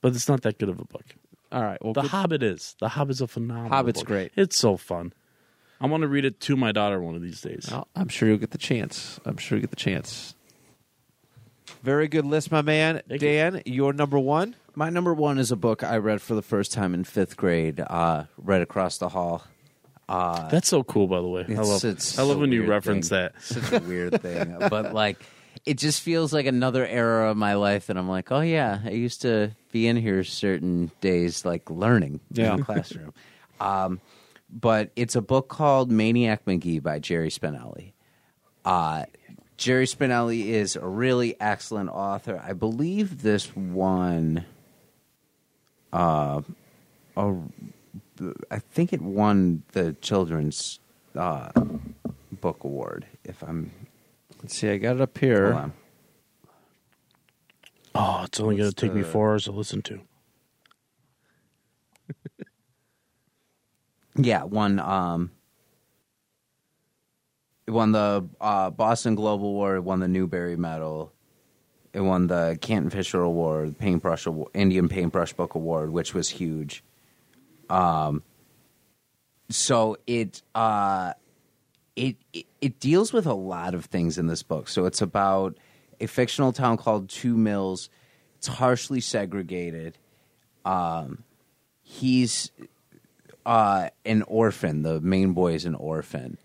but it's not that good of a book. All right. Well, The good- Hobbit is. The Hobbit's a phenomenal. Hobbit's book. great. It's so fun. I want to read it to my daughter one of these days. Well, I'm sure you'll get the chance. I'm sure you'll get the chance. Very good list, my man. Thank you. Dan, your number one. My number one is a book I read for the first time in fifth grade, uh, right across the hall. Uh, That's so cool, by the way. I It's- love. it's I love a when you weird reference thing. that. such a weird thing, but like it just feels like another era of my life that I'm like, oh yeah, I used to be in here certain days, like learning Yeah. in the classroom. um, but it's a book called Maniac Magee by Jerry Spinelli. Uh, Jerry Spinelli is a really excellent author. I believe this won. Uh, a, I think it won the children's uh, book award. If I'm Let's see. I got it up here. hold on. Oh, it's only going to take me four hours to listen to. Yeah, won. Um, it won the uh, Boston Globe Award. It won the Newbery Medal. It won the Canfield Fisher Award, Paintbrush Award, Indian Paintbrush Book Award, which was huge. Um, so it uh, it, it it deals with a lot of things in this book. So it's about a fictional town called Two Mills. It's harshly segregated. Um, he's uh, an orphan. The main boy is an orphan.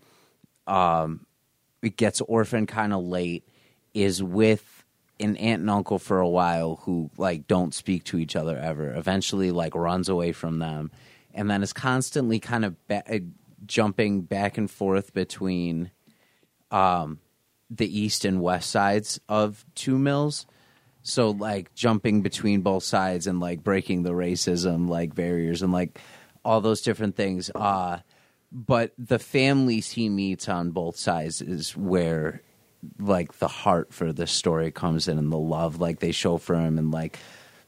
Um, it gets orphaned kind of late. Is with an aunt and uncle for a while who like don't speak to each other ever. Eventually, like runs away from them, and then is constantly kind of ba- jumping back and forth between um, the east and west sides of Two Mills. So like jumping between both sides and like breaking the racism like barriers and like all those different things. Uh but the families he meets on both sides is where like the heart for the story comes in and the love like they show for him and like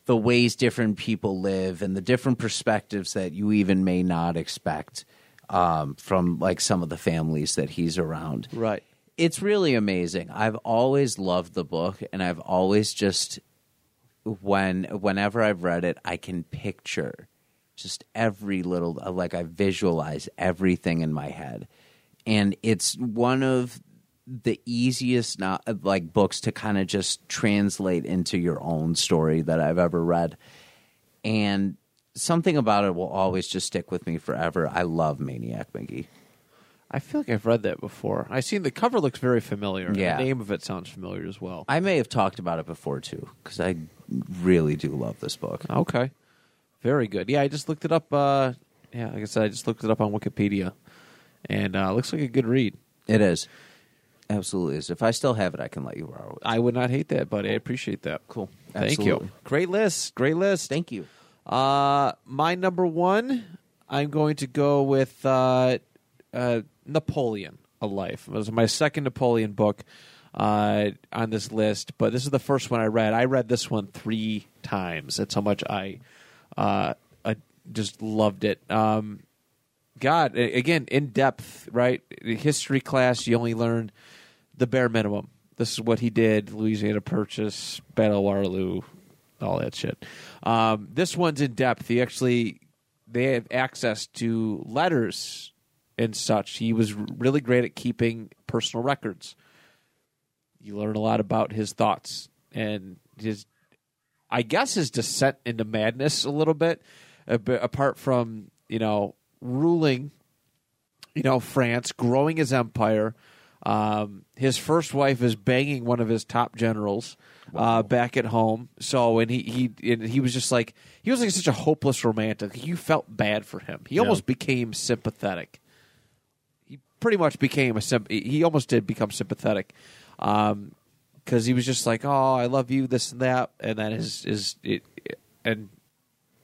the ways different people live and the different perspectives that you even may not expect um, from like some of the families that he's around Right. it's really amazing. I've always loved the book, and I've always just when whenever I've read it, I can picture just every little uh, like I visualize everything in my head, and it's one of the easiest not like books to kind of just translate into your own story that I've ever read, and something about it will always just stick with me forever. I love Maniac Mickey. I feel like I've read that before. I seen the cover looks very familiar. Yeah. the name of it sounds familiar as well. I may have talked about it before too, because I really do love this book. Okay, very good. Yeah, I just looked it up. Uh, yeah, like I said, I just looked it up on Wikipedia, and uh, looks like a good read. It is. Absolutely is. If I still have it, I can let you borrow it. I would not hate that, buddy. I appreciate that. Cool. Thank Absolutely. you. Great list. Great list. Thank you. Uh, my number one, I'm going to go with uh, uh, Napoleon, A Life. It was my second Napoleon book uh, on this list, but this is the first one I read. I read this one three times. That's how much I, uh, I just loved it. Um, God, again, in depth, right? History class, you only learn the bare minimum. This is what he did. Louisiana Purchase, Battle of Waterloo, all that shit. Um, this one's in depth. He actually they have access to letters and such. He was really great at keeping personal records. You learn a lot about his thoughts and his, I guess, his descent into madness a little bit. A bit apart from you know ruling, you know France, growing his empire. Um, his first wife is banging one of his top generals uh, back at home. So, and he he and he was just like he was like such a hopeless romantic. You felt bad for him. He almost became sympathetic. He pretty much became a symp- he almost did become sympathetic. Um, because he was just like, "Oh, I love you," this and that, and then his his it, and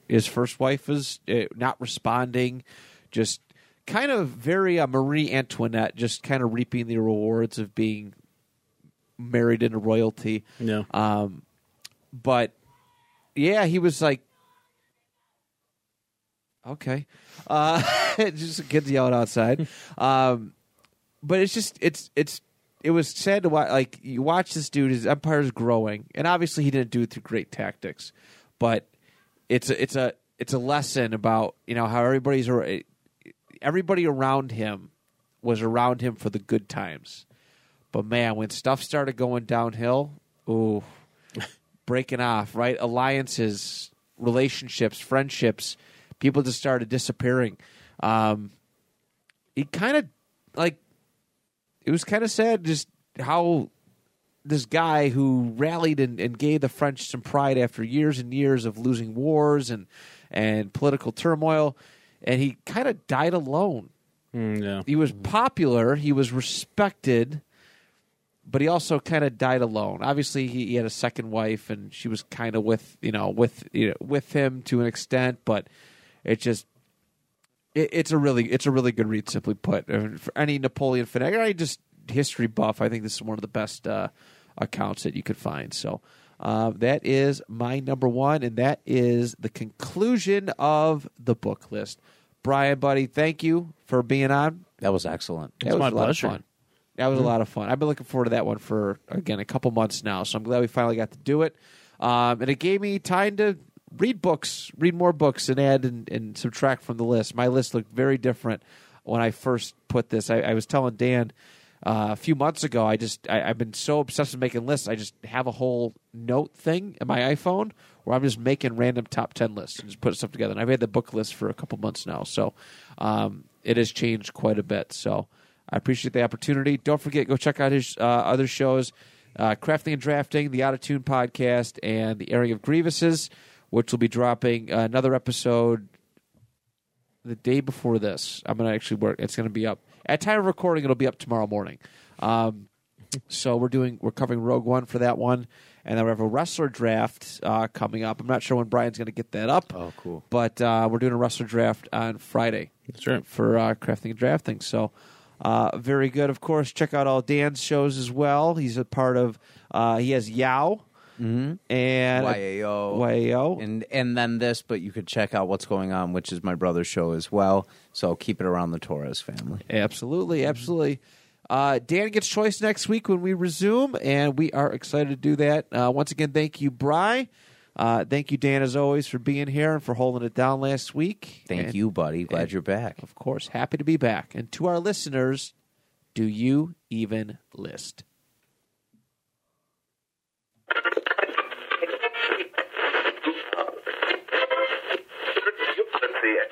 his first wife was uh, not responding, just kind of very uh, Marie Antoinette, just kind of reaping the rewards of being married into royalty. Yeah. Um, but yeah, he was like, okay, uh, just kids yelling outside. um, but it's just it's it's it was sad to watch. Like you watch this dude, his empire is growing, and obviously he didn't do it through great tactics, but it's a, it's a it's a lesson about you know how everybody's everybody around him was around him for the good times. But man, when stuff started going downhill, ooh, breaking off, right? Alliances, relationships, friendships, people just started disappearing. Um, it kind of like it was kind of sad just how this guy who rallied and, and gave the French some pride after years and years of losing wars and and political turmoil, and he kind of died alone Mm, yeah. he was popular, he was respected, but he also kind of died alone. Obviously, he, he had a second wife, and she was kind of with you know with you know, with him to an extent, but it just it, it's a really it's a really good read. Simply put, for any Napoleon fan, or any just history buff, I think this is one of the best uh, accounts that you could find. So. Uh, that is my number one, and that is the conclusion of the book list. Brian, buddy, thank you for being on. That was excellent. That It's was my pleasure. That was a lot of fun. I've been looking forward to that one for again a couple months now. So I'm glad we finally got to do it. Um, and it gave me time to read books, read more books, and add and, and subtract from the list. My list looked very different when I first put this. I, I was telling Dan uh, a few months ago. I just I, I've been so obsessed with making lists. I just have a whole note thing in my iPhone where I'm just making random top ten lists and just put stuff together. And I've had the book list for a couple months now, so um, it has changed quite a bit. So I appreciate the opportunity. Don't forget, go check out his uh, other shows, uh, Crafting and Drafting, the Out of Tune podcast, and the Airing of Grievances, which will be dropping another episode the day before this. I'm going to actually work. It's going to be up at time of recording. It'll be up tomorrow morning. Um, so we're doing we're covering Rogue One for that one, and then we have a wrestler draft uh, coming up. I'm not sure when Brian's going to get that up. Oh, cool. But uh, we're doing a wrestler draft on Friday That's right. for uh, crafting and drafting. So uh, very good. Of course, check out all Dan's shows as well. He's a part of. Uh, he has Yao Mm-hmm. and YAO. YAO. And and then this, but you could check out what's going on, which is my brother's show as well. So keep it around the Torres family. Absolutely, absolutely. Uh, Dan gets choice next week when we resume, and we are excited to do that. Uh, once again, thank you, Bry, Uh, thank you, Dan, as always, for being here and for holding it down last week. Thank And, you, buddy. Glad and- you're back. Of course, happy to be back. And to our listeners, do you even list? Let's see it.